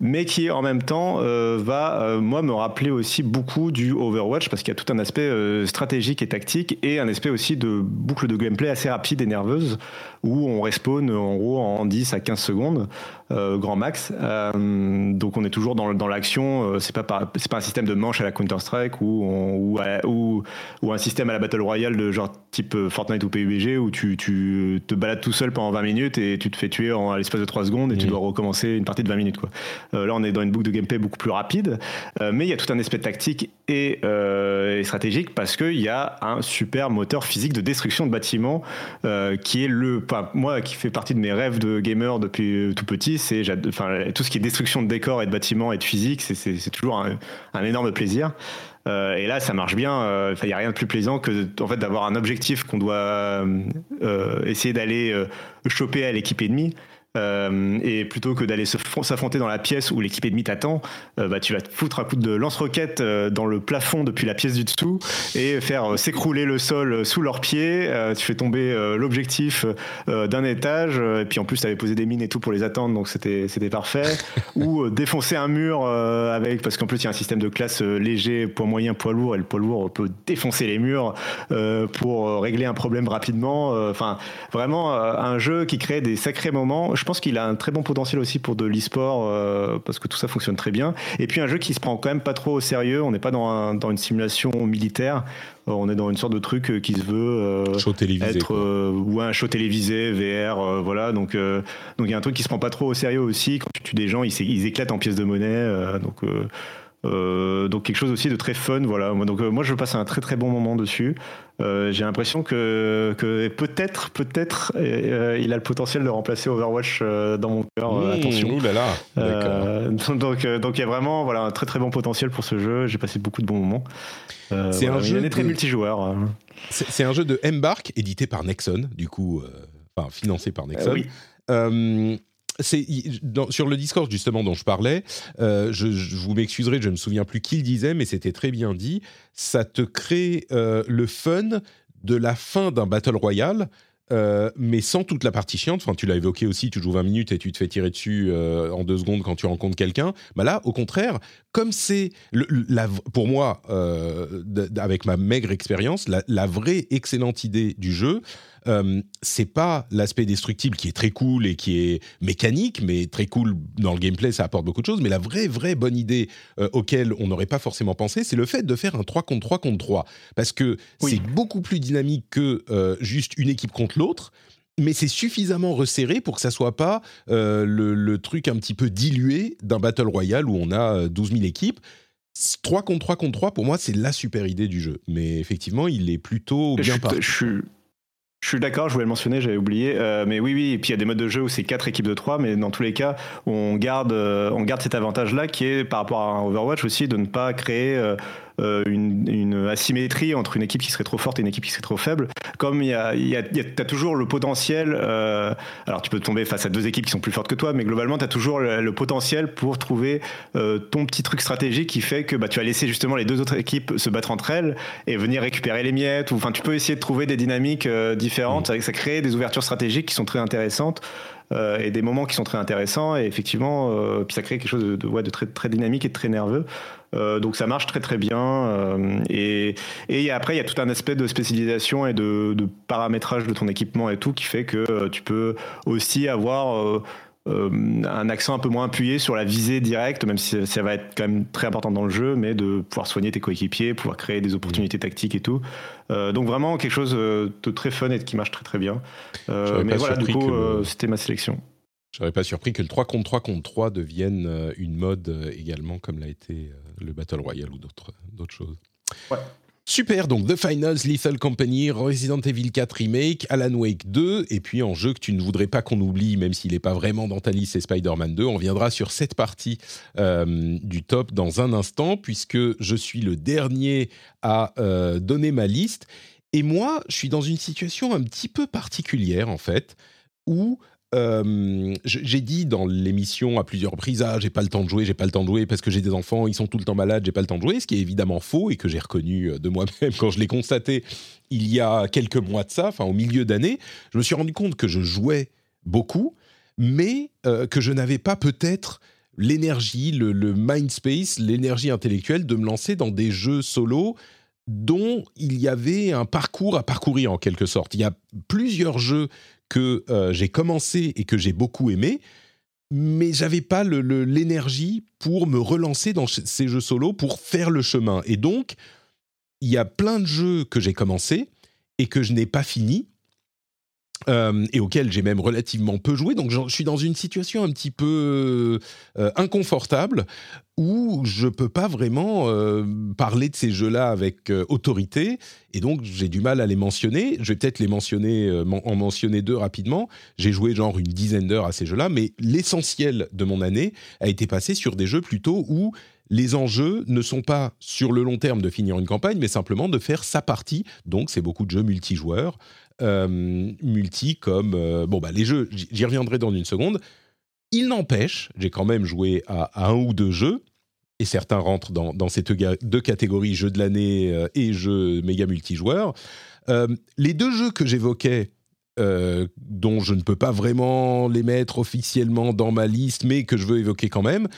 Mais qui en même temps euh, va, euh, moi, me rappeler aussi beaucoup du Overwatch parce qu'il y a tout un aspect euh, stratégique et tactique et un aspect aussi de boucle de gameplay assez rapide et nerveuse où on respawn en gros en 10 à 15 secondes, euh, grand max. Euh, donc on est toujours dans, dans l'action. euh, c'est pas par- c'est pas un système de manche à la Counter Strike ou, on- ou, à- ou ou un système à la Battle Royale de genre type euh, Fortnite ou PUBG où tu, tu te balades tout seul pendant 20 minutes et tu te fais tuer en à l'espace de 3 secondes et tu dois recommencer une partie de 20 minutes. Quoi. Euh, là, on est dans une boucle de gameplay beaucoup plus rapide, euh, mais il y a tout un aspect tactique et, euh, et stratégique parce qu'il y a un super moteur physique de destruction de bâtiments euh, qui est le. Enfin, moi, qui fait partie de mes rêves de gamer depuis tout petit, c'est enfin, tout ce qui est destruction de décors et de bâtiments et de physique, c'est- toujours un, énorme plaisir. Euh, et là, ça marche bien. euh, il n'y a rien de plus plaisant que en fait d'avoir un objectif qu'on doit euh, essayer d'aller choper à l'équipe ennemie. Euh, et plutôt que d'aller s'affronter dans la pièce où l'équipe ennemie t'attend, euh, bah, tu vas te foutre un coup de lance-roquette euh, dans le plafond depuis la pièce du dessous et faire s'écrouler le sol sous leurs pieds. Tu fais tomber l'objectif d'un étage et puis en plus tu avais posé des mines et tout pour les attendre donc c'était parfait. Ou défoncer un mur avec parce qu'en plus il y a un système de classe léger, poids moyen, poids lourd et le poids lourd peut défoncer les murs pour régler un problème rapidement. Enfin vraiment un jeu qui crée des sacrés moments. Je pense qu'il a un très bon potentiel aussi pour de l'e-sport euh, parce que tout ça fonctionne très bien. Et puis un jeu qui se prend quand même pas trop au sérieux. On n'est pas dans, un- dans une simulation militaire. Euh, On est dans une sorte de truc euh, qui se veut euh, Show télévisé. être euh, ou un show télévisé VR voilà donc donc il y a un truc qui se prend pas trop au sérieux aussi quand tu tues des gens ils, ils éclatent en pièces de monnaie donc euh, donc quelque chose aussi de très fun voilà Moi, donc euh, moi je passe un très très bon moment dessus Euh, j'ai l'impression que, que peut-être peut-être il a le potentiel de remplacer Overwatch dans mon cœur Mmh, attention ouh là là, donc, donc il y a vraiment voilà, un très très bon potentiel pour ce jeu. J'ai passé beaucoup de bons moments. C'est voilà, un jeu année très de- multijoueur. euh. C'est un jeu de Embark, édité par Nexon, du coup, enfin financé par Nexon. Oui. C'est sur le Discord justement dont je parlais. euh, je, vous m'excuserez, je ne me souviens plus qui le disait, mais c'était très bien dit. Ça te crée euh, le fun de la fin d'un battle royale euh, mais sans toute la partie chiante. Enfin, tu l'as évoqué aussi, tu joues 20 minutes et tu te fais tirer dessus en deux secondes quand tu rencontres quelqu'un. Bah là, au contraire, comme c'est, pour moi, avec ma maigre expérience, la vraie excellente idée du jeu, euh, c'est pas l'aspect destructible qui est très cool et qui est mécanique, mais très cool dans le gameplay, ça apporte beaucoup de choses. Mais la vraie, vraie bonne idée euh, auquel on n'aurait pas forcément pensé, c'est le fait de faire un 3 contre 3 contre 3. Parce que Oui. c'est beaucoup plus dynamique que euh, juste une équipe contre l'autre. Mais c'est suffisamment resserré pour que ça soit pas euh, le, le truc un petit peu dilué d'un Battle Royale où on a euh, 12 000 équipes. 3 contre 3 contre 3, pour moi, c'est la super idée du jeu. Mais effectivement, il est plutôt bien parti. Je je suis d'accord, je voulais le mentionner, j'avais oublié. Euh, mais oui, oui, et puis il y a des modes de jeu où c'est quatre équipes de 3, mais dans tous les cas, on garde, euh, on garde cet avantage-là qui est par rapport à un Overwatch aussi de ne pas créer euh, une, une asymétrie entre une équipe qui serait trop forte et une équipe qui serait trop faible. Comme il y a, il y a, y a- t'as toujours le potentiel, euh, alors tu peux tomber face à deux équipes qui sont plus fortes que toi, mais globalement, tu as toujours le, le potentiel pour trouver euh, ton petit truc stratégique qui fait que bah, tu vas laisser justement les deux autres équipes se battre entre elles et venir récupérer les miettes. Ou, enfin, tu peux essayer de trouver des dynamiques euh, différentes. Ça, ça crée des ouvertures stratégiques qui sont très intéressantes. euh, et des moments qui sont très intéressants et effectivement euh, puis ça crée quelque chose de, de, ouais, de très, très dynamique et de très nerveux euh, donc ça marche très très bien euh, et, après il y a tout un aspect de spécialisation et de, de paramétrage de ton équipement et tout qui fait que euh, tu peux aussi avoir euh, un accent un peu moins appuyé sur la visée directe, même si ça va être quand même très important dans le jeu, mais de pouvoir soigner tes coéquipiers, pouvoir créer des opportunités tactiques et tout. Donc vraiment quelque chose de très fun et qui marche très très bien. Mais voilà, du coup, que- c'était ma sélection. Je serais pas surpris que le 3 contre 3 contre 3 devienne une mode également, comme l'a été le Battle Royale ou d'autres choses. Ouais. Super, donc The Finals, Lethal Company, Resident Evil 4 Remake, Alan Wake 2, et puis en jeu que tu ne voudrais pas qu'on oublie, même s'il n'est pas vraiment dans ta liste, c'est Spider-Man 2. On viendra sur cette partie euh, du top dans un instant, puisque je suis le dernier à euh, donner ma liste. Et moi, je suis dans une situation un petit peu particulière, en fait, où euh, j'ai dit dans l'émission à plusieurs reprises, ah, j'ai pas le temps de jouer, j'ai pas le temps de jouer parce que j'ai des enfants, ils sont tout le temps malades, j'ai pas le temps de jouer, ce qui est évidemment faux et que j'ai reconnu euh, de moi-même quand je l'ai constaté il y a quelques mois de ça, enfin au milieu d'année. Je me suis rendu compte que je jouais beaucoup, mais euh, que je n'avais pas peut-être l'énergie, le, le mind space, l'énergie intellectuelle de me lancer dans des jeux solo dont il y avait un parcours à parcourir en quelque sorte. Il y a plusieurs jeux que euh, j'ai commencé et que j'ai beaucoup aimé, mais j'avais pas l'énergie pour me relancer dans ces jeux solo pour faire le chemin. Et donc, il y a plein de jeux que j'ai commencé et que je n'ai pas fini. Euh, et auxquels j'ai même relativement peu joué, donc je suis dans une situation un petit peu euh, inconfortable où je peux pas vraiment euh, parler de ces jeux-là avec autorité, et donc j'ai du mal à les mentionner. Je vais peut-être les mentionner, men- en mentionner deux rapidement. J'ai joué genre une dizaine d'heures à ces jeux-là, mais l'essentiel de mon année a été passé sur des jeux plutôt où les enjeux ne sont pas sur le long terme de finir une campagne, mais simplement de faire sa partie. Donc c'est beaucoup de jeux multijoueurs, multi comme euh, bon bah les jeux, j'y reviendrai dans une seconde. Il n'empêche, j'ai quand même joué à, un ou deux jeux, et certains rentrent dans, dans ces deux, catégories, jeux de l'année euh, et jeux méga multijoueurs. Euh, les deux jeux que j'évoquais, euh, dont je ne peux pas vraiment les mettre officiellement dans ma liste, mais que je veux évoquer quand même,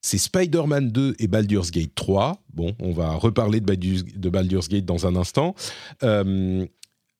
c'est Spider-Man 2 et Baldur's Gate 3. Bon, on va reparler de Baldur's, de Baldur's Gate dans un instant. Euh,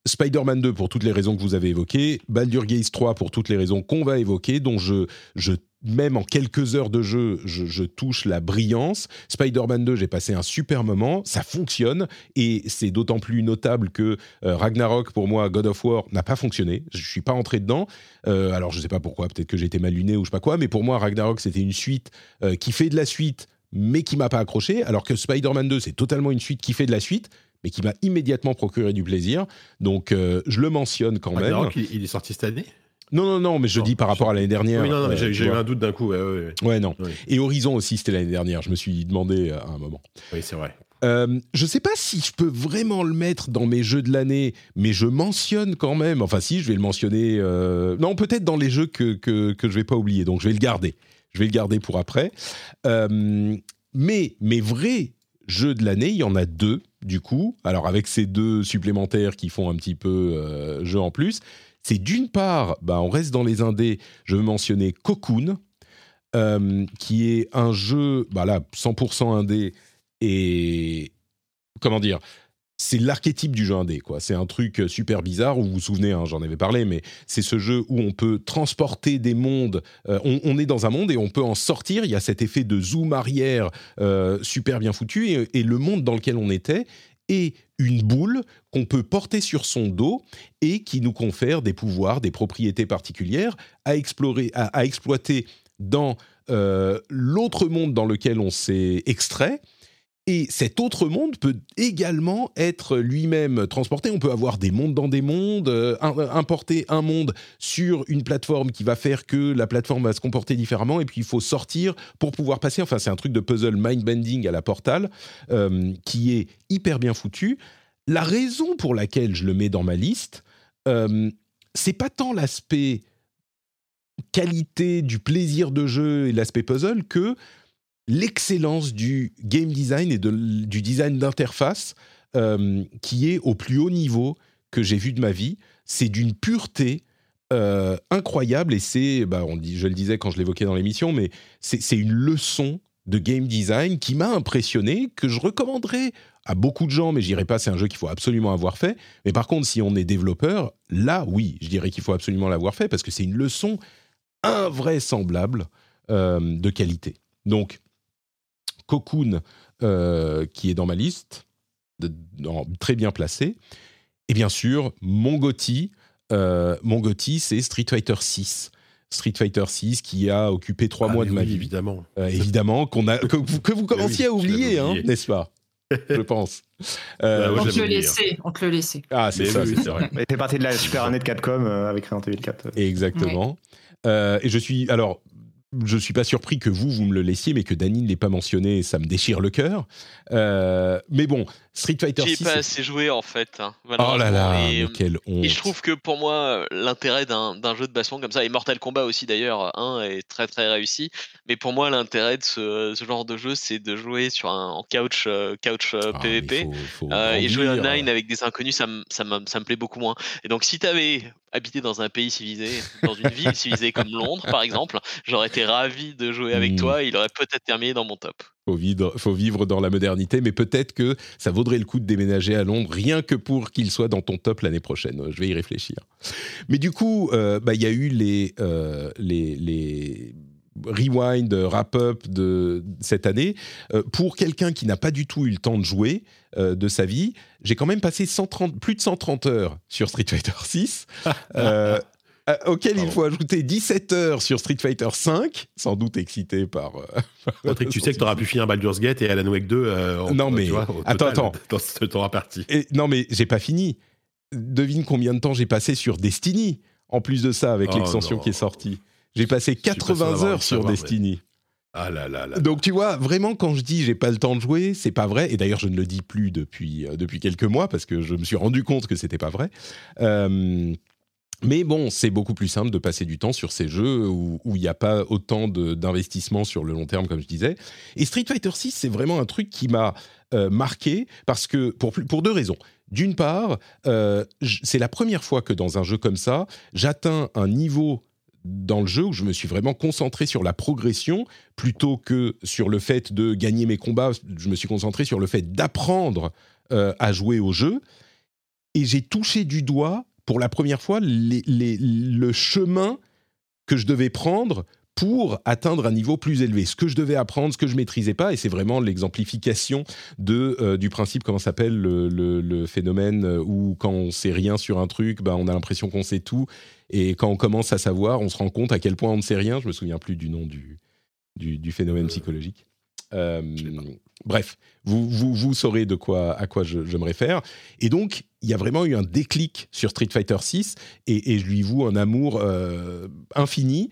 Spider-Man 2 pour toutes les raisons que vous avez évoquées, Baldur's Gate 3 pour toutes les raisons qu'on va évoquer, dont je, je même en quelques heures de jeu, je, touche la brillance. Spider-Man 2, j'ai passé un super moment, ça fonctionne, et c'est d'autant plus notable que euh, Ragnarok, pour moi, God of War, n'a pas fonctionné. Je suis pas entré dedans. Euh, alors, je sais pas pourquoi, peut-être que j'étais mal luné ou je sais pas quoi, mais pour moi, Ragnarok, c'était une suite euh, qui fait de la suite, mais qui m'a pas accroché, alors que Spider-Man 2, c'est totalement une suite qui fait de la suite, mais qui m'a immédiatement procuré du plaisir. Donc, euh, je le mentionne quand même. Ragnarok, il, il est sorti cette année? Non, non, non, mais je Non, dis par rapport à l'année dernière. Oui, non, non, mais euh, j'ai eu un doute d'un coup. ouais, ouais, ouais. Ouais, non. Et Horizon aussi, c'était l'année dernière. Je me suis demandé à un moment. Oui, c'est vrai. Euh, je sais pas si je peux vraiment le mettre dans mes jeux de l'année, mais je mentionne quand même. Enfin, si, je vais le mentionner. euh, Non, peut-être dans les jeux que, que, que je vais pas oublier. Donc, je vais le garder. Je vais le garder pour après. Euh, mais mes vrais jeux de l'année, il y en a deux, du coup. Alors, avec ces deux supplémentaires qui font un petit peu euh, jeu en plus. c'est d'une part, bah, on reste dans les indés, je veux mentionner Cocoon, euh, qui est un jeu, bah là, 100% indé, et comment dire c'est l'archétype du jeu indé, quoi. C'est un truc super bizarre. Vous vous souvenez, hein, j'en avais parlé, mais c'est ce jeu où on peut transporter des mondes. Euh, on, est dans un monde et on peut en sortir. Il y a cet effet de zoom arrière euh, super bien foutu et, le monde dans lequel on était est une boule qu'on peut porter sur son dos et qui nous confère des pouvoirs, des propriétés particulières à explorer, à, exploiter dans euh, l'autre monde dans lequel on s'est extrait. Et cet autre monde peut également être lui-même transporté. On peut avoir des mondes dans des mondes, euh, importer un monde sur une plateforme qui va faire que la plateforme va se comporter différemment. Et puis il faut sortir pour pouvoir passer. Enfin, c'est un truc de puzzle mind-bending à la Portal euh, qui est hyper bien foutu. La raison pour laquelle je le mets dans ma liste, euh, c'est pas tant l'aspect qualité du plaisir de jeu et l'aspect puzzle que l'excellence du game design et du design d'interface euh, qui est au plus haut niveau que j'ai vu de ma vie. C'est d'une pureté euh, incroyable et c'est, bah, on dit, je le disais quand je l'évoquais dans l'émission, mais c'est une leçon de game design qui m'a impressionné, que je recommanderais à beaucoup de gens, mais je dirais pas c'est un jeu qu'il faut absolument avoir fait. Mais par contre, si on est développeur, là, oui, je dirais qu'il faut absolument l'avoir fait parce que c'est une leçon invraisemblable euh, de qualité. Donc, Cocoon, euh, qui est dans ma liste, de, dans, très bien placé. Et bien sûr, mon Gotti, euh, mon Gotti, c'est Street Fighter 6. Street Fighter 6 qui a occupé trois ah, mois de oui, ma vie. Évidemment. Euh, évidemment, qu'on a, que, vous, que vous commenciez oui, à oublier, hein, n'est-ce pas? Je pense. Euh, on, te le oublié, laissait, on te le laissait. Ah, c'est ça, oui, c'est vrai. Il fait partie de la super année de Capcom euh, avec Resident Evil 4. Exactement. Euh, et je suis alors. Je suis pas surpris que vous, vous me le laissiez, mais que Dany ne l'ait pas mentionné, ça me déchire le cœur. Euh, mais bon, Street Fighter J'y ai 6. pas c'est- assez joué en fait. hein, Oh là là, et, mais quelle honte. Et je trouve que pour moi, euh, l'intérêt d'un jeu de baston comme ça, et Mortal Kombat aussi d'ailleurs, est très très réussi, mais pour moi, l'intérêt de ce, ce genre de jeu, c'est de jouer sur un en couch, euh, couch euh, Ah, PVP. faut- faut euh, et jouer grandir. online avec des inconnus, ça me ça ça me plaît beaucoup moins. Et donc, si tu avais habité dans un pays civilisé, dans une ville civilisée comme Londres par exemple, j'aurais été ravi de jouer avec Mm. toi. Il aurait peut-être terminé dans mon top. faut vivre, faut vivre dans la modernité, mais peut-être que ça vaudrait le coup de déménager à Londres, rien que pour qu'il soit dans ton top l'année prochaine. Je vais y réfléchir. Mais du coup, euh, bah, il y a eu les, euh, les, les rewind, wrap-up de cette année. Euh, pour quelqu'un qui n'a pas du tout eu le temps de jouer euh, de sa vie, j'ai quand même passé 130, plus de 130 heures sur Street Fighter 6. euh, euh, auquel il faut ajouter 17 heures sur Street Fighter 5, sans doute excité par... euh, Patrick, tu sais que tu auras pu finir Baldur's Gate et Alan Wake 2. euh, en- Non, mais- tu vois, attends, total, attends. Dans ce temps. Et, non, mais j'ai pas fini. Devine combien de temps j'ai passé sur Destiny, en plus de ça, avec Oh, l'extension qui est sortie. J'ai passé suis pas sûr 80 d'avoir heures sur savoir, mais- Destiny. Ah là là là. Donc tu vois, vraiment, quand je dis j'ai pas le temps de jouer, c'est pas vrai. Et d'ailleurs, je ne le dis plus depuis, euh, depuis quelques mois parce que je me suis rendu compte que c'était pas vrai. Euh, mais bon, c'est beaucoup plus simple de passer du temps sur ces jeux où il n'y a pas autant d'investissement sur le long terme, comme je disais. Et Street Fighter 6, c'est vraiment un truc qui m'a euh, marqué parce que pour, deux raisons. D'une part, euh, c'est la première fois que dans un jeu comme ça, j'atteins un niveau dans le jeu où je me suis vraiment concentré sur la progression plutôt que sur le fait de gagner mes combats. Je me suis concentré sur le fait d'apprendre euh, à jouer au jeu. Et j'ai touché du doigt pour la première fois les- les- le chemin que je devais prendre pour atteindre un niveau plus élevé. Ce que je devais apprendre, ce que je maîtrisais pas, et c'est vraiment l'exemplification de euh, du principe comment s'appelle le, le- le phénomène euh, où quand on sait rien sur un truc, bah, on a l'impression qu'on sait tout, et quand on commence à savoir, on se rend compte à quel point on ne sait rien. Je me souviens plus du nom du du, du phénomène psychologique. Euh, bref, vous, vous, vous saurez de quoi, à quoi je, me réfère. Et donc, il y a vraiment eu un déclic sur Street Fighter 6 et, et je lui voue un amour euh, infini.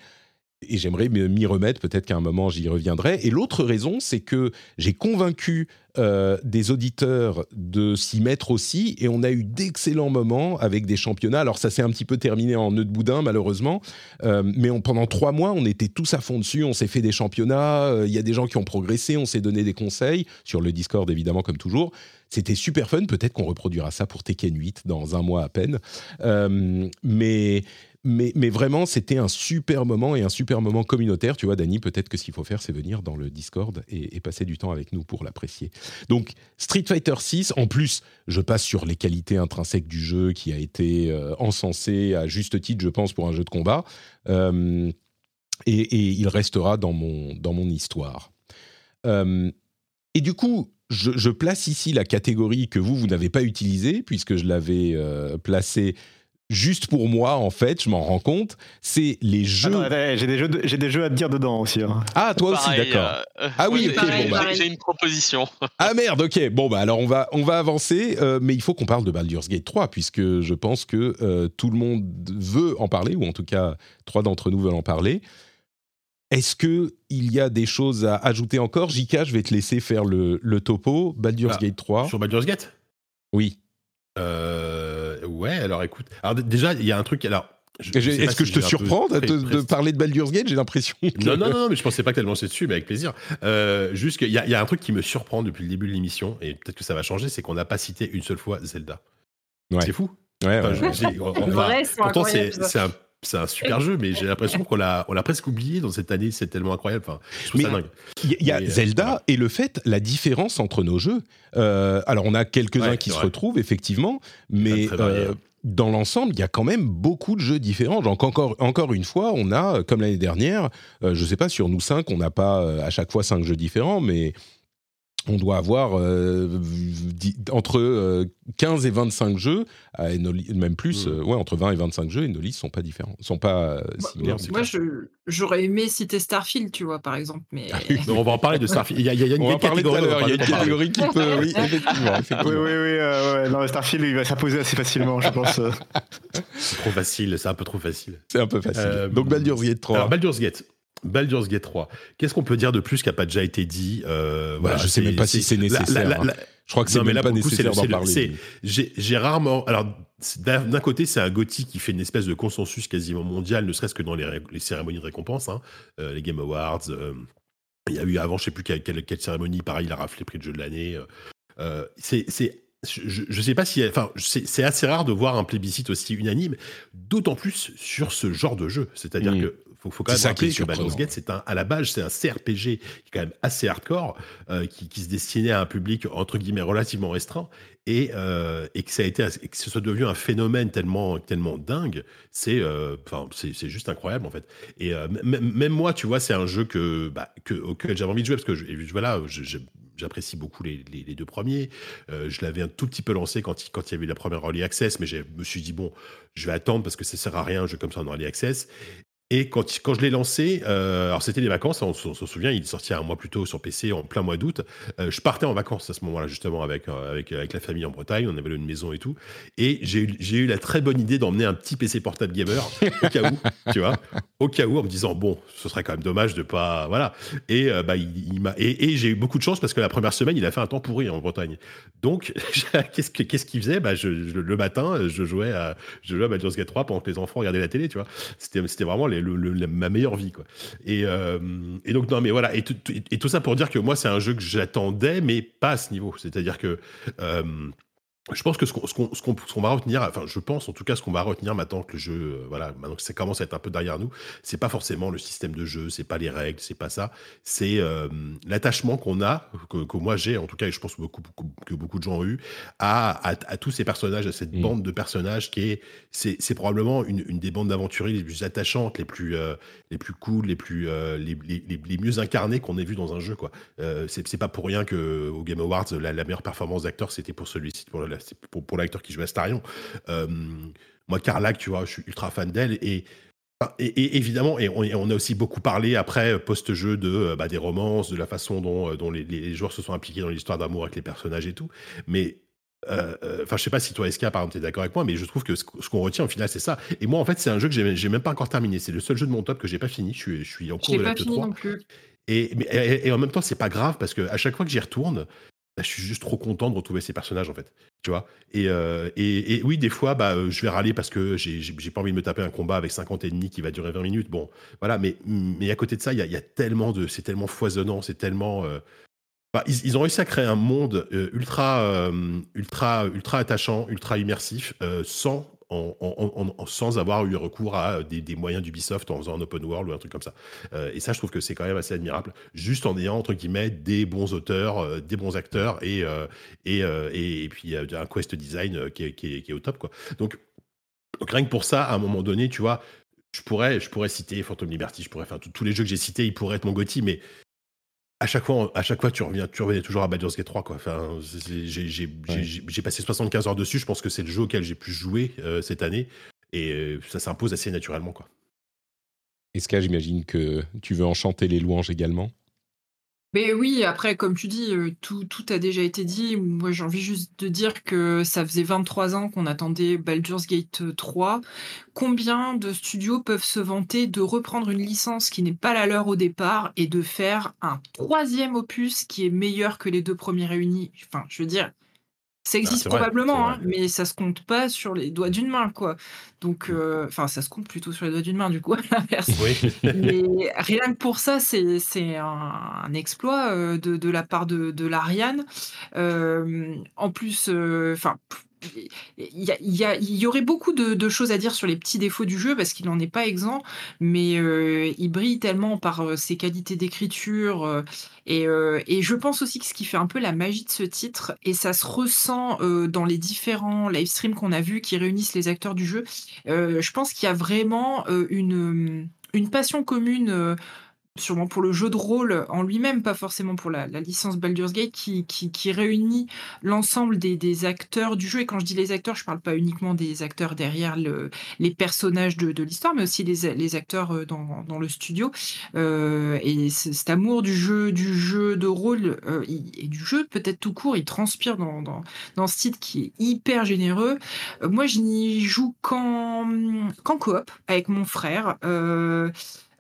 Et j'aimerais m'y remettre. Peut-être qu'à un moment j'y reviendrai. Et l'autre raison, c'est que j'ai convaincu euh, des auditeurs de s'y mettre aussi, et on a eu d'excellents moments avec des championnats. Alors ça s'est un petit peu terminé en nœud de boudin malheureusement, euh, mais pendant trois mois, on était tous à fond dessus. On s'est fait des championnats. euh, Il y a des gens qui ont progressé. On s'est donné des conseils sur le Discord évidemment comme toujours. C'était super fun. Peut-être qu'on reproduira ça pour Tekken 8 dans un mois à peine. Euh, mais mais, mais vraiment, c'était un super moment et un super moment communautaire. Tu vois, Dani, peut-être que ce qu'il faut faire, c'est venir dans le Discord et, passer du temps avec nous pour l'apprécier. Donc, Street Fighter 6, en plus, je passe sur les qualités intrinsèques du jeu qui a été euh, encensé à juste titre, je pense, pour un jeu de combat. Euh, et, il restera dans mon, dans mon histoire. Et du coup, je, je place ici la catégorie que vous, vous n'avez pas utilisée, puisque je l'avais euh, placée juste pour moi, en fait, je m'en rends compte. C'est les jeux. Attends, attends, j'ai des jeux, de- j'ai des jeux à te dire dedans aussi. hein. Ah, toi aussi, d'accord. euh, Ah oui, j'ai- ok, pareil, bon, bah. J'ai une proposition. Ah merde, ok. Bon, bah alors on va, on va avancer, euh, mais il faut qu'on parle de Baldur's Gate 3, puisque je pense que euh, tout le monde veut en parler, ou en tout cas, trois d'entre nous veulent en parler. Est-ce que il y a des choses à ajouter encore? Jika, je vais te laisser faire le, le topo. Baldur's Ah, Gate 3. Sur Baldur's Gate? Oui. Euh, Ouais, alors écoute. Alors déjà, il y a un truc. Alors, Est-ce que si je te surprends de, parler de Baldur's Gate? J'ai l'impression que... Non, non, non, mais je pensais pas que t'allais lancer dessus, mais avec plaisir. Euh, juste qu'il y, a- il y a un truc qui me surprend depuis le début de l'émission, et peut-être que ça va changer, c'est qu'on n'a pas cité une seule fois Zelda. Ouais. C'est fou. Ouais, Enfin, ouais. je- on- on- pourtant, c'est un, c'est un super jeu, mais j'ai l'impression qu'on l'a on l'a presque oublié dans cette année, c'est tellement incroyable. Enfin, je Mais- ça dingue. Il y a- Mais, euh, Zelda voilà. et le fait, la différence entre nos jeux. Euh, alors, on a quelques-uns Ouais, qui se vrai. retrouvent, effectivement, mais varié, euh, hein. dans l'ensemble, il y a quand même beaucoup de jeux différents. Donc, encore, encore une fois, on a, comme l'année dernière, euh, je ne sais pas, sur nous cinq, on n'a pas à chaque fois cinq jeux différents, mais on doit avoir euh, entre euh, 15 et 25 jeux, euh, et nos li- même plus, euh, ouais, entre 20 et 25 jeux, et nos listes sont pas différents, sont pas euh, similaires. Moi, j'aurais aimé citer Starfield, tu vois, par exemple, mais Mais on va en parler de Starfield. Il y a, il y a- il y a une on catégorie, on. Il y a une catégorie qui peut, oui, effectivement, Oui, effectivement. oui, oui. euh, ouais, non, Starfield, il va s'imposer assez facilement, je pense. euh. C'est trop facile, c'est un peu trop facile. C'est un peu facile. Euh, Donc Baldur's Gate 3. Alors, Baldur's Gate. Baldur's Gate 3. Qu'est-ce qu'on peut dire de plus qui n'a pas déjà été dit euh, Voilà, je sais même pas si c'est nécessaire, la- hein. la- je crois que c'est même là, pas le nécessaire le- d'en le- parler. J'ai rarement. Alors, d'un côté, c'est un GOTY qui fait une espèce de consensus quasiment mondial, ne serait-ce que dans les, ré- les cérémonies de récompense, hein, euh, les Game Awards. euh, il y a eu avant, je sais plus quelle, quelle- quelle cérémonie, pareil, il a raflé prix de jeu de l'année. euh, c'est. Je, je sais pas si, enfin, c'est c'est assez rare de voir un plébiscite aussi unanime, d'autant plus sur ce genre de jeu. C'est-à-dire Mm. que faut, faut quand même rappeler que Baldur's. Gate, c'est un, à la base, c'est un CRPG qui est quand même assez hardcore, euh, qui, qui se destinait à un public entre guillemets relativement restreint, et, euh, et que ça a été, et que ce soit devenu un phénomène tellement, tellement dingue, c'est, euh, enfin, c'est, c'est juste incroyable en fait. Et même moi, tu vois, c'est un jeu que, bah, que auquel j'avais envie de jouer parce que je, voilà, je- j'apprécie beaucoup les, les- les deux premiers. Euh, je l'avais un tout petit peu lancé quand il, quand il y avait la première early access, mais je me suis dit bon, je vais attendre parce que ça sert à rien un jeu comme ça en early access. Et quand, quand je l'ai lancé, euh, alors c'était les vacances, on, se- on se souvient, il sorti un mois plus tôt sur PC en plein mois d'août. Euh, je partais en vacances à ce moment-là, justement, avec, euh, avec, avec la famille en Bretagne. On avait une maison et tout. Et j'ai eu, la très bonne idée d'emmener un petit PC portable gamer, au cas où, tu vois, au cas où, en me disant, bon, ce serait quand même dommage de pas. Voilà. Et, bah, il, il et, et j'ai eu beaucoup de chance parce que la première semaine, il a fait un temps pourri en Bretagne. Donc, qu'est-ce que- qu'est-ce qu'il faisait? Bah, je, je- Le matin, je jouais à, je jouais à Baldur's Gate 3 pendant que les enfants regardaient la télé, tu vois. C'était, c'était vraiment les- ma meilleure vie, quoi. Et, euh, donc, non, mais voilà. Et tout, tout- et tout ça pour dire que moi, c'est un jeu que j'attendais, mais pas à ce niveau. C'est-à-dire que. euh, je pense que ce qu'on ce qu'on- ce qu'on- ce qu'on va retenir, enfin, je pense en tout cas ce qu'on va retenir maintenant que le jeu, euh, voilà, maintenant que ça commence à être un peu derrière nous, c'est pas forcément le système de jeu, c'est pas les règles, c'est pas ça, c'est euh, l'attachement qu'on a, que, que moi j'ai en tout cas, et je pense que beaucoup, beaucoup- que beaucoup de gens ont eu, à, à, à tous ces personnages, à cette Mm. bande de personnages qui est, c'est c'est probablement une, une des bandes d'aventuriers les plus attachantes, les plus, euh, les plus cool, les plus, euh, les, les, les- les mieux incarnées qu'on ait vu dans un jeu, quoi. C'est c'est pas pour rien que au Game Awards, la, la meilleure performance d'acteur, c'était pour celui-ci, pour, la- pour, pour l'acteur qui jouait Astarion. Euh, moi, Carlac, tu vois, je suis ultra fan d'elle et Enfin, Et, et évidemment, et on, et on a aussi beaucoup parlé après euh, post-jeu de euh, bah, des romances, de la façon dont, euh, dont les, les joueurs se sont impliqués dans l'histoire d'amour avec les personnages et tout. Mais euh, euh, enfin, je sais pas si toi, SK, par exemple, t'es d'accord avec moi, mais je trouve que ce, ce qu'on retient au final, c'est ça. Et moi, en fait, c'est un jeu que j'ai j'ai même pas encore terminé. C'est le seul jeu de mon top que j'ai pas fini. Je suis, je suis en cours J'ai de l'acte fini 3. non plus. Et, mais- et, et en même temps, c'est pas grave parce que à chaque fois que j'y retourne, bah, je suis juste trop content de retrouver ces personnages en fait. Tu vois et, euh, oui, des fois, bah, euh, je vais râler parce que j'ai pas envie de me taper un combat avec 50 ennemis qui va durer 20 minutes. Bon, voilà. Mais, à côté de ça, il y a, tellement de, c'est tellement foisonnant, c'est tellement. euh, bah, ils, ont réussi à créer un monde ultra, ultra, ultra attachant, ultra immersif, sans, sans avoir eu recours à des, des moyens d'Ubisoft en faisant un open world ou un truc comme ça. Euh, et ça, je trouve que c'est quand même assez admirable, juste en ayant entre guillemets des bons auteurs, euh, des bons acteurs et euh, et, euh, et, puis euh, un quest design euh, qui est, au top quoi. Donc, rien que pour ça, à un moment donné, tu vois. Je pourrais, je pourrais citer Phantom Liberty, je pourrais, tous- tous les jeux que j'ai cités, ils pourraient être mon Gotti, mais à chaque fois, à chaque fois, tu reviens, tu revenais toujours à Baldur's Gate 3, quoi. Enfin, j'ai, passé 75 heures dessus. Je pense que c'est le jeu auquel j'ai pu jouer euh, cette année, et euh, ça s'impose assez naturellement, quoi. Eska, j'imagine que tu veux enchanter les louanges également? Mais oui, après, comme tu dis, euh, tout, a déjà été dit. Moi, j'ai envie juste de dire que ça faisait 23 ans qu'on attendait Baldur's Gate 3. Combien de studios peuvent se vanter de reprendre une licence qui n'est pas la leur au départ et de faire un troisième opus qui est meilleur que les deux premiers réunis? Enfin, je veux dire, ça existe c'est vrai, probablement, hein, mais ça se compte pas sur les doigts d'une main, quoi. Donc, euh, enfin, ça se compte plutôt sur les doigts d'une main, du coup, à l'inverse. Oui. Mais rien que pour ça, c'est un, exploit euh, de, de la part de, de l'Ariane. Euh, en plus, enfin. Il y, aurait beaucoup de, choses à dire sur les petits défauts du jeu parce qu'il n'en est pas exempt, mais euh, il brille tellement par euh, ses qualités d'écriture euh, et, je pense aussi que ce qui fait un peu la magie de ce titre et ça se ressent dans les différents live streams qu'on a vus qui réunissent les acteurs du jeu. je pense qu'il y a vraiment une passion commune. Sûrement pour le jeu de rôle en lui-même, pas forcément pour la, licence Baldur's Gate, qui, qui, réunit l'ensemble des, des acteurs du jeu. Et quand je dis les acteurs, je parle pas uniquement des acteurs derrière le, les personnages de, de l'histoire, mais aussi les, les acteurs euh, dans, dans le studio. Euh, et cet amour du jeu, du jeu de rôle euh, et du jeu, peut-être tout court, il transpire dans, dans, dans ce titre qui est hyper généreux. Moi, je n'y joue qu'en qu'en coop avec mon frère.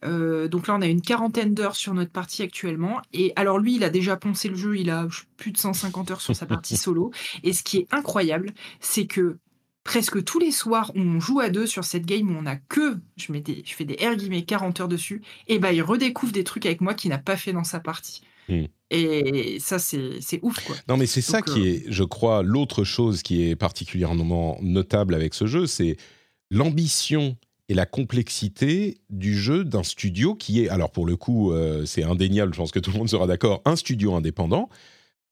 Euh, donc là, on a une quarantaine d'heures sur notre partie actuellement. Et alors lui, il a déjà poncé le jeu, il a plus de 150 heures sur sa partie solo. Et ce qui est incroyable, c'est que presque tous les soirs où on joue à deux sur cette game où on a que, je, mets des, je fais des R guillemets 40 heures dessus, et ben il redécouvre des trucs avec moi qu'il n'a pas fait dans sa partie. Hmm. Et ça, c'est ouf, quoi. Non, mais c'est ça qui euh, est, je crois, l'autre chose qui est particulièrement notable avec ce jeu, c'est l'ambition et la complexité du jeu d'un studio qui est, alors pour le coup, euh, c'est indéniable, je pense que tout le monde sera d'accord, un studio indépendant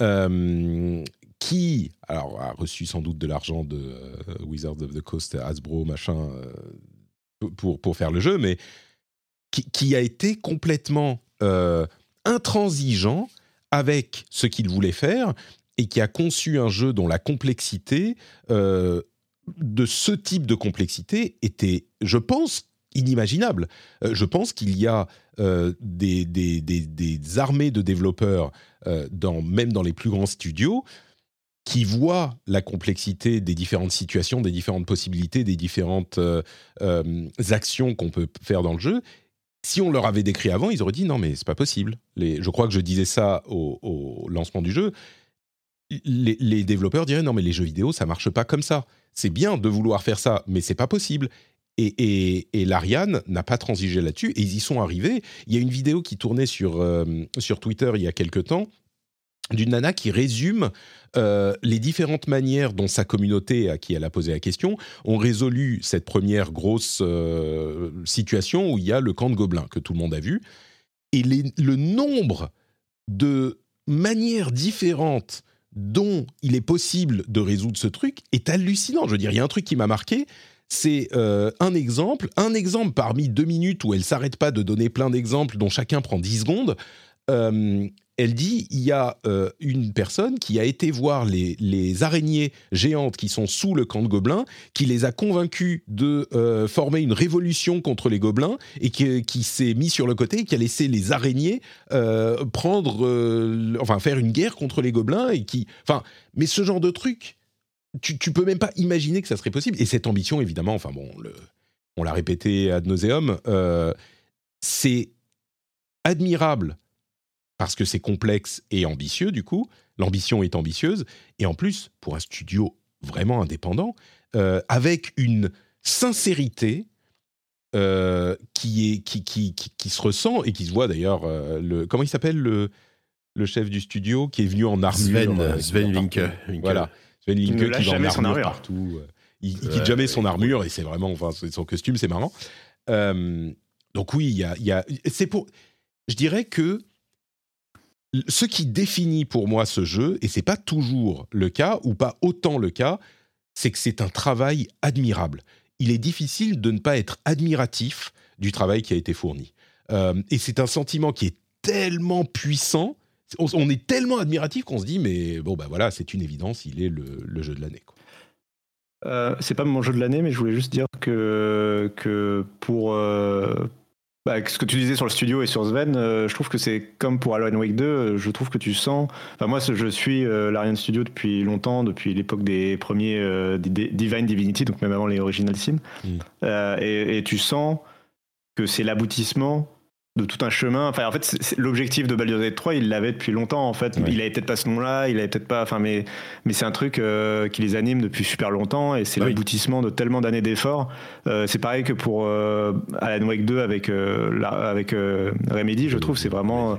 euh, qui, alors, a reçu sans doute de l'argent de euh, Wizards of the Coast, Hasbro, machin, pour, pour faire le jeu, mais qui, a été complètement intransigeant avec ce qu'il voulait faire et qui a conçu un jeu dont la complexité, de ce type de complexité, était, je pense, inimaginable. Euh, je pense qu'il y a euh, des, armées de développeurs, euh, même dans les plus grands studios, qui voient la complexité des différentes situations, des différentes possibilités, des différentes actions qu'on peut faire dans le jeu. Si on leur avait décrit avant, ils auraient dit non mais c'est pas possible. Je crois que je disais ça au lancement du jeu. Les, développeurs diraient non mais les jeux vidéo ça marche pas comme ça. C'est bien de vouloir faire ça, mais c'est pas possible. Et, et, l'Ariane n'a pas transigé là-dessus et ils y sont arrivés. Il y a une vidéo qui tournait sur, euh, sur Twitter il y a quelque temps d'une nana qui résume euh, les différentes manières dont sa communauté, à qui elle a posé la question, ont résolu cette première grosse euh, situation où il y a le camp de gobelins que tout le monde a vu. Et le nombre de manières différentes dont il est possible de résoudre ce truc est hallucinant. Je veux dire, il y a un truc qui m'a marqué, c'est euh, un exemple, un exemple parmi deux minutes où elle s'arrête pas de donner plein d'exemples dont chacun prend 10 secondes. Euh, elle dit il y a euh, une personne qui a été voir les, araignées géantes qui sont sous le camp de gobelins, qui les a convaincus de euh, former une révolution contre les gobelins et qui, s'est mis sur le côté qui a laissé les araignées euh, prendre, enfin faire une guerre contre les gobelins et qui, enfin, mais ce genre de truc tu, tu peux même pas imaginer que ça serait possible. Et cette ambition, évidemment, enfin bon, on l'a répété ad nauseum, c'est admirable parce que c'est complexe et ambitieux, du coup. L'ambition est ambitieuse. Et en plus, pour un studio vraiment indépendant, euh, avec une sincérité euh, qui, est, qui, qui, qui, qui se ressent et qui se voit d'ailleurs. euh, le comment il s'appelle le, le chef du studio qui est venu en armure Sven, euh, Sven. Vinke. Voilà. Sven ne Linke qui va en son armure armure. partout. Il, il Ouais, quitte jamais son ouais. armure et c'est vraiment, enfin, son costume, c'est marrant. Euh, donc oui, il y a, il y a- c'est pour, je dirais que ce qui définit pour moi ce jeu, et c'est pas toujours le cas ou pas autant le cas, c'est que c'est un travail admirable. Il est difficile de ne pas être admiratif du travail qui a été fourni. Euh, et c'est un sentiment qui est tellement puissant, on, est tellement admiratif qu'on se dit, mais bon, bah voilà, c'est une évidence, il est le, jeu de l'année. Euh, c'est pas mon jeu de l'année, mais je voulais juste dire que, que pour euh, bah, ce que tu disais sur le studio et sur Sven, euh, je trouve que c'est comme pour Alan Wake 2, euh, je trouve que tu sens. Enfin, moi, je suis euh, l'Ariane Studio depuis longtemps, depuis l'époque des premiers euh, Di- Di- Divine Divinity, donc même avant les Original Sin. Mm. Et, et tu sens que c'est l'aboutissement de tout un chemin. Enfin, en fait, l'objectif de Baldur's Gate 3, il l'avait depuis longtemps. En fait, Ouais. il avait peut-être pas ce nom-là, il avait peut-être pas. Enfin, mais mais c'est un truc euh, qui les anime depuis super longtemps et c'est oui. l'aboutissement de tellement d'années d'efforts. Euh, c'est pareil que pour euh, Alan Wake 2 avec euh, la- avec euh, Remedy, je trouve, c'est vraiment.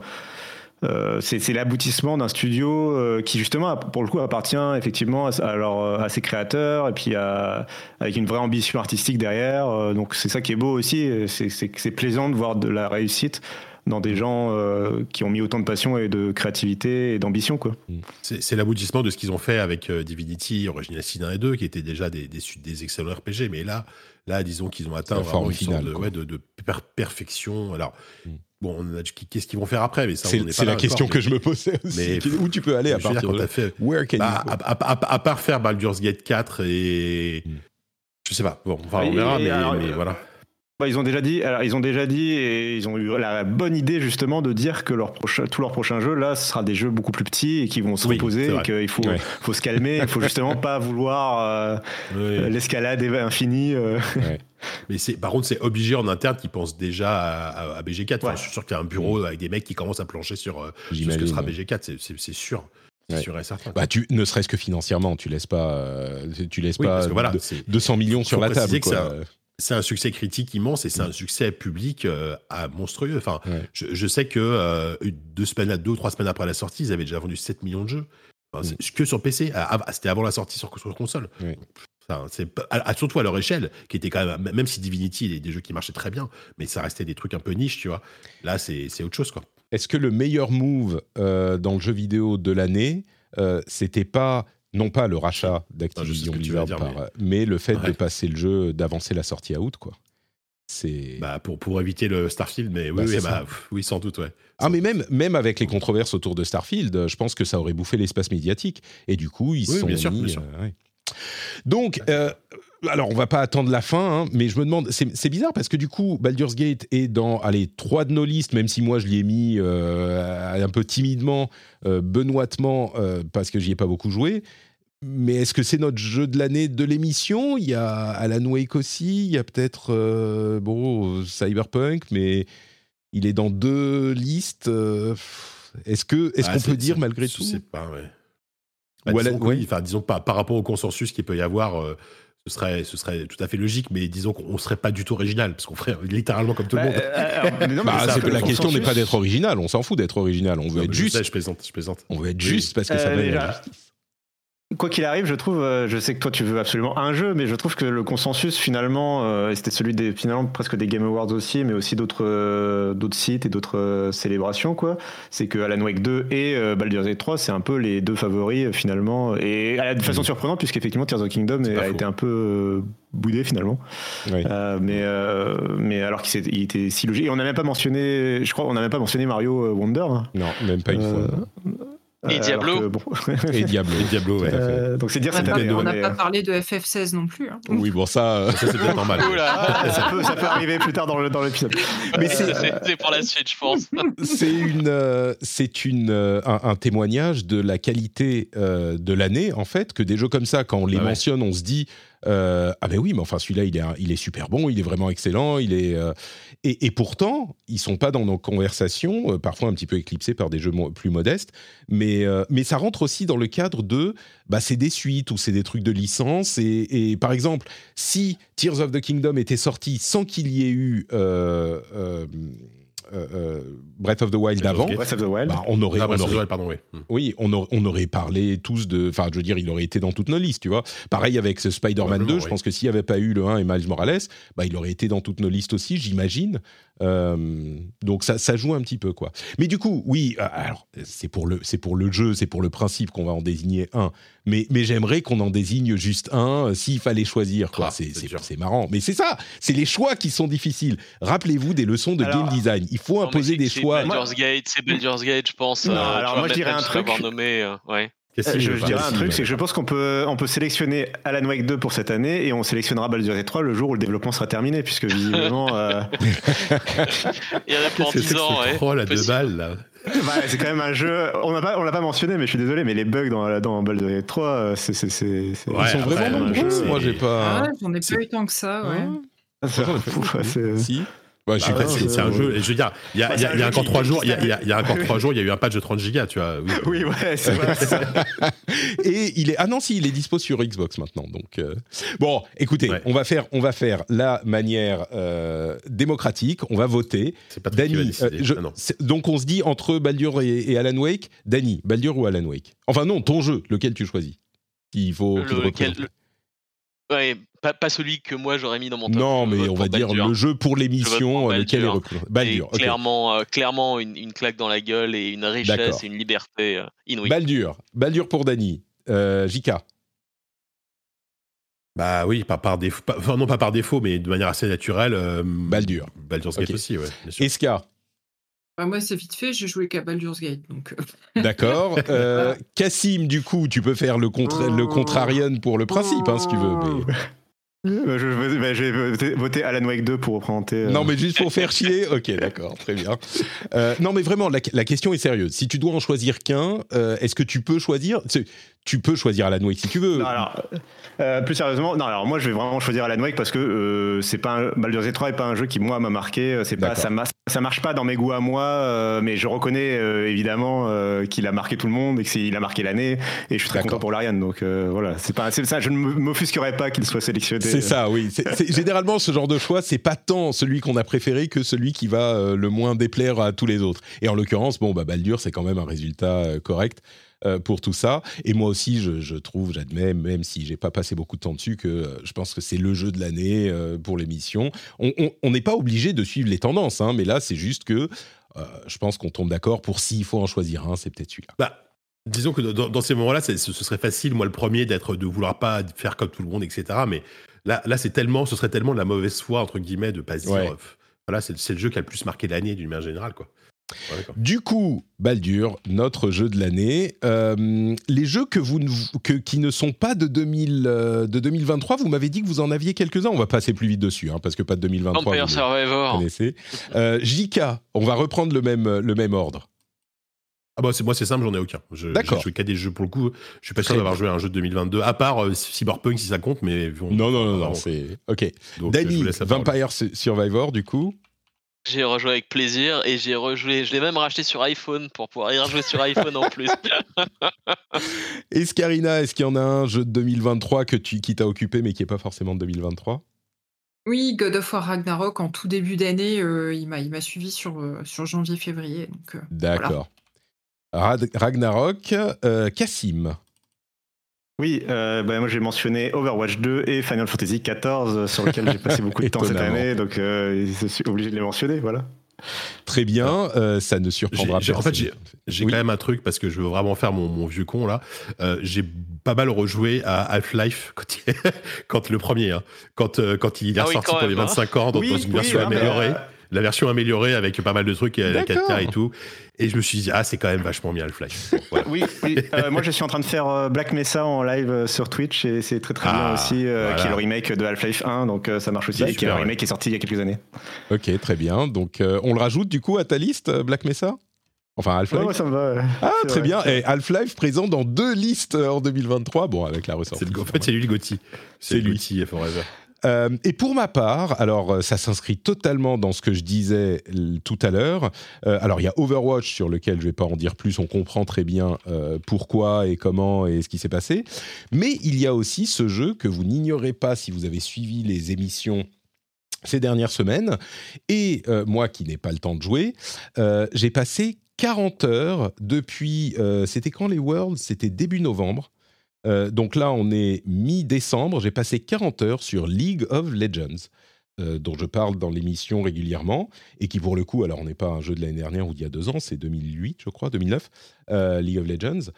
Euh, c'est l'aboutissement d'un studio euh, qui justement pour le coup appartient effectivement à, à leur- à ses créateurs et puis à- avec une vraie ambition artistique derrière Euh, donc c'est ça qui est beau aussi c'est plaisant de voir de la réussite dans des gens euh, qui ont mis autant de passion et de créativité et d'ambition quoi C'est c'est l'aboutissement de ce qu'ils ont fait avec euh, Divinity, Original Sin 1 et 2, qui étaient déjà des, des, su- des excellents RPG. Mais là, là disons qu'ils ont atteint la vraiment forme une sorte finale, de, quoi. ouais, de, de per- perfection. Alors, Mm. Bon, on a dit qu'est-ce qu'ils vont faire après mais ça, C'est on n'est c'est pas la question encore, que je me posais aussi. mais- Où tu peux aller à partir quand de t'as là fait, Where can bah, you go? à, à- à- à part faire Baldur's Gate 4 et. Mm. Je sais pas, bon, enfin, on verra, et mais, alors, mais euh, voilà. Bah, ils ont déjà dit, alors, ils ont déjà dit et ils ont eu la bonne idée justement de dire que leur prochain, tous leurs prochains jeux là, ce sera des jeux beaucoup plus petits et qui vont se Oui, reposer et qu'il faut, Ouais. faut se calmer, il faut justement pas vouloir euh, Ouais. l'escalade infinie. euh. Mais c'est, par contre, c'est obligé en interne qu'ils pensent déjà à, à- à BG4. Enfin, Ouais. Je suis sûr qu'il y a un bureau avec des mecs qui commencent à plancher sur, euh, sur ce que sera ouais. BG4. C'est, c'est- c'est sûr. C'est Ouais. sûr et certain. Bah, tu, ne serait-ce que financièrement, tu laisses pas, euh, tu laisses Oui, pas que voilà, de- c'est- 200 millions sur la table. C'est un succès critique immense et c'est un succès public euh, à monstrueux. Enfin, Ouais. je, je sais que euh, deux, semaines, deux ou trois semaines après la sortie, ils avaient déjà vendu 7 millions de jeux. Enfin, c'est- Que sur PC. Ah, C'était avant la sortie sur, sur console. Enfin, c'est surtout à leur échelle, qui était quand même, même si Divinity, il y a des jeux qui marchaient très bien, mais ça restait des trucs un peu niche, tu vois. Là, c'est autre chose, quoi. Est-ce que le meilleur move euh, dans le jeu vidéo de l'année, c'était pas non pas le rachat Ah, d'Activision Blizzard, dire, par- mais... le fait de passer le jeu, d'avancer la sortie à août, quoi. C'est Bah, pour, pour éviter le Starfield, mais Bah, oui, bah, oui, sans doute, ouais. ah mais même même avec les controverses autour de Starfield, euh, je pense que ça aurait bouffé l'espace médiatique et du coup ils Oui, sont bien sûr, bien sûr. euh, ouais. Donc euh, alors on va pas attendre la fin, hein, mais je me demande, c'est c'est bizarre parce que du coup Baldur's Gate est dans allez trois de nos listes, même si moi je l'y ai mis euh, un peu timidement, euh, benoîtement euh, parce que j'y ai pas beaucoup joué. Mais est-ce que c'est notre jeu de l'année de l'émission? Il y a Alan Wake aussi, il y a peut-être euh, bon Cyberpunk, mais il est dans deux listes. euh, est-ce que est-ce Ah, qu'on peut dire malgré je tout? sais pas, ouais. Bah, Ou disons ouais. enfin, disons par, par rapport au consensus qu'il peut y avoir, euh, ce, serait, ce serait tout à fait logique, mais disons qu'on serait pas du tout original, parce qu'on ferait littéralement comme tout le monde. euh, Bah, la question n'est pas d'être original, on s'en fout d'être original, on veut Non, être juste. sais, je plaisante, je plaisante. On veut être juste parce que ça Euh, mène à déjà, la justice. Quoi qu'il arrive, je trouve, euh, je sais que toi tu veux absolument un jeu, mais je trouve que le consensus finalement, euh, et c'était celui des finalement presque des Game Awards aussi, mais aussi d'autres euh, d'autres sites et d'autres célébrations quoi. C'est que Alan Wake 2 et Baldur's Gate 3, c'est un peu les deux favoris finalement, et de façon surprenante puisqu'effectivement Tears of Kingdom a été un peu boudé finalement. Oui. Euh, mais euh, mais alors qu'il était si logique. Et on n'a même pas mentionné, je crois, on n'a même pas mentionné Mario Wonder. hein. Non, même pas une Euh, fois. Et Euh, Diablo. que, bon, Et Diablo. Et Diablo, ouais. euh, donc c'est dire On cette n'a année. pas, on on n'a pas parlé de FF16 non plus. hein. Oui, bon, ça. euh, Ça, c'est peut-être normal. Ça, peut, ça peut arriver plus tard dans le- dans l'épisode. Mais C'est c'est- c'est pour la suite, je pense. c'est une, euh, c'est une, euh, un, un témoignage de la qualité euh, de l'année en fait que des jeux comme ça, quand on les Ah ouais. mentionne, on se dit euh, ah ben oui, mais enfin celui-là il est, super bon, il est vraiment excellent, il est euh, et, pourtant ils sont pas dans nos conversations, euh, parfois un petit peu éclipsés par des jeux plus modestes, mais mais ça rentre aussi dans le cadre de bah c'est des suites ou c'est des trucs de licence et par exemple si Tears of the Kingdom était sorti sans qu'il y ait eu euh, euh, Breath of the Wild Breath of avant, the Breath of the Wild. bah, on aurait, Ah, on aurait- ouais, pardon, oui. Hmm. oui, on, aurait- on aurait parlé tous de, enfin, je veux dire, il aurait été dans toutes nos listes, tu vois. Pareil avec ce Spider-Man 2, Probablement, je pense que s'il n'y avait pas eu le 1 et Miles Morales, bah, il aurait été dans toutes nos listes aussi, j'imagine. Euh, donc ça, ça joue un petit peu, quoi. Mais du coup, oui, euh, alors c'est pour le, c'est pour le jeu, c'est pour le principe qu'on va en désigner un. Mais, mais j'aimerais qu'on en désigne juste un, euh, s'il fallait choisir, quoi. Ah, c'est, c'est c'est, c'est marrant. Mais c'est ça, c'est les choix qui sont difficiles. Rappelez-vous des leçons de Alors- game design. Il faut Non, imposer c'est- des c'est choix. Baldur's Gate, c'est Baldur's Gate, je pense. Non, euh, alors moi, je dirais même un truc. nommé, euh, ouais. Euh, je, dirais un truc, c'est que je pense qu'on peut, on peut sélectionner Alan Wake 2 pour cette année et on sélectionnera Baldur's Gate 3 le jour où le développement sera terminé, puisque visiblement, euh, Il y en a pour Qu'est-ce que 10 c'est que ans, ouais. troll à deux balles, là bah, c'est quand même un jeu. On l'a pas, on l'a pas mentionné, mais je suis désolé, mais les bugs dans, dans Baldur's Gate 3, euh, c'est, c'est, c'est, Ils sont vraiment un nombreux. jeu, Moi, j'ai pas. Ah ouais, J'en ai pas eu tant que ça, ouais. c'est- Ouf, c'est- Si. Ouais, Bah, pas non, si- C'est c'est un jeu, je veux dire, il y a, encore trois jours, il y a, encore trois jours, il y a eu un patch de 30 gigas, tu vois. oui. Oui, ouais, c'est vrai. c'est. Et il est ah non si il est dispo sur Xbox maintenant donc euh, bon écoutez Ouais. on va faire on va faire la manière euh, démocratique on va voter C'est pas Dany euh, je- Ah donc on se dit entre Baldur et, et Alan Wake Dany Baldur ou Alan Wake? Enfin non ton jeu lequel tu choisis? Il faut qu'il Le- Ouais, pas, pas celui que moi j'aurais mis dans mon top. non Je mais on va dire Baldur. le jeu pour l'émission euh, lequel est Baldur. clairement, euh, clairement une, une claque dans la gueule et une richesse et une liberté euh, inouïe. Baldur Baldur pour Dany euh, Jika Bah oui, pas par défaut, pas- enfin non pas par défaut, mais de manière assez naturelle. euh, Baldur. Baldur's Gate Ok. aussi, ouais. Eska Bah, moi, c'est vite fait, j'ai joué qu'à Baldur's Gate. Donc, euh, D'accord. Euh, Cassim, du coup, tu peux faire le, contra- le contrarian pour le principe, hein, si tu veux. mais- Euh, je, bah, je voter, voter Alan Wake 2 pour représenter. euh, Non, mais juste pour faire chier. Ok, d'accord, très bien. Euh, non, mais vraiment, la, la question est sérieuse. Si tu dois en choisir qu'un, euh, est-ce que tu peux choisir? Tu peux choisir Alan Wake si tu veux. Non, alors, euh, plus sérieusement, non, alors moi je vais vraiment choisir Alan Wake parce que euh, c'est pas un, Baldur's Gate 3 est pas un jeu qui moi m'a marqué, euh, c'est pas ça, ça marche pas dans mes goûts à moi, euh, mais je reconnais évidemment qu'il a marqué tout le monde et qu'il a marqué l'année et je suis très content pour l'Ariane donc voilà, c'est pas ça, je ne m'offusquerai pas qu'il soit sélectionné. C'est ça, oui. Généralement, ce genre de choix, c'est pas tant celui qu'on a préféré que celui qui va le moins déplaire à tous les autres. Et en l'occurrence, bon, bah, Baldur, c'est quand même un résultat correct pour tout ça. Et moi aussi, je, je trouve, j'admets, même si j'ai pas passé beaucoup de temps dessus, que euh, je pense que c'est le jeu de l'année euh, pour l'émission. On n'est pas obligé de suivre les tendances, hein, mais là, c'est juste que euh, je pense qu'on tombe d'accord pour s'il faut en choisir un, c'est peut-être celui-là. Bah, disons que dans, dans ces moments-là, ce, serait facile, moi le premier, d'être de vouloir pas faire comme tout le monde, etc. Mais là, là, c'est tellement, ce serait tellement de la mauvaise foi entre guillemets de pas se dire, Ouais. euh, voilà, c'est c'est le jeu qui a le plus marqué l'année d'une manière générale, quoi. Ouais. Du coup, Baldur, notre jeu de l'année. Euh, les jeux que vous ne- que, qui ne sont pas de, 2000, euh, de 2023, vous m'avez dit que vous en aviez quelques-uns. On va passer plus vite dessus, hein, parce que pas de 2023. Vampire vous Survivor. connaissez. Euh, JK, on va reprendre le même, le même ordre. Ah bah c'est moi c'est simple, j'en ai aucun. Je, D'accord. Joué qu'à des jeux pour le coup. Je suis pas sûr d'avoir joué à un jeu de 2022, à part euh, Cyberpunk si ça compte, mais bon, Non, non, non, non, vraiment. c'est... Ok. Donc, je Danny. Vampire Su- Survivor, du coup. J'ai rejoué avec plaisir et j'ai rejoué. Je l'ai même racheté sur iPhone pour pouvoir y rejouer sur iPhone en plus. Escarina, est-ce qu'il y en a un jeu de 2023 que tu, qui t'a occupé, mais qui n'est pas forcément de 2023 oui, God of War Ragnarok, en tout début d'année, euh, il m'a il m'a suivi sur, euh, sur janvier-février. Euh, D'accord. Ragnarok, euh, Cassim. Oui, euh, bah, moi j'ai mentionné Overwatch 2 et Final Fantasy XIV sur lequel j'ai passé beaucoup de temps cette année, donc euh, je suis obligé de les mentionner, voilà. Très bien, euh, ça ne surprendra j'ai- en fait. J'ai Oui. quand même un truc parce que je veux vraiment faire mon, mon vieux con là. Euh, j'ai pas mal rejoué à Half-Life quand, il- quand le premier, hein. quand, euh, quand il est Ah oui, ressorti quand pour les même, hein. 25 ans dans, dans une version améliorée. euh, la version améliorée avec pas mal de trucs, euh, la D'accord. 4K et tout. Et je me suis dit, ah, c'est quand même vachement bien Half-Life. Bon, voilà. Oui, oui. Euh, moi je suis en train de faire euh, Black Mesa en live sur Twitch et c'est très très bien Ah, aussi, euh, voilà. qui est le remake de Half-Life 1, donc euh, ça marche aussi, Bah, et qui est un remake ouais. qui est sorti il y a quelques années. Ok, très bien. Donc, euh, on le rajoute du coup à ta liste, Black Mesa? Enfin, Half-Life? Ouais, ouais, ça me va. Ah, très vrai. bien. Et Half-Life présent dans deux listes en 2023. Bon, avec la ressortie. Le- en fait, c'est lui le Gotti. C'est C'est lui. lui. Gotti Forever. Euh, et pour ma part, alors euh, ça s'inscrit totalement dans ce que je disais tout à l'heure. Euh, alors il y a Overwatch sur lequel je vais pas en dire plus, on comprend très bien pourquoi et comment et ce qui s'est passé. Mais il y a aussi ce jeu que vous n'ignorez pas si vous avez suivi les émissions ces dernières semaines. Et moi qui n'ai pas le temps de jouer, j'ai passé 40 heures depuis... C'était quand les Worlds? C'était début novembre. Euh, donc là, on est mi-décembre. J'ai passé 40 heures sur League of Legends, euh, dont je parle dans l'émission régulièrement, et qui pour le coup, alors on n'est pas un jeu de l'année dernière ou d'il y a deux ans, c'est 2008, je crois, 2009, euh, League of Legends.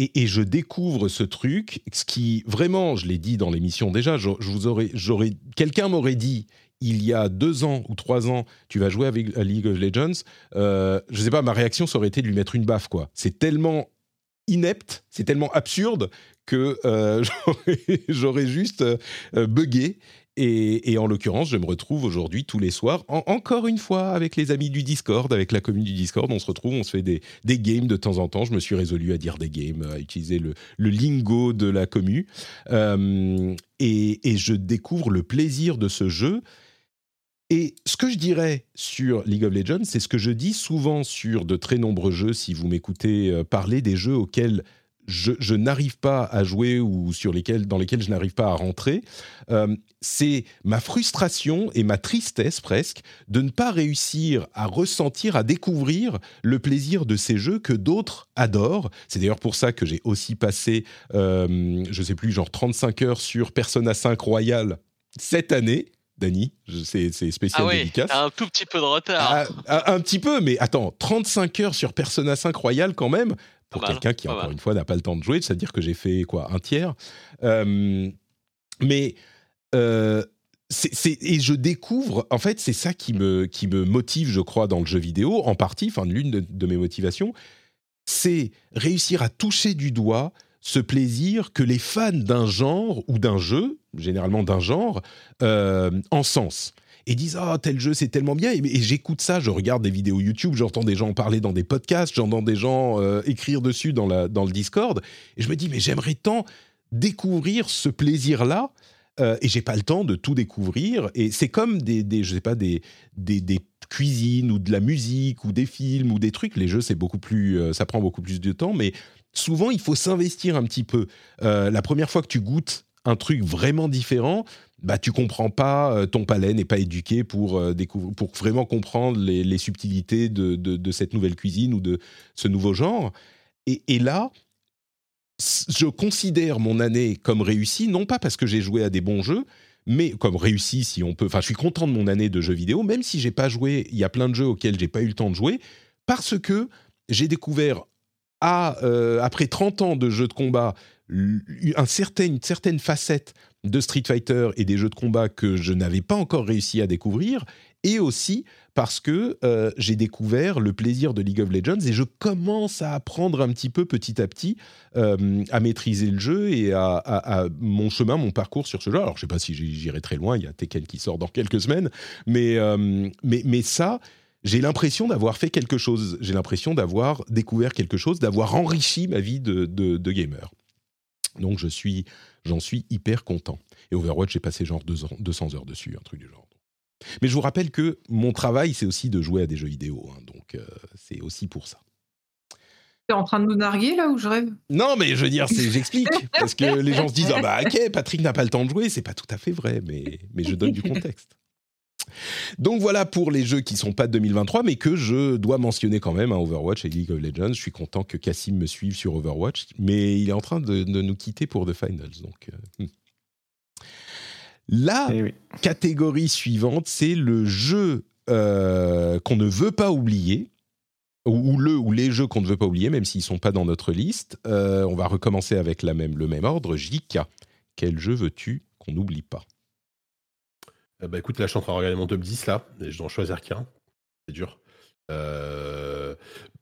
Et, je découvre ce truc, ce qui vraiment, je l'ai dit dans l'émission déjà, je, vous aurais, j'aurais, quelqu'un m'aurait dit il y a deux ans ou trois ans, tu vas jouer avec League of Legends. Je sais pas, ma réaction ça aurait été de lui mettre une baffe quoi. C'est tellement inepte, c'est tellement absurde que euh, j'aurais- juste euh, bugué. Et, en l'occurrence, je me retrouve aujourd'hui tous les soirs, en- encore une fois, avec les amis du Discord, avec la commune du Discord. On se retrouve, on se fait des, des games de temps en temps. Je me suis résolu à dire des games, à utiliser le, le lingo de la commu. Euh, et, et je découvre le plaisir de ce jeu. Et ce que je dirais sur League of Legends, c'est ce que je dis souvent sur de très nombreux jeux, si vous m'écoutez euh, parler des jeux auxquels je, n'arrive pas à jouer ou sur lesquels, dans lesquels je n'arrive pas à rentrer, euh, c'est ma frustration et ma tristesse presque de ne pas réussir à ressentir, à découvrir le plaisir de ces jeux que d'autres adorent. C'est d'ailleurs pour ça que j'ai aussi passé, euh, je sais plus, genre 35 heures sur Persona 5 Royal cette année. Dany, je- c'est spécial Ah oui, dédicace. un tout petit peu de retard. Ah, un, un petit peu, mais attends, 35 heures sur Persona 5 Royal quand même, pour quelqu'un qui, encore mal. une fois, n'a pas le temps de jouer, c'est-à-dire que j'ai fait quoi, un tiers. Euh, mais euh, et je découvre, en fait, c'est ça qui me, qui me motive, je crois, dans le jeu vidéo, en partie, enfin, l'une de, de mes motivations, c'est réussir à toucher du doigt ce plaisir que les fans d'un genre ou d'un jeu, généralement d'un genre, euh, encensent et disent ah tel jeu c'est tellement bien et, j'écoute ça je regarde des vidéos YouTube j'entends des gens en parler dans des podcasts j'entends des gens euh, écrire dessus dans la dans le Discord. Et je me dis mais j'aimerais tant découvrir ce plaisir là et j'ai pas le temps de tout découvrir et c'est comme des, je sais pas des des cuisines ou de la musique ou des films ou des trucs. Les jeux c'est beaucoup plus euh, ça prend beaucoup plus de temps mais souvent il faut s'investir un petit peu Euh, la première fois que tu goûtes un truc vraiment différent bah, tu comprends pas, euh, ton palais n'est pas éduqué pour, euh, pour vraiment comprendre les, subtilités de, cette nouvelle cuisine ou de ce nouveau genre. Et, et là, je considère mon année comme réussie, non pas parce que j'ai joué à des bons jeux, mais comme réussie si on peut. Enfin, je suis content de mon année de jeux vidéo, même si j'ai pas joué. Il y a plein de jeux auxquels j'ai pas eu le temps de jouer, parce que j'ai découvert euh, après 30 ans de jeux de combat une certaine facette de Street Fighter et des jeux de combat que je n'avais pas encore réussi à découvrir, et aussi parce que euh, j'ai découvert le plaisir de League of Legends et je commence à apprendre un petit peu petit à petit euh, à maîtriser le jeu et à, mon chemin, mon parcours sur ce jeu. Alors je sais pas si j'irai très loin, il y a Tekken qui sort dans quelques semaines, mais ça, j'ai l'impression d'avoir fait quelque chose, j'ai l'impression d'avoir découvert quelque chose, d'avoir enrichi ma vie de, de, de gamer. Donc je suis, j'en suis hyper content. Et Overwatch, j'ai passé genre deux ans- 200 heures dessus, un truc du genre. Mais je vous rappelle que mon travail, c'est aussi de jouer à des jeux vidéo. hein, donc euh, c'est aussi pour ça. T'es en train de nous narguer là ou je rêve? Non, mais je veux dire, j'explique. parce que les gens se disent, ah bah ok, Patrick n'a pas le temps de jouer. C'est pas tout à fait vrai, mais, mais je donne du contexte. Donc voilà pour les jeux qui sont pas de 2023, mais que je dois mentionner quand même, hein, Overwatch et League of Legends. Je suis content que Cassim me suive sur Overwatch, mais il est en train de, de nous quitter pour The Finals. Donc, euh. La Eh oui. catégorie suivante, c'est le jeu euh, qu'on ne veut pas oublier, ou, ou le ou les jeux qu'on ne veut pas oublier, même s'ils sont pas dans notre liste. Euh, on va recommencer avec la même, le même ordre. JK, quel jeu veux-tu qu'on n'oublie pas? Euh, bah écoute, là, je suis en train de regarder mon top 10 là, et je dois en choisir qu'un. C'est dur. Euh,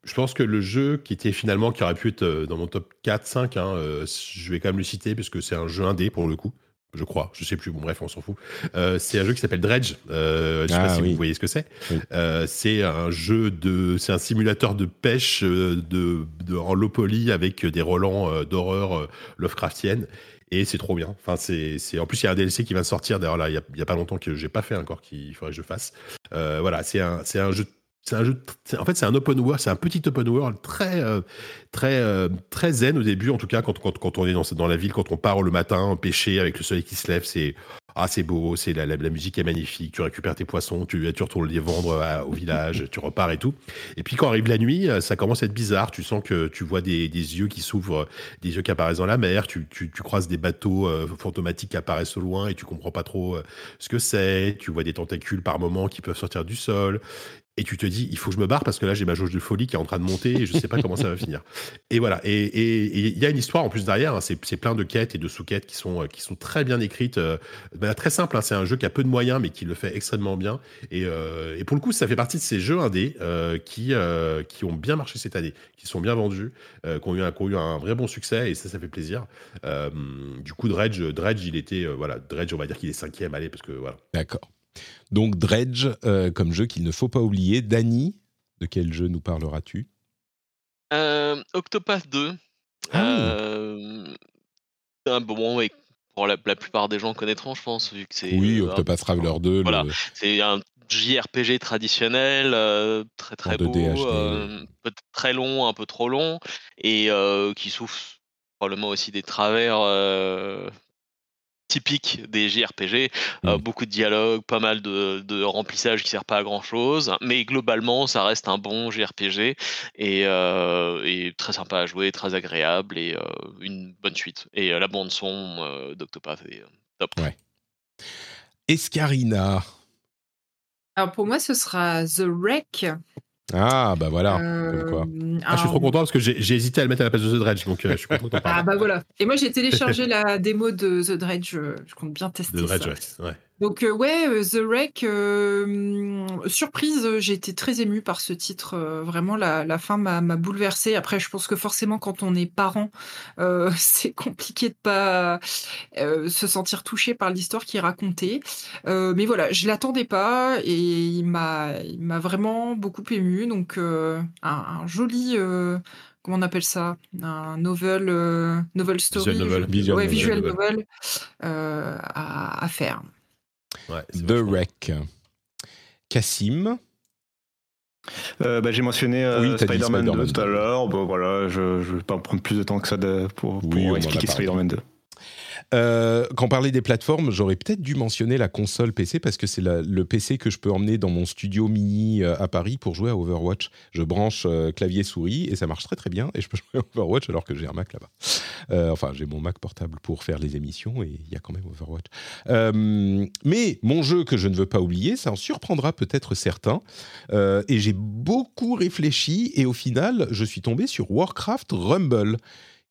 je pense que le jeu qui était finalement, qui aurait pu être euh, dans mon top 4, 5, hein, je vais quand même le citer parce que c'est un jeu indé pour le coup. Je crois, je sais plus. Bon, bref, on s'en fout. Euh, c'est un jeu qui s'appelle Dredge. Euh, je sais Ah, pas si oui. vous voyez ce que c'est. Oui. C'est un jeu de, c'est un simulateur de pêche de, de en low poly avec des relents d'horreur Lovecraftienne. Et c'est trop bien. Enfin, c'est, c'est, en plus, il y a un DLC qui va sortir. D'ailleurs, là, il y a, pas longtemps que j'ai pas fait encore, qu'il faudrait que je fasse. Euh, voilà, c'est un, un jeu. Un jeu. En fait, c'est un open world. C'est un petit open world très, euh, très, euh, très zen au début. En tout cas, quand, quand, quand on est dans, dans la ville, quand on part le matin pêcher avec le soleil qui se lève, c'est ah, c'est beau. C'est la, la, musique est magnifique. Tu récupères tes poissons, tu, retournes les vendre à- au village, tu repars et tout. Et puis quand arrive la nuit, euh, ça commence à être bizarre. Tu sens que tu vois des, yeux qui s'ouvrent, des yeux qui apparaissent dans la mer. Tu, tu, croises des bateaux euh, fantomatiques qui apparaissent au loin et tu comprends pas trop euh, ce que c'est. Tu vois des tentacules par moments qui peuvent sortir du sol. Et tu te dis, il faut que je me barre parce que là, j'ai ma jauge de folie qui est en train de monter et je sais pas comment ça va finir. Et voilà. Et il y a une histoire en plus derrière. hein. C'est plein de quêtes et de sous-quêtes qui sont, euh, qui sont très bien écrites. euh, manière très simple. hein. C'est un jeu qui a peu de moyens, mais qui le fait extrêmement bien. Et, euh, et pour le coup, ça fait partie de ces jeux indés euh, qui, qui ont bien marché cette année, qui sont bien vendus, qui, ont eu un, qui ont eu un vrai bon succès. Et ça, ça fait plaisir. Du coup, Dredge, Dredge, il était. voilà, Dredge, on va dire qu'il est cinquième. Allez, parce que voilà. D'accord. Donc Dredge, euh, comme jeu qu'il ne faut pas oublier. Dany, de quel jeu nous parleras-tu? Euh, Octopath 2. Ah oui. Euh, un bon, ouais, pour la, la plupart des gens connaîtront, je pense, vu que c'est. Oui, Octopath Traveler 2. Voilà. le- C'est un JRPG traditionnel, euh, très très En 2D beau, euh, très long, un peu trop long, et euh, qui souffre probablement aussi des travers typiques des JRPG. Euh, Mm. beaucoup de dialogues, pas mal de, de remplissage qui sert pas à grand chose, mais globalement, ça reste un bon JRPG et, euh, et très sympa à jouer, très agréable et euh, une bonne suite. Et euh, la bande son euh, d'Octopath est euh, top. Ouais. Escarina. Alors pour moi, ce sera The Wreck. Ah, bah voilà. Euh, Comme quoi. Ah, je suis trop content parce que j'ai hésité à le mettre à la place de The Dredge. Donc, euh, je suis content que Ah bah voilà. Et moi j'ai téléchargé la démo de The Dredge. euh, Je compte bien tester The Dredge, ça. ouais. ouais. Donc euh, ouais, euh, The Wreck, euh, hum, surprise, j'ai été très émue par ce titre. vraiment, la, la fin m'a m'a bouleversée. Après, je pense que forcément, quand on est parent, c'est compliqué de pas se sentir touché par l'histoire qui est racontée. Mais voilà, je l'attendais pas et il m'a il m'a vraiment beaucoup émue. Donc un, un joli... Comment on appelle ça? Un novel, euh, novel story. Visual novel. Visual ouais, novel. visual Novel. novel euh, à, à faire. Ouais, The Wreck. Cassim. Euh, bah, j'ai mentionné euh, Oui, Spider-Man 2 Spider-Man tout à l'heure. Bon, voilà, je ne vais pas prendre plus de temps que ça de- pour, Oui, expliquer. Spider-Man 2. Euh, quand on parlait des plateformes, j'aurais peut-être dû mentionner la console PC parce que c'est le PC que je peux emmener dans mon studio mini euh, à Paris pour jouer à Overwatch. Je branche euh, clavier souris et ça marche très très bien et je peux jouer à Overwatch alors que j'ai un Mac là-bas. Enfin, j'ai mon Mac portable pour faire les émissions et il y a quand même Overwatch. Mais mon jeu que je ne veux pas oublier, ça en surprendra peut-être certains. Et j'ai beaucoup réfléchi et au final, je suis tombé sur Warcraft Rumble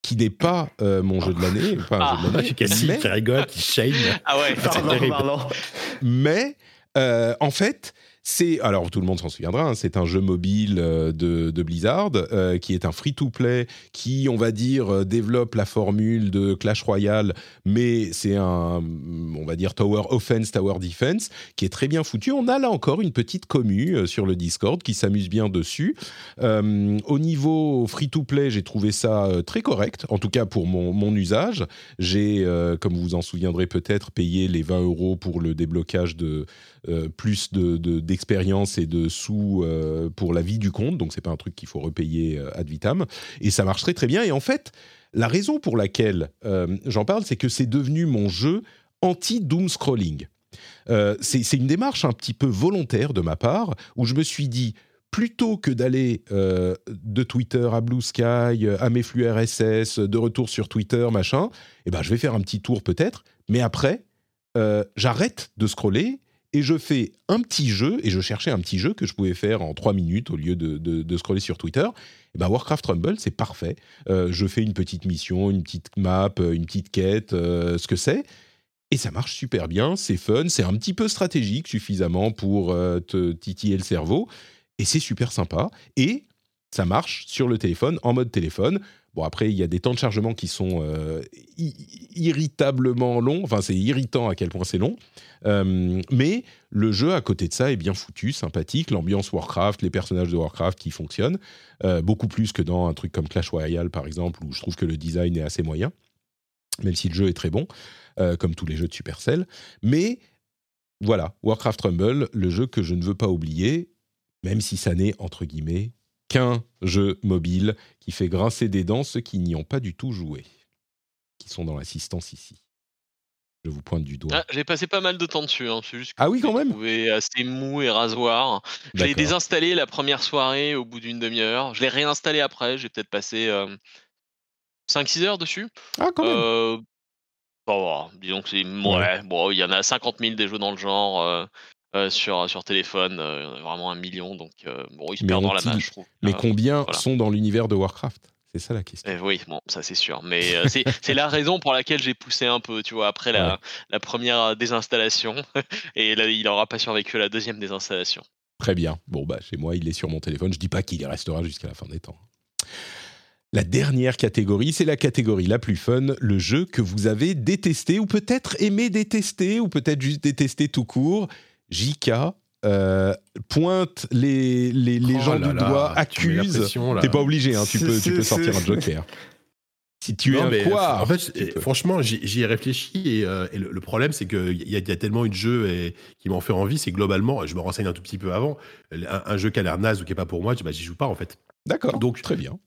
qui n'est pas euh, mon jeu de l'année, pas un Ah, jeu de l'année, Cassie mais- qui rigole, qui shame. Ah ouais, c'est Pardon, terrible. mais euh, en fait, c'est alors tout le monde s'en souviendra. hein, c'est un jeu mobile euh, de, Blizzard euh, qui est un free-to-play qui, on va dire, euh, développe la formule de Clash Royale, mais c'est un, on va dire, Tower Offense, Tower Defense qui est très bien foutu. On a là encore une petite commu sur le Discord qui s'amuse bien dessus. Au niveau free-to-play, j'ai trouvé ça très correct, en tout cas pour mon, usage. J'ai, comme vous vous en souviendrez peut-être, payé les 20 euros pour le déblocage de plus de- d'expérience et de sous euh, pour la vie du compte. Donc c'est pas un truc qu'il faut repayer euh, ad vitam. Et ça marche très très bien. Et en fait, la raison pour laquelle euh, j'en parle, c'est que c'est devenu mon jeu anti-doom scrolling. Euh, c'est, une démarche un petit peu volontaire de ma part, où je me suis dit, plutôt que d'aller de Twitter à Blue Sky, à mes flux RSS, de retour sur Twitter, machin, eh ben, je vais faire un petit tour peut-être, mais après, j'arrête de scroller et je fais un petit jeu, et je cherchais un petit jeu que je pouvais faire en trois minutes au lieu de, de- scroller sur Twitter. Ben Warcraft Rumble, c'est parfait. Euh, je fais une petite mission, une petite map, euh, une petite quête, euh, ce que c'est. Et ça marche super bien, c'est fun, c'est un petit peu stratégique suffisamment pour euh, te titiller le cerveau, et c'est super sympa. Et ça marche sur le téléphone, en mode téléphone. Bon, après, il y a des temps de chargement qui sont euh, irritablement longs. Enfin, c'est irritant à quel point c'est long. Euh, mais le jeu, à côté de ça, est bien foutu, sympathique. L'ambiance Warcraft, les personnages de Warcraft qui fonctionnent. Euh, beaucoup plus que dans un truc comme Clash Royale, par exemple, où je trouve que le design est assez moyen. Même si le jeu est très bon, comme tous les jeux de Supercell. Mais voilà, Warcraft Rumble, le jeu que je ne veux pas oublier, même si ça n'est, entre guillemets, qu'un jeu mobile qui fait grincer des dents ceux qui n'y ont pas du tout joué, qui sont dans l'assistance ici. Je vous pointe du doigt. Ah, j'ai passé pas mal de temps dessus. Hein. C'est juste que Ah oui, quand même trouvé assez mou et rasoir. Je l'ai désinstallé la première soirée au bout d'une demi-heure. Je l'ai réinstallé après. J'ai peut-être passé 5-6 heures dessus. Ah, quand même Euh, bon, bon, disons que c'est. Ouais, bon, il y en a 50 000 des jeux dans le genre. euh, euh, sur, sur téléphone, euh, vraiment un million, donc euh, bon, ils se perdent dans la masse, je trouve. Mais combien voilà. sont dans l'univers de Warcraft? C'est ça la question. Eh oui, bon, ça c'est sûr. Mais c'est la raison pour laquelle j'ai poussé un peu, tu vois, après la, Ouais. la première désinstallation. Et là, il n'aura pas survécu à la deuxième désinstallation. Très bien. Bon, bah, chez moi, il est sur mon téléphone. Je dis pas qu'il y restera jusqu'à la fin des temps. La dernière catégorie, c'est la catégorie la plus fun, le jeu que vous avez détesté ou peut-être aimé détester ou peut-être juste détesté tout court. JK euh, pointe les, les, les Oh gens là du là, doigt, accuse. T'es pas obligé, hein, tu, peux, tu peux sortir un joker. Si tu es Non, un mais, quoi En fait, franchement, j'y ai réfléchi et, euh, et le, le problème, c'est qu'il y, y a tellement eu de jeux et, qui m'ont fait envie, c'est globalement, je me renseigne un tout petit peu avant, un, un jeu qui a l'air naze ou qui est pas pour moi, je bah, j'y joue pas en fait. D'accord, Donc, très bien.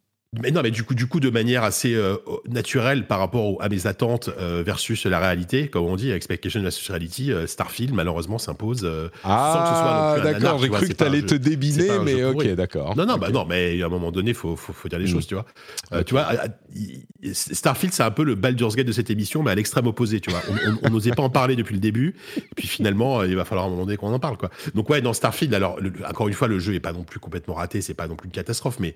Mais non, mais du coup, du coup, de manière assez euh, naturelle par rapport au- à mes attentes euh, versus la réalité, comme on dit, expectation versus reality, euh, Starfield malheureusement s'impose. euh, sans que ce soit non Ah, d'accord, j'ai cru que t'allais te débiner, mais ok, d'accord. Non, non, bah Ok. non, mais à un moment donné, faut, faut, faut dire les Mm. choses, tu vois. Euh, Ok. Tu vois, Starfield, c'est un peu le Baldur's Gate de cette émission, mais à l'extrême opposé, tu vois. On- n'osait pas en parler depuis le début, et puis finalement, euh, il va falloir à un moment donné qu'on en parle, quoi. Donc ouais, dans Starfield, alors le- encore une fois, le jeu est pas non plus complètement raté, c'est pas non plus une catastrophe, mais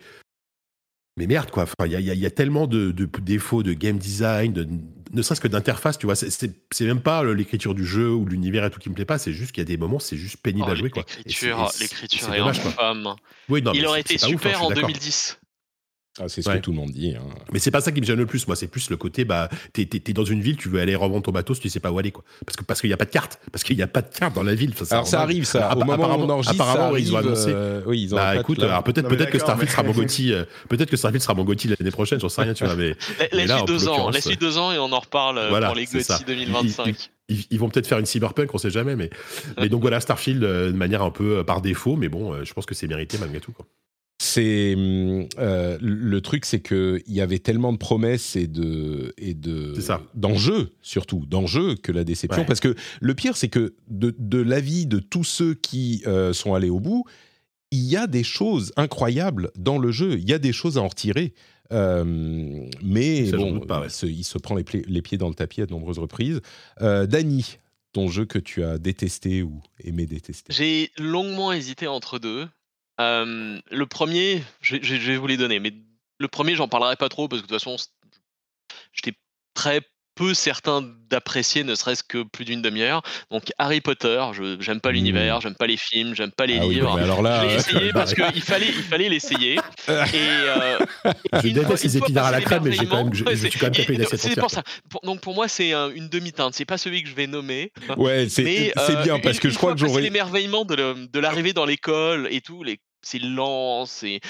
mais merde, quoi. Enfin, il y a, y y tellement de, de défauts de game design, de, ne serait-ce que d'interface, tu vois. C'est- même pas l'écriture du jeu ou l'univers et tout qui me plaît pas, c'est juste qu'il y a des moments, c'est juste pénible Oh, à jouer, quoi. L'écriture, c'est est infâme. Oui, non, Il aurait été ouf, hein, super en d'accord. 2010. Ah, c'est ce Ouais. que tout le monde dit. hein. Mais c'est pas ça qui me gêne le plus, moi. C'est plus le côté, bah, t'es t'es- t'es dans une ville, tu veux aller revendre ton bateau, tu sais pas où aller, quoi. Parce que parce qu'il y a pas de carte, parce qu'il y a pas de carte dans la ville. Enfin, Alors ça arrive, ça. Au moment où on apparemment- enregistre, apparemment, ça ils ont annoncé. euh, oui, ils ont Bah écoute, alors peut-être peut-être que Starfield mais- sera mon Gotti, euh, peut-être que Starfield sera mon Gotti l'année prochaine, j'en sais rien, tu vois. Mais, La- mais là, Laisse-lui en deux ans, l'occurrence, laisse-lui deux ans et on en reparle euh, Voilà, pour les. GOTY 2025. ils, vont peut-être faire une cyberpunk, on sait jamais. Mais, mais donc voilà, Starfield euh, de manière un peu euh, par défaut, mais bon, euh, je pense que c'est mérité malgré tout. Quoi. C'est hum, euh, le truc, c'est que il y avait tellement de promesses et de et de d'enjeux surtout d'enjeux que la déception. Ouais. Parce que le pire, c'est que de, de l'avis de tous ceux qui euh, sont allés au bout, il y a des choses incroyables dans le jeu. Il y a des choses à en retirer. Euh, mais Ça, bon, doute pas, ouais. il, se, il se prend les, les pieds dans le tapis à de nombreuses reprises. Euh, Dany, ton jeu que tu as détesté ou aimé détester. J'ai longuement hésité entre deux. Euh, le premier, je, je- je vais vous les donner, mais le premier, j'en parlerai pas trop parce que de toute façon, j'étais très peu certain d'apprécier, ne serait-ce que plus d'une demi-heure. Donc Harry Potter, je j'aime pas Mmh. l'univers, j'aime pas les films, j'aime pas les Ah oui, livres. alors là, je l'ai euh, essayé parce qu'il fallait, il fallait l'essayer. Et, euh, Je une déteste les une épinards à la crème, mais j'ai quand même, je, je suis quand même c'est- tapé d'assiette C'est pour ça. Pour- donc pour moi, c'est un- une demi-teinte. C'est pas celui que je vais nommer. Ouais, c'est euh, bien une- parce que une je crois que j'aurais. l'émerveillement de le- de l'arrivée dans l'école et tout, les c'est lent, c'est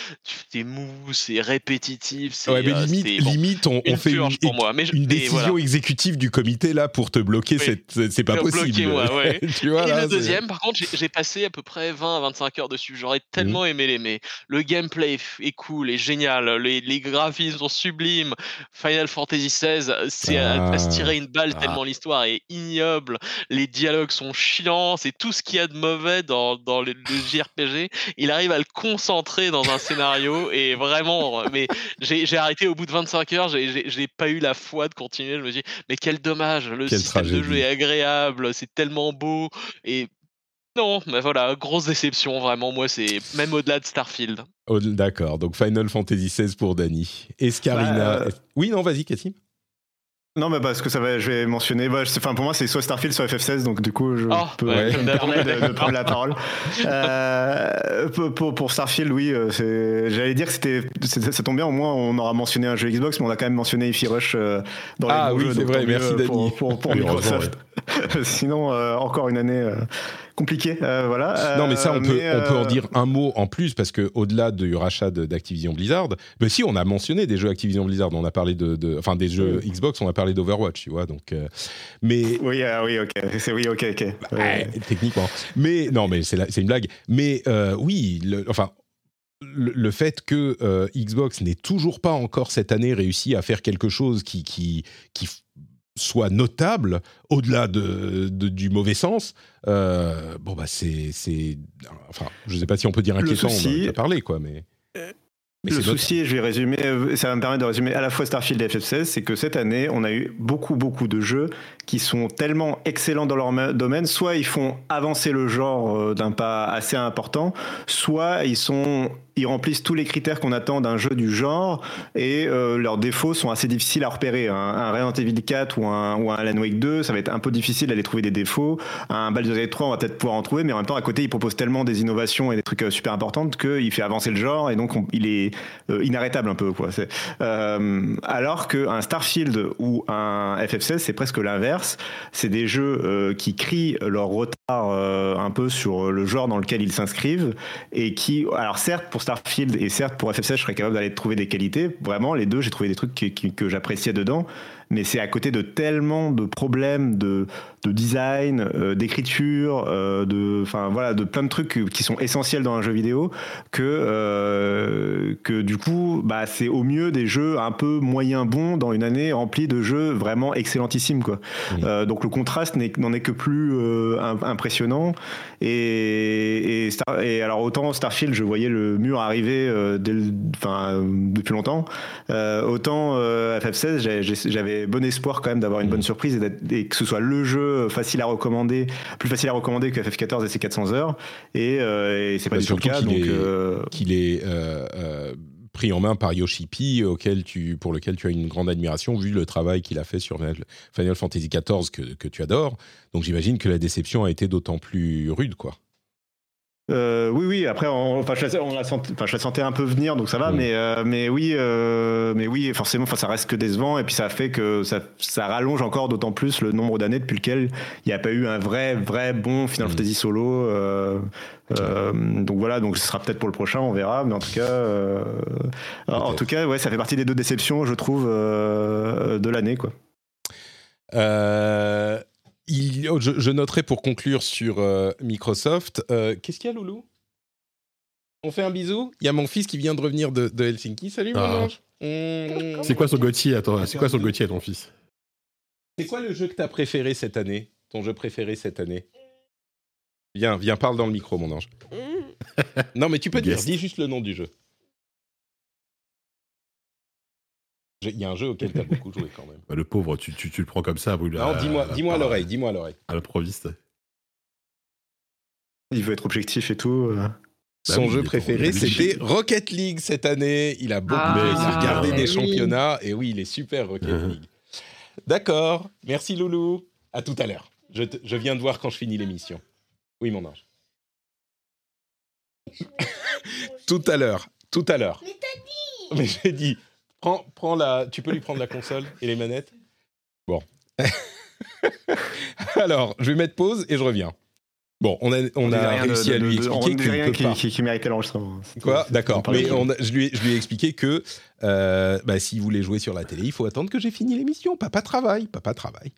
c'est mou, c'est répétitif, c'est Ouais, mais euh, limite, c'est- bon, limite, on, fait une, pour moi. Mais je- une décision voilà. exécutive du comité là pour te bloquer. Oui. cette- C'est c'est pas Pour possible. bloquer, ouais. tu vois, et là, le deuxième, par contre, j'ai- j'ai passé à peu près 20 à 25 heures dessus. J'aurais Mmh. tellement aimé l'aimer. Le gameplay est cool, est génial. Les, les graphismes sont sublimes. Final Fantasy XVI, c'est à, à se tirer une balle Ah. tellement l'histoire est ignoble. Les dialogues sont chiants. C'est tout ce qu'il y a de mauvais dans, dans le, le JRPG. Il arrive à le concentrer dans un scénario et vraiment, mais j'ai arrêté au bout de 25 heures. J'ai- pas eu la foi de continuer. Je me dis, mais quel dommage. Le système de jeu est agréable. C'est tellement beau. Et non, mais voilà, grosse déception, vraiment. Moi, c'est même au-delà de Starfield. Oh, D'accord, donc Final Fantasy XVI pour Dany. Escarina. Bah, euh, Oui, non, vas-y, Cassim. Non, mais parce que ça va, je vais mentionner. bah, c'est- Enfin, pour moi, c'est soit Starfield, soit FF16, donc du coup, je Oh, peux ouais, je comme me d'hab. permets de, de prendre la parole. Euh, pour, pour- pour Starfield, oui, euh, c'est- j'allais dire que c'était, ça tombe bien. Au moins, on aura mentionné un jeu Xbox, mais on a quand même mentionné Ify Rush euh, dans les Ah bons oui, jeux, c'est vrai, merci, pour, Dany. pour, pour heureusement, Microsoft. Sinon, euh, encore une année compliquée. euh, voilà. Non, mais ça, on Euh, peut, on peut en euh, dire un mot en plus parce que au-delà du rachat d'Activision Blizzard, mais si on a mentionné des jeux Activision Blizzard, on a parlé de, de- enfin des jeux Xbox, on a parlé d'Overwatch, tu vois. Donc, mais Oui, ah oui, ok. C'est oui, ok, ok. bah, Ouais. techniquement, mais non, mais c'est une blague. Mais oui, le- enfin. Le, fait que euh, Xbox n'ait toujours pas encore cette année réussi à faire quelque chose qui, qui, soit notable au-delà de, de- du mauvais sens, euh, bon bah c'est c'est enfin je sais pas si on peut dire inquiétant, souci- on en a parlé quoi, mais mais le notable. souci, et je vais résumer, euh, ça va me permettre de résumer à la fois Starfield et FF16, c'est que cette année, on a eu beaucoup, beaucoup de jeux qui sont tellement excellents dans leur ma- domaine, soit ils font avancer le genre euh, d'un pas assez important, soit ils sont ils remplissent tous les critères qu'on attend d'un jeu du genre et euh, leurs défauts sont assez difficiles à repérer. Un, un Resident Evil 4 ou un, ou un Alan Wake 2, ça va être un peu difficile d'aller trouver des défauts. Un Baldur's Gate 3, on va peut-être pouvoir en trouver, mais en même temps, à côté, il propose tellement des innovations et des trucs euh, super importants qu'il fait avancer le genre et donc on- il est inarrêtable un peu. Quoi. Alors qu'un Starfield ou un FF16, c'est presque l'inverse. C'est des jeux euh, qui crient leur retard euh, un peu sur le genre dans lequel ils s'inscrivent et qui, alors certes pour Starfield et certes pour FF16, je serais capable d'aller trouver des qualités. Vraiment, les deux, j'ai trouvé des trucs que j'appréciais dedans. Mais c'est à côté de tellement de problèmes de, de design, euh, d'écriture, euh, de, enfin voilà, de plein de trucs qui sont essentiels dans un jeu vidéo que euh, que du coup, bah c'est au mieux des jeux un peu moyen bons dans une année remplie de jeux vraiment excellentissimes quoi. Euh, donc le contraste n'en est que plus euh, im- impressionnant. Et, et, Star- et alors autant Starfield, je voyais le mur arriver euh, dès le- depuis longtemps. Euh, autant euh, FF16, j'ai- j'ai- j'avais bon espoir quand même d'avoir une bonne surprise et, et que ce soit le jeu facile à recommander, plus facile à recommander que FF14 et ses 400 heures. Et, euh, et c'est pas Bah, du tout le cas. qu'il Donc, est- euh, qu'il est euh, pris en main par Yoshi P, auquel tu, pour lequel tu as une grande admiration, vu le travail qu'il a fait sur Final Final Fantasy XIV que, que tu adores. Donc j'imagine que la déception a été d'autant plus rude, quoi. Euh, oui, oui. Après, on, enfin, je, la- on la sentait, enfin, je la sentais un peu venir, donc ça va. Mm. Mais, euh, mais oui, euh, mais oui, forcément, enfin, ça reste que décevant. Et puis ça fait que ça, ça rallonge encore d'autant plus le nombre d'années depuis lequel il n'y a pas eu un vrai, vrai bon Final Mm. Fantasy solo. donc voilà, donc ce sera peut-être pour le prochain, on verra. Mais en tout cas, en tout cas, ouais, ça fait partie des deux déceptions, je trouve, de l'année, quoi. Euh, il- je, je noterai pour conclure sur euh, Microsoft. euh, Qu'est-ce qu'il y a, Loulou? On fait un bisou? Il y a mon fils qui vient de revenir de, de Helsinki. Salut, mon Ah. ange. Mmh. C'est quoi son Gauthier? À ton- C'est quoi son Gauthier ton fils? C'est quoi le jeu que t'as préféré cette année? Ton jeu préféré cette année? Viens, viens, parle dans le micro, mon ange. non, mais tu peux dire, dis juste le nom du jeu. Il y a un jeu auquel t'as beaucoup joué quand même. Bah, Le pauvre, tu, tu, tu le prends comme ça. vous, Non, dis-moi, dis-moi à l'oreille, dis-moi à l'oreille. À l'improviste. Il veut être objectif et tout. euh. Bah Son jeu préféré, c'était Rocket League cette année. Il a beaucoup Ah, regardé des oui. championnats et oui, il est super Rocket. League. D'accord, merci Loulou. À tout à l'heure. Je, je viens de voir quand je finis l'émission. Oui, mon ange. tout à l'heure, tout à l'heure. Mais t'as dit Mais j'ai dit. Prends, prends la. Tu peux lui prendre la console et les manettes. Bon. Alors, je vais mettre pause et je reviens. Bon, on a, on a de- réussi de- à lui de- expliquer qu'il rien ne peut qui, pas. qui, qui méritait l'enregistrement. Quoi C'est- D'accord. Mais de- on a- je, lui ai, je lui ai expliqué que euh, bah, s'il voulait jouer sur la télé, il faut attendre que j'ai fini l'émission. Papa travaille, papa travaille.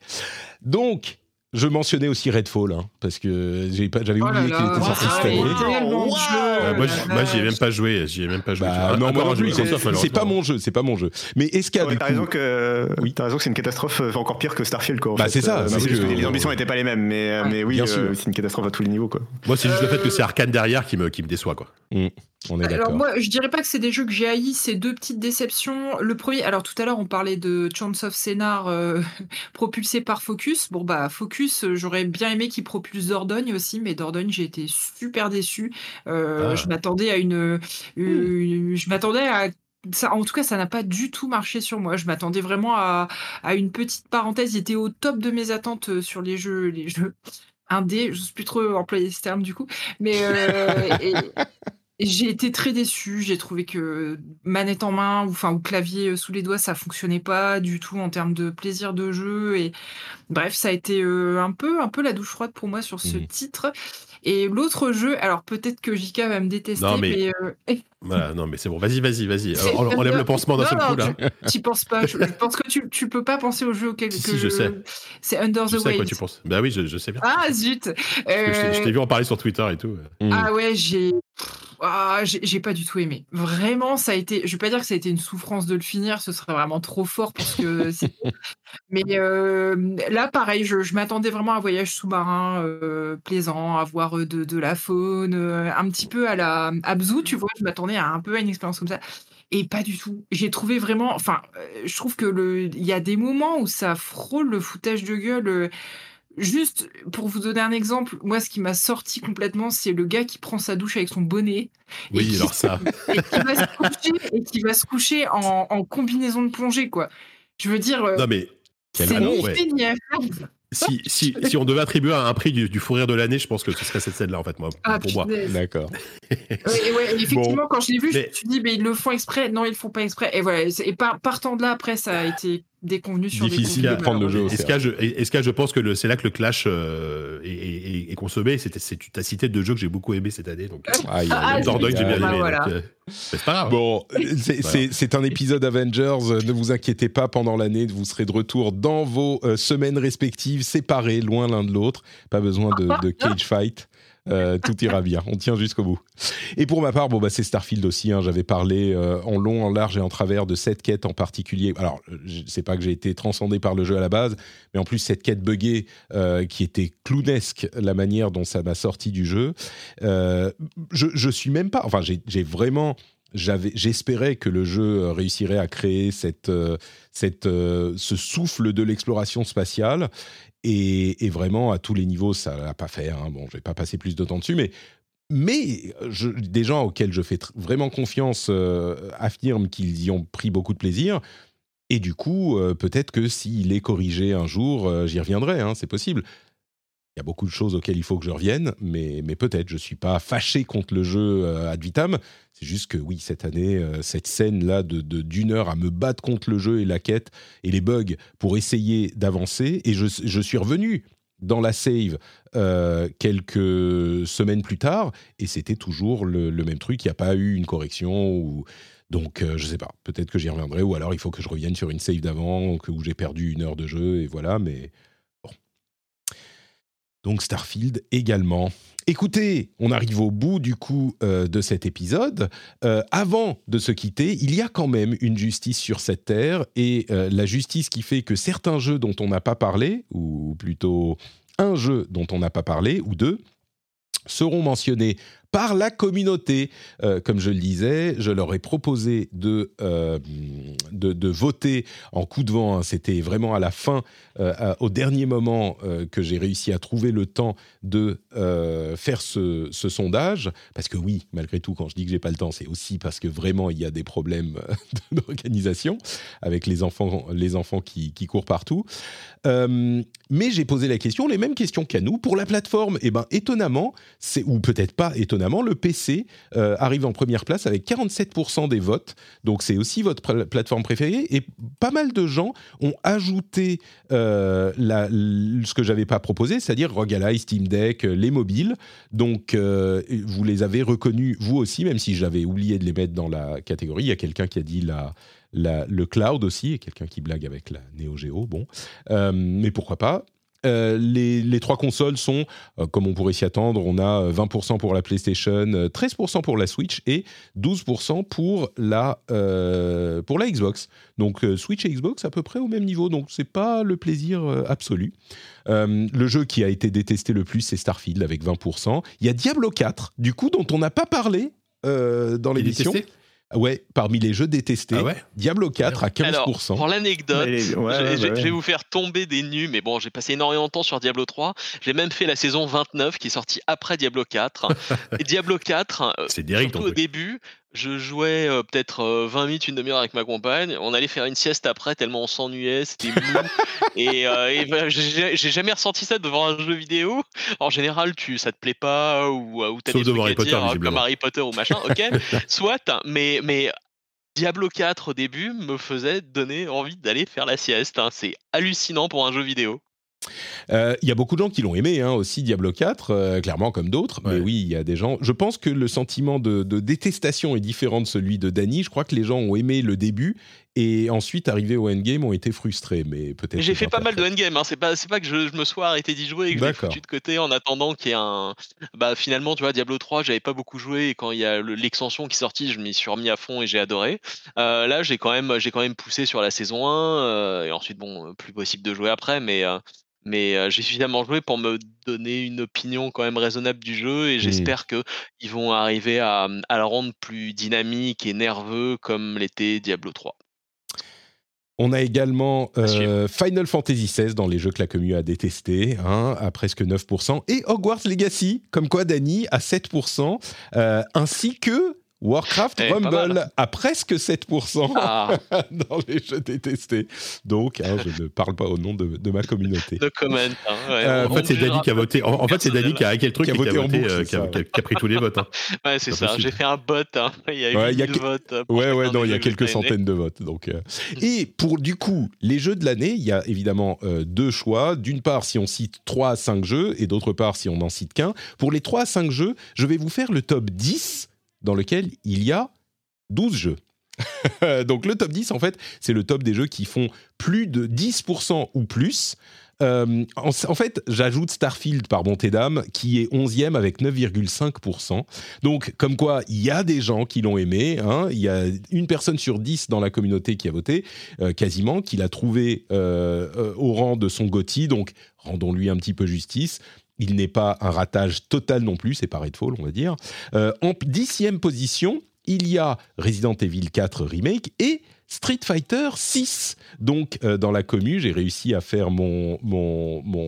Donc, je mentionnais aussi Redfall, hein, parce que j'avais Oh oublié qu'il là, était sorti cette année. Wow. jeux, Euh, moi, j'y- ai même pas joué. J'y ai même pas joué. Bah, Ah, non, moi non un jeu plus, c'est- pas mon jeu, c'est pas mon jeu. Mais est-ce qu'il y a Ouais, t'as coup- raison que Oui. t'as raison que c'est une catastrophe euh, encore pire que Starfield quoi. Bah, c'est ça, Euh, que- les ambitions n'étaient pas les mêmes, mais euh, Ouais. mais oui, Bien euh, sûr. c'est une catastrophe à tous les niveaux quoi. Moi, c'est juste le fait que c'est Arkane derrière qui me, qui me déçoit, quoi. On est Alors moi, je dirais pas que c'est des jeux que j'ai haïs, c'est deux petites déceptions. Le premier, alors tout à l'heure on parlait de Chance of Scénar euh, propulsé par Focus. Bon bah Focus, euh, j'aurais bien aimé qu'il propulse Dordogne aussi, mais Dordogne j'ai été super déçu. Euh, Ah. Je m'attendais à une, une- je m'attendais à ça, en tout cas, ça n'a pas du tout marché sur moi. Je m'attendais vraiment à, à une petite parenthèse. Il était au top de mes attentes euh, sur les jeux, les jeux indés. Je ne sais plus trop employer ce terme du coup, mais euh, et j'ai été très déçu. J'ai trouvé que manette en main ou enfin ou clavier euh, sous les doigts, ça fonctionnait pas du tout en termes de plaisir de jeu. Et bref, ça a été euh, un peu un peu la douche froide pour moi sur ce Mhm. titre. Et l'autre jeu, alors peut-être que JK va me détester, Non, mais, mais- euh, Voilà, non, mais c'est bon. Vas-y, vas-y, vas-y. On, on lève le pansement d'un seul non, coup, là. tu t'y penses pas. Je, je pense que tu, tu peux pas penser au jeu auquel Si, que si, je sais. C'est Under Je the sais à quoi tu penses. Bah oui, je, je sais bien. Ah zut. Je t'ai- vu en parler sur Twitter et tout. Ah ouais, j'ai ah, j'ai pas du tout aimé. Vraiment, ça a été. Je vais pas dire que ça a été une souffrance de le finir. Ce serait vraiment trop fort parce que. Mais euh, là, pareil, je, m'attendais vraiment à un voyage sous-marin euh, plaisant, à voir euh, de, la faune, un petit peu à la Abzu, tu vois. Je m'attendais à un peu à une expérience comme ça. Et pas du tout. J'ai trouvé vraiment. Enfin, je trouve que le. Il y a des moments où ça frôle le foutage de gueule. Juste pour vous donner un exemple, moi, ce qui m'a sorti complètement, c'est le gars qui prend sa douche avec son bonnet. et Oui, qui- alors ça. et qui va se coucher, et qui va se coucher en, en combinaison de plongée, quoi. Je veux dire, euh, Non, mais Quel annonce, ouais. faire. si, si, si on devait attribuer un prix du, du fou rire de l'année, je pense que ce serait cette scène-là, en fait, moi, Ah, pour moi. D'accord. Ouais, et ouais, effectivement, quand je l'ai vu, je Mais- me suis dit, mais ils le font exprès. Non, ils le font pas exprès. Et voilà. Et par- partant de là, après, ça a été déconvenu sur Difficile des de prendre le jeu Est-ce que je, est-ce que je pense que c'est là que le clash euh, est, est- est consommé? C'est, tu as cité deux jeux que j'ai beaucoup aimé cette année. Donc, Aïe, Ah, aïe, Dordogne, j'ai bien bah, aimé. voilà. donc, euh, c'est pas grave. Bon, c'est- un épisode Avengers. euh, Ne vous inquiétez pas, pendant l'année, vous serez de retour dans vos euh, semaines respectives, séparés, loin l'un de l'autre. Pas besoin de, de cage fight. Euh, tout ira bien. On tient jusqu'au bout. Et pour ma part, bon bah c'est Starfield aussi. hein. J'avais parlé euh, en long, en large et en travers de cette quête en particulier. Alors, c'est pas que j'ai été transcendé par le jeu à la base, mais en plus cette quête buggée euh, qui était clownesque, la manière dont ça m'a sorti du jeu. Je, suis même pas. Enfin, j'ai vraiment j'espérais que le jeu réussirait à créer cette, cette, ce souffle de l'exploration spatiale. Et, vraiment, à tous les niveaux, ça l'a pas fait. hein. Bon, je vais pas passer plus de temps dessus, mais, mais des gens auxquels je fais vraiment confiance euh, affirment qu'ils y ont pris beaucoup de plaisir. Et du coup, euh, peut-être que s'il est corrigé un jour, euh, j'y reviendrai, hein, c'est possible. Il y a beaucoup de choses auxquelles il faut que je revienne, mais, peut-être. Je ne suis pas fâché contre le jeu euh, ad vitam. C'est juste que oui, cette année, euh, cette scène-là de d'une heure à me battre contre le jeu et la quête et les bugs pour essayer d'avancer. Et je, suis revenu dans la save euh, quelques semaines plus tard, et c'était toujours le, même truc. Il n'y a pas eu une correction ou. Donc, euh, je sais pas. Peut-être que j'y reviendrai, ou alors il faut que je revienne sur une save d'avant, où j'ai perdu une heure de jeu, et voilà. Mais. Donc Starfield également. Écoutez, on arrive au bout du coup euh, de cet épisode. Euh, avant de se quitter, il y a quand même une justice sur cette terre et euh, la justice qui fait que certains jeux dont on n'a pas parlé, ou plutôt un jeu dont on n'a pas parlé, ou deux, seront mentionnés par la communauté. Euh, comme je le disais, je leur ai proposé de, euh, de, voter en coup de vent. hein. C'était vraiment à la fin, euh, au dernier moment, que j'ai réussi à trouver le temps de faire ce, sondage. Parce que oui, malgré tout, quand je dis que j'ai pas le temps, c'est aussi parce que vraiment il y a des problèmes d'organisation avec les enfants, les enfants qui, courent partout. Mais j'ai posé la question, les mêmes questions qu'à nous. Pour la plateforme, eh ben, étonnamment, c'est, ou peut-être pas étonnamment, le PC euh, arrive en première place avec 47% des votes. Donc c'est aussi votre pla- plateforme préférée. Et pas mal de gens ont ajouté euh, ce que j'avais pas proposé, c'est-à-dire ROG Ally, Steam Deck, euh, les mobiles. Donc vous les avez reconnus vous aussi, même si j'avais oublié de les mettre dans la catégorie. Il y a quelqu'un qui a dit le cloud aussi, et quelqu'un qui blague avec la Neo Geo. Bon, mais pourquoi pas Euh, les, les trois consoles sont, euh, comme on pourrait s'y attendre, on a euh, 20% pour la PlayStation, euh, 13% pour la Switch et 12% pour la, euh, pour la Xbox. Donc euh, Switch et Xbox à peu près au même niveau, donc c'est pas le plaisir euh, absolu. Euh, le jeu qui a été détesté le plus, c'est Starfield avec 20%. Il y a Diablo 4, du coup, dont on n'a pas parlé euh, dans l'émission. Testé Ouais, parmi les jeux détestés, Ah ouais Diablo 4 à 15%. Alors, pour l'anecdote, Ouais, je, ouais, ouais, je- bah je vais vous faire tomber des nus, mais bon, j'ai passé énormément de temps sur Diablo 3. J'ai même fait la saison 29 qui est sortie après Diablo 4. Et Diablo 4, euh, C'est direct, surtout au début, je jouais euh, peut-être euh, 20 minutes, une demi-heure avec ma compagne. On allait faire une sieste après tellement on s'ennuyait, c'était mou. et euh, et ben, j'ai jamais ressenti ça devant un jeu vidéo. En général, tu ça te plaît pas ou, ou t'as des trucs à Potter, dire, comme. Harry Potter ou machin. Ok, soit. Mais mais Diablo 4 au début me faisait donner envie d'aller faire la sieste. hein. C'est hallucinant pour un jeu vidéo. Euh, Il y a beaucoup de gens qui l'ont aimé hein, aussi, Diablo 4, euh, clairement comme d'autres. Mais oui, il y a des gens. Je pense que le sentiment de, de détestation est différent de celui de Danny. Je crois que les gens ont aimé le début et ensuite, arrivés au endgame, ont été frustrés. Mais peut-être. J'ai fait pas mal de endgame, hein. c'est pas, c'est pas que je, je me sois arrêté d'y jouer et que je l'ai foutu de côté en attendant qu'il y ait un. Bah finalement, tu vois, Diablo 3, j'avais pas beaucoup joué et quand il y a le- l'extension qui est sortie, je m'y suis remis à fond et j'ai adoré. Euh, là, j'ai quand, même, j'ai quand même poussé sur la saison 1 euh, et ensuite, bon, euh, plus possible de jouer après, mais. euh, mais euh, j'ai suffisamment joué pour me donner une opinion quand même raisonnable du jeu et j'espère que ils vont arriver à, à le rendre plus dynamique et nerveux comme l'était Diablo 3. On a également euh, Final Fantasy XVI dans les jeux que la commune a détesté, hein, à presque 9%, et Hogwarts Legacy, comme quoi Dany à 7%, euh, ainsi que Warcraft Eh, Rumble à presque 7% Ah, dans les jeux détestés. Donc, hein, je ne parle pas au nom de, de ma communauté. no comment. hein, ouais, Euh, En fait, c'est Dany qui a voté. En, en fait, c'est Dany qui a hacké le truc Qui a et qui a voté en voté, boucle, euh, qui, a, qui pris tous les votes. hein. Ouais, c'est ça. J'ai fait un bot. hein. Il y a eu Ouais, il y a 1000 que- votes. Ouais, ouais, non, il y a quelques centaines de votes. Donc, euh. Et pour du coup, les jeux de l'année, il y a évidemment euh, deux choix. D'une part, si on cite 3 à 5 jeux, et d'autre part, si on n'en cite qu'un. Pour les 3 à 5 jeux, je vais vous faire le top 10 dans lequel il y a 12 jeux. Donc le top 10, en fait, c'est le top des jeux qui font plus de 10% ou plus. Euh, en, fait, j'ajoute Starfield par bonté d'âme, qui est 11e avec 9,5%. Donc, comme quoi, il y a des gens qui l'ont aimé. hein. Il y a une personne sur 10 dans la communauté qui a voté, euh, quasiment, qui l'a trouvé euh, au rang de son GOTY. Donc, rendons-lui un petit peu justice. Il n'est pas un ratage total non plus, c'est pas Redfall, on va dire. Euh, en dixième position, il y a Resident Evil 4 Remake et Street Fighter 6. Donc, euh, dans la commu, j'ai réussi à faire mon,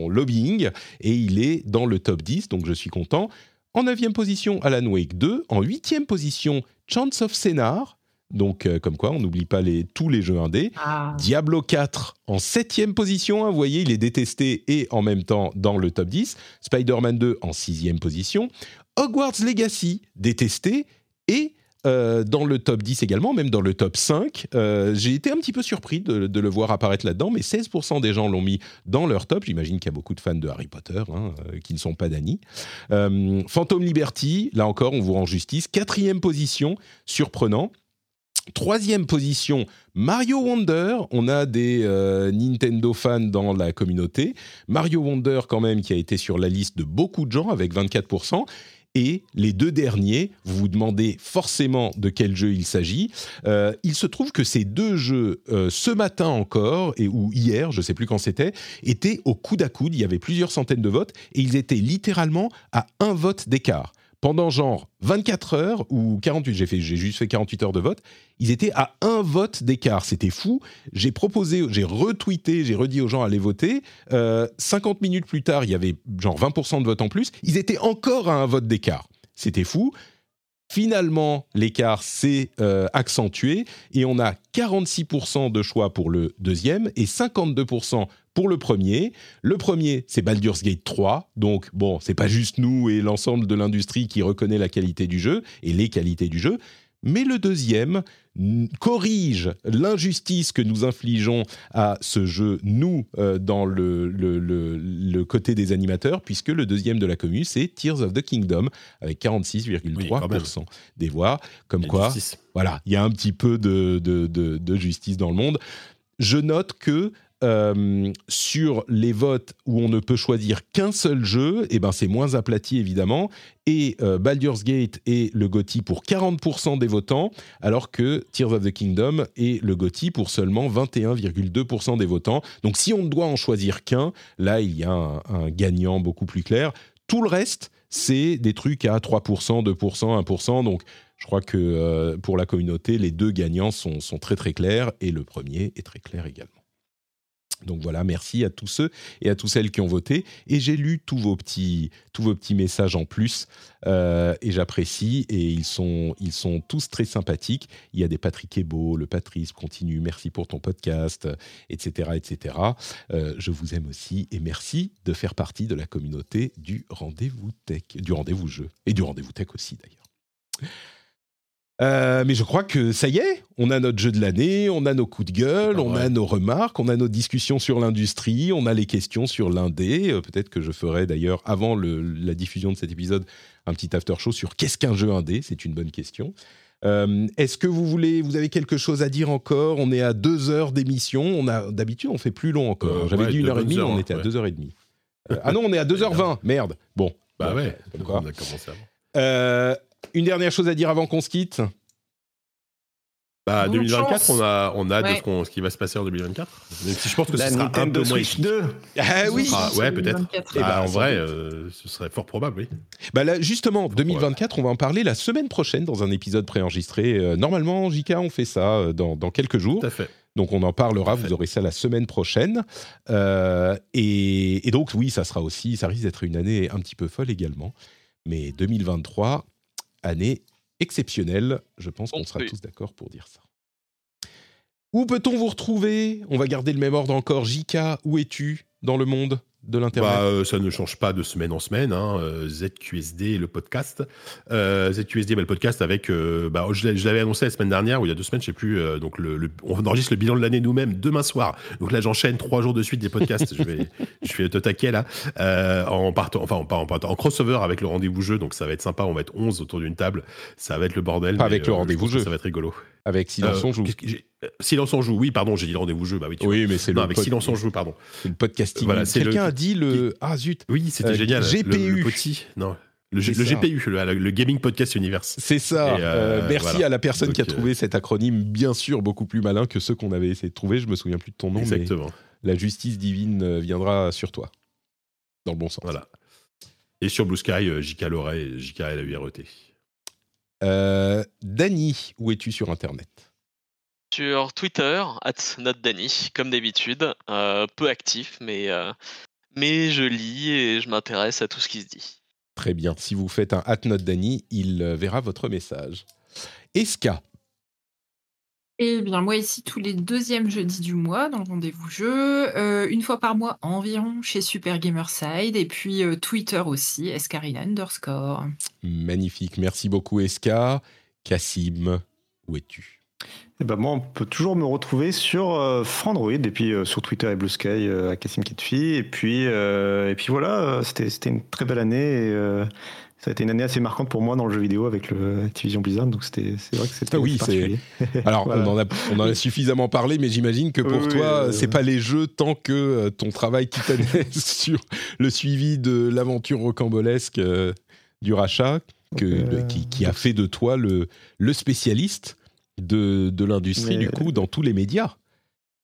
lobbying et il est dans le top 10, donc je suis content. En neuvième position, Alan Wake 2. En huitième position, Chance of Scénar. Donc, euh, comme quoi, on n'oublie pas les, tous les jeux indés. Ah. Diablo 4 en septième position, hein, vous voyez, il est détesté et en même temps dans le top 10. Spider-Man 2 en sixième position. Hogwarts Legacy, détesté et euh, dans le top 10 également, même dans le top 5. Euh, J'ai été un petit peu surpris de, de le voir apparaître là-dedans, mais 16% des gens l'ont mis dans leur top. J'imagine qu'il y a beaucoup de fans de Harry Potter hein, euh, qui ne sont pas d'Annie. Euh, Phantom Liberty, là encore, on vous rend justice. Quatrième position, surprenant. Troisième position, Mario Wonder. On a des euh, Nintendo fans dans la communauté. Mario Wonder, quand même, qui a été sur la liste de beaucoup de gens avec 24%. Et les deux derniers, vous vous demandez forcément de quel jeu il s'agit. Euh, il se trouve que ces deux jeux, euh, ce matin encore, et, ou hier, je ne sais plus quand c'était, étaient au coude à coude. Il y avait plusieurs centaines de votes et ils étaient littéralement à un vote d'écart. Pendant genre 24 heures ou 48, j'ai juste fait 48 heures de vote, ils étaient à un vote d'écart. C'était fou. J'ai proposé, j'ai retweeté, j'ai redit aux gens à aller voter. Euh, 50 minutes plus tard, il y avait genre 20% de votes en plus. Ils étaient encore à un vote d'écart. C'était fou. Finalement, l'écart s'est euh, accentué et on a 46% de choix pour le deuxième et 52% pour le premier. Le premier, c'est Baldur's Gate 3. Donc, bon, c'est pas juste nous et l'ensemble de l'industrie qui reconnaît la qualité du jeu et les qualités du jeu. Mais le deuxième corrige l'injustice que nous infligeons à ce jeu, nous, euh, dans le, le- le- le côté des animateurs, puisque le deuxième de la commune, c'est Tears of the Kingdom, avec 46,3% des voix. Comme quoi, justice. voilà, il y a un petit peu de, de- de- de justice dans le monde. Je note que euh, sur les votes où on ne peut choisir qu'un seul jeu, eh ben c'est moins aplati évidemment. Et euh, Baldur's Gate est le GOTY pour 40% des votants, alors que Tears of the Kingdom est le GOTY pour seulement 21,2% des votants. Donc si on ne doit en choisir qu'un, là il y a un, un gagnant beaucoup plus clair. Tout le reste, c'est des trucs à 3%, 2%, 1%. Donc je crois que euh, pour la communauté, les deux gagnants sont, sont très très clairs et le premier est très clair également. Donc voilà, merci à tous ceux et à toutes celles qui ont voté. Et j'ai lu tous vos petits, tous vos petits messages en plus. euh, et j'apprécie. Et ils sont, ils sont tous très sympathiques. Il y a des Patrick Ebo, le Patrice continue, merci pour ton podcast, etc. etc. Euh, je vous aime aussi. Et merci de faire partie de la communauté du rendez-vous tech, du rendez-vous jeu. Et du rendez-vous tech aussi d'ailleurs. Euh, mais je crois que ça y est, on a notre jeu de l'année, on a nos coups de gueule, on a nos remarques, on a nos discussions sur l'industrie, on a les questions sur l'indé. Euh, Peut-être que je ferai d'ailleurs, avant le- la diffusion de cet épisode, un petit after show sur qu'est-ce qu'un jeu indé. C'est une bonne question. Euh, Est-ce que vous voulez, vous avez quelque chose à dire encore? On est à deux heures d'émission. On a d'habitude on fait plus long encore. J'avais ouais, dit une heure et demie, heures, on était à deux heures et demie. Ah non, on est à 2h20. Merde. Bon. Bah ouais, on a commencé avant. Euh, une dernière chose à dire avant qu'on se quitte. Bah, Bonne 2024, chance. on a, on a de ce, qui va se passer en 2024. Même si je pense que La ce sera un peu moins Switch épique. 2. Ah oui. Ah, ouais, peut-être. 2024. Eh Bah, en vrai, euh, ce serait fort probable, oui. Bah là, justement, 2024, on va en parler la semaine prochaine dans un épisode préenregistré. Euh, normalement, JK, on fait ça euh, dans, dans quelques jours. Tout à fait. Donc on en parlera, vous aurez ça la semaine prochaine. Euh, et, et donc oui, ça sera aussi, ça risque d'être une année un petit peu folle également. Mais 2023, année exceptionnelle, je pense qu'on sera tous d'accord pour dire ça. Où peut-on vous retrouver? On va garder le même ordre encore. JK, où es-tu dans le monde? De l'Internet Bah, euh, ça ne change pas de semaine en semaine. Hein. euh, ZQSD, le podcast. Euh, ZQSD, bah, le podcast avec. euh, bah, je l'ai- je l'avais annoncé la semaine dernière, ou il y a deux semaines, je sais plus. donc, le, le- on enregistre le bilan de l'année nous-mêmes demain soir. Donc là, j'enchaîne trois jours de suite des podcasts. je vais, je fais le taquet là. En partant, enfin, en partant, en crossover avec le rendez-vous jeu. Donc, ça va être sympa. On va être 11 autour d'une table. Ça va être le bordel. Pas mais, avec le rendez-vous jeu. Ça va être rigolo. Avec Silence on joue. Silence on joue. Oui, pardon, j'ai dit rendez-vous jeu. Bah oui, tu vois. Oui, mais c'est le, avec Silence on joue, pardon. c'est le podcasting. Voilà, c'est Quelqu'un le- dit le... Ah zut Oui, c'était Euh, génial. Le- GPU. Le, petit, non, le, le. GPU, le, le Gaming Podcast Universe. C'est ça. Euh, euh, merci voilà. à la personne qui a trouvé cet acronyme, bien sûr, beaucoup plus malin que ceux qu'on avait essayé de trouver. Je me souviens plus de ton nom, Exactement. mais la justice divine euh, viendra sur toi. Dans le bon sens. Voilà. Et sur Blue Sky, euh, JK Loret et JK LAURET. Euh, Dany, où es-tu sur Internet? Sur Twitter, at notdany, comme d'habitude. euh, peu actif, mais, euh, mais je lis et je m'intéresse à tout ce qui se dit. Très bien. Si vous faites un at note Dany, il euh, verra votre message. Eska, Eh bien, moi ici, tous les deuxièmes jeudis du mois, dans le rendez-vous jeu, euh, une fois par mois environ chez Super Gamerside, et puis euh, Twitter aussi, escarina underscore. magnifique. Merci beaucoup, Eska. Cassim, où es-tu? Eh ben moi, on peut toujours me retrouver sur euh, Frandroid et puis euh, sur Twitter et Blue Sky euh, à Cassim Kitfi. Et puis, et puis voilà, c'était c'était une très belle année. Et, ça a été une année assez marquante pour moi dans le jeu vidéo avec le Activision Blizzard. Donc c'était c'est vrai que c'était Ah oui, particulier. Alors, Voilà. on, en a, on en a suffisamment parlé, mais j'imagine que pour Oui, toi, euh, c'est pas les jeux tant que ton travail titanesque sur le suivi de l'aventure rocambolesque du rachat que, qui, qui a fait de toi le, le spécialiste de, de l'industrie, Mais- du coup, dans tous les médias.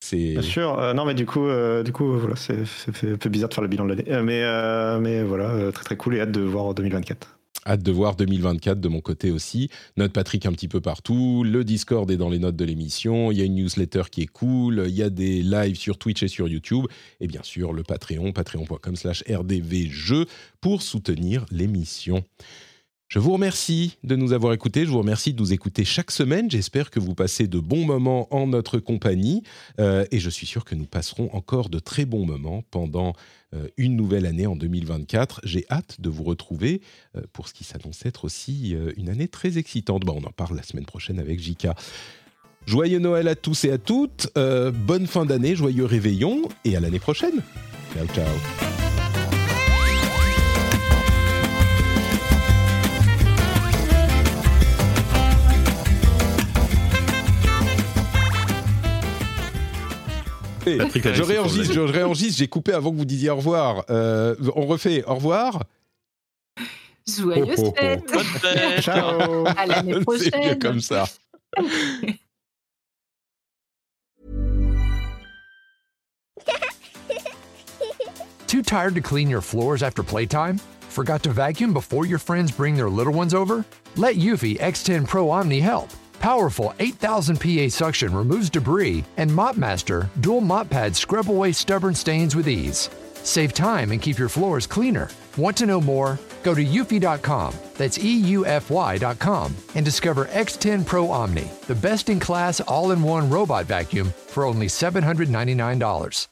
C'est Bien sûr. Euh, non, mais du coup, euh, du coup, voilà, c'est un peu bizarre de faire le bilan de l'année. Euh, mais, mais voilà, très très cool et hâte de voir 2024. hâte de voir 2024 de mon côté aussi. Note Patrick un petit peu partout. Le Discord est dans les notes de l'émission. Il y a une newsletter qui est cool. Il y a des lives sur Twitch et sur YouTube. Et bien sûr, le Patreon, patreon.com slash rdvjeux pour soutenir l'émission. Je vous remercie de nous avoir écoutés. Je vous remercie de nous écouter chaque semaine. J'espère que vous passez de bons moments en notre compagnie. Euh, et je suis sûr que nous passerons encore de très bons moments pendant euh, une nouvelle année en 2024. J'ai hâte de vous retrouver euh, pour ce qui s'annonce être aussi une année très excitante. Bon, on en parle la semaine prochaine avec Jika. Joyeux Noël à tous et à toutes. Bonne fin d'année, joyeux réveillon et à l'année prochaine. Ciao, ciao. Patrick je réenregistre, je réenregistre, j'ai coupé avant que vous disiez au revoir. Euh, on refait au revoir. Joyeuse Oh, oh, oh. fête Bonne fête Ciao À l'année C'est mieux prochaine comme ça. Too tired to clean your floors after playtime? Forgot to vacuum before your friends bring their little ones over? Let Eufy X10 Pro Omni help. Powerful 8000 PA suction removes debris, and MopMaster dual mop pads scrub away stubborn stains with ease. Save time and keep your floors cleaner. Want to know more? Go to eufy.com, that's EUFY.com, and discover X10 Pro Omni, the best in class all in one robot vacuum for only $799.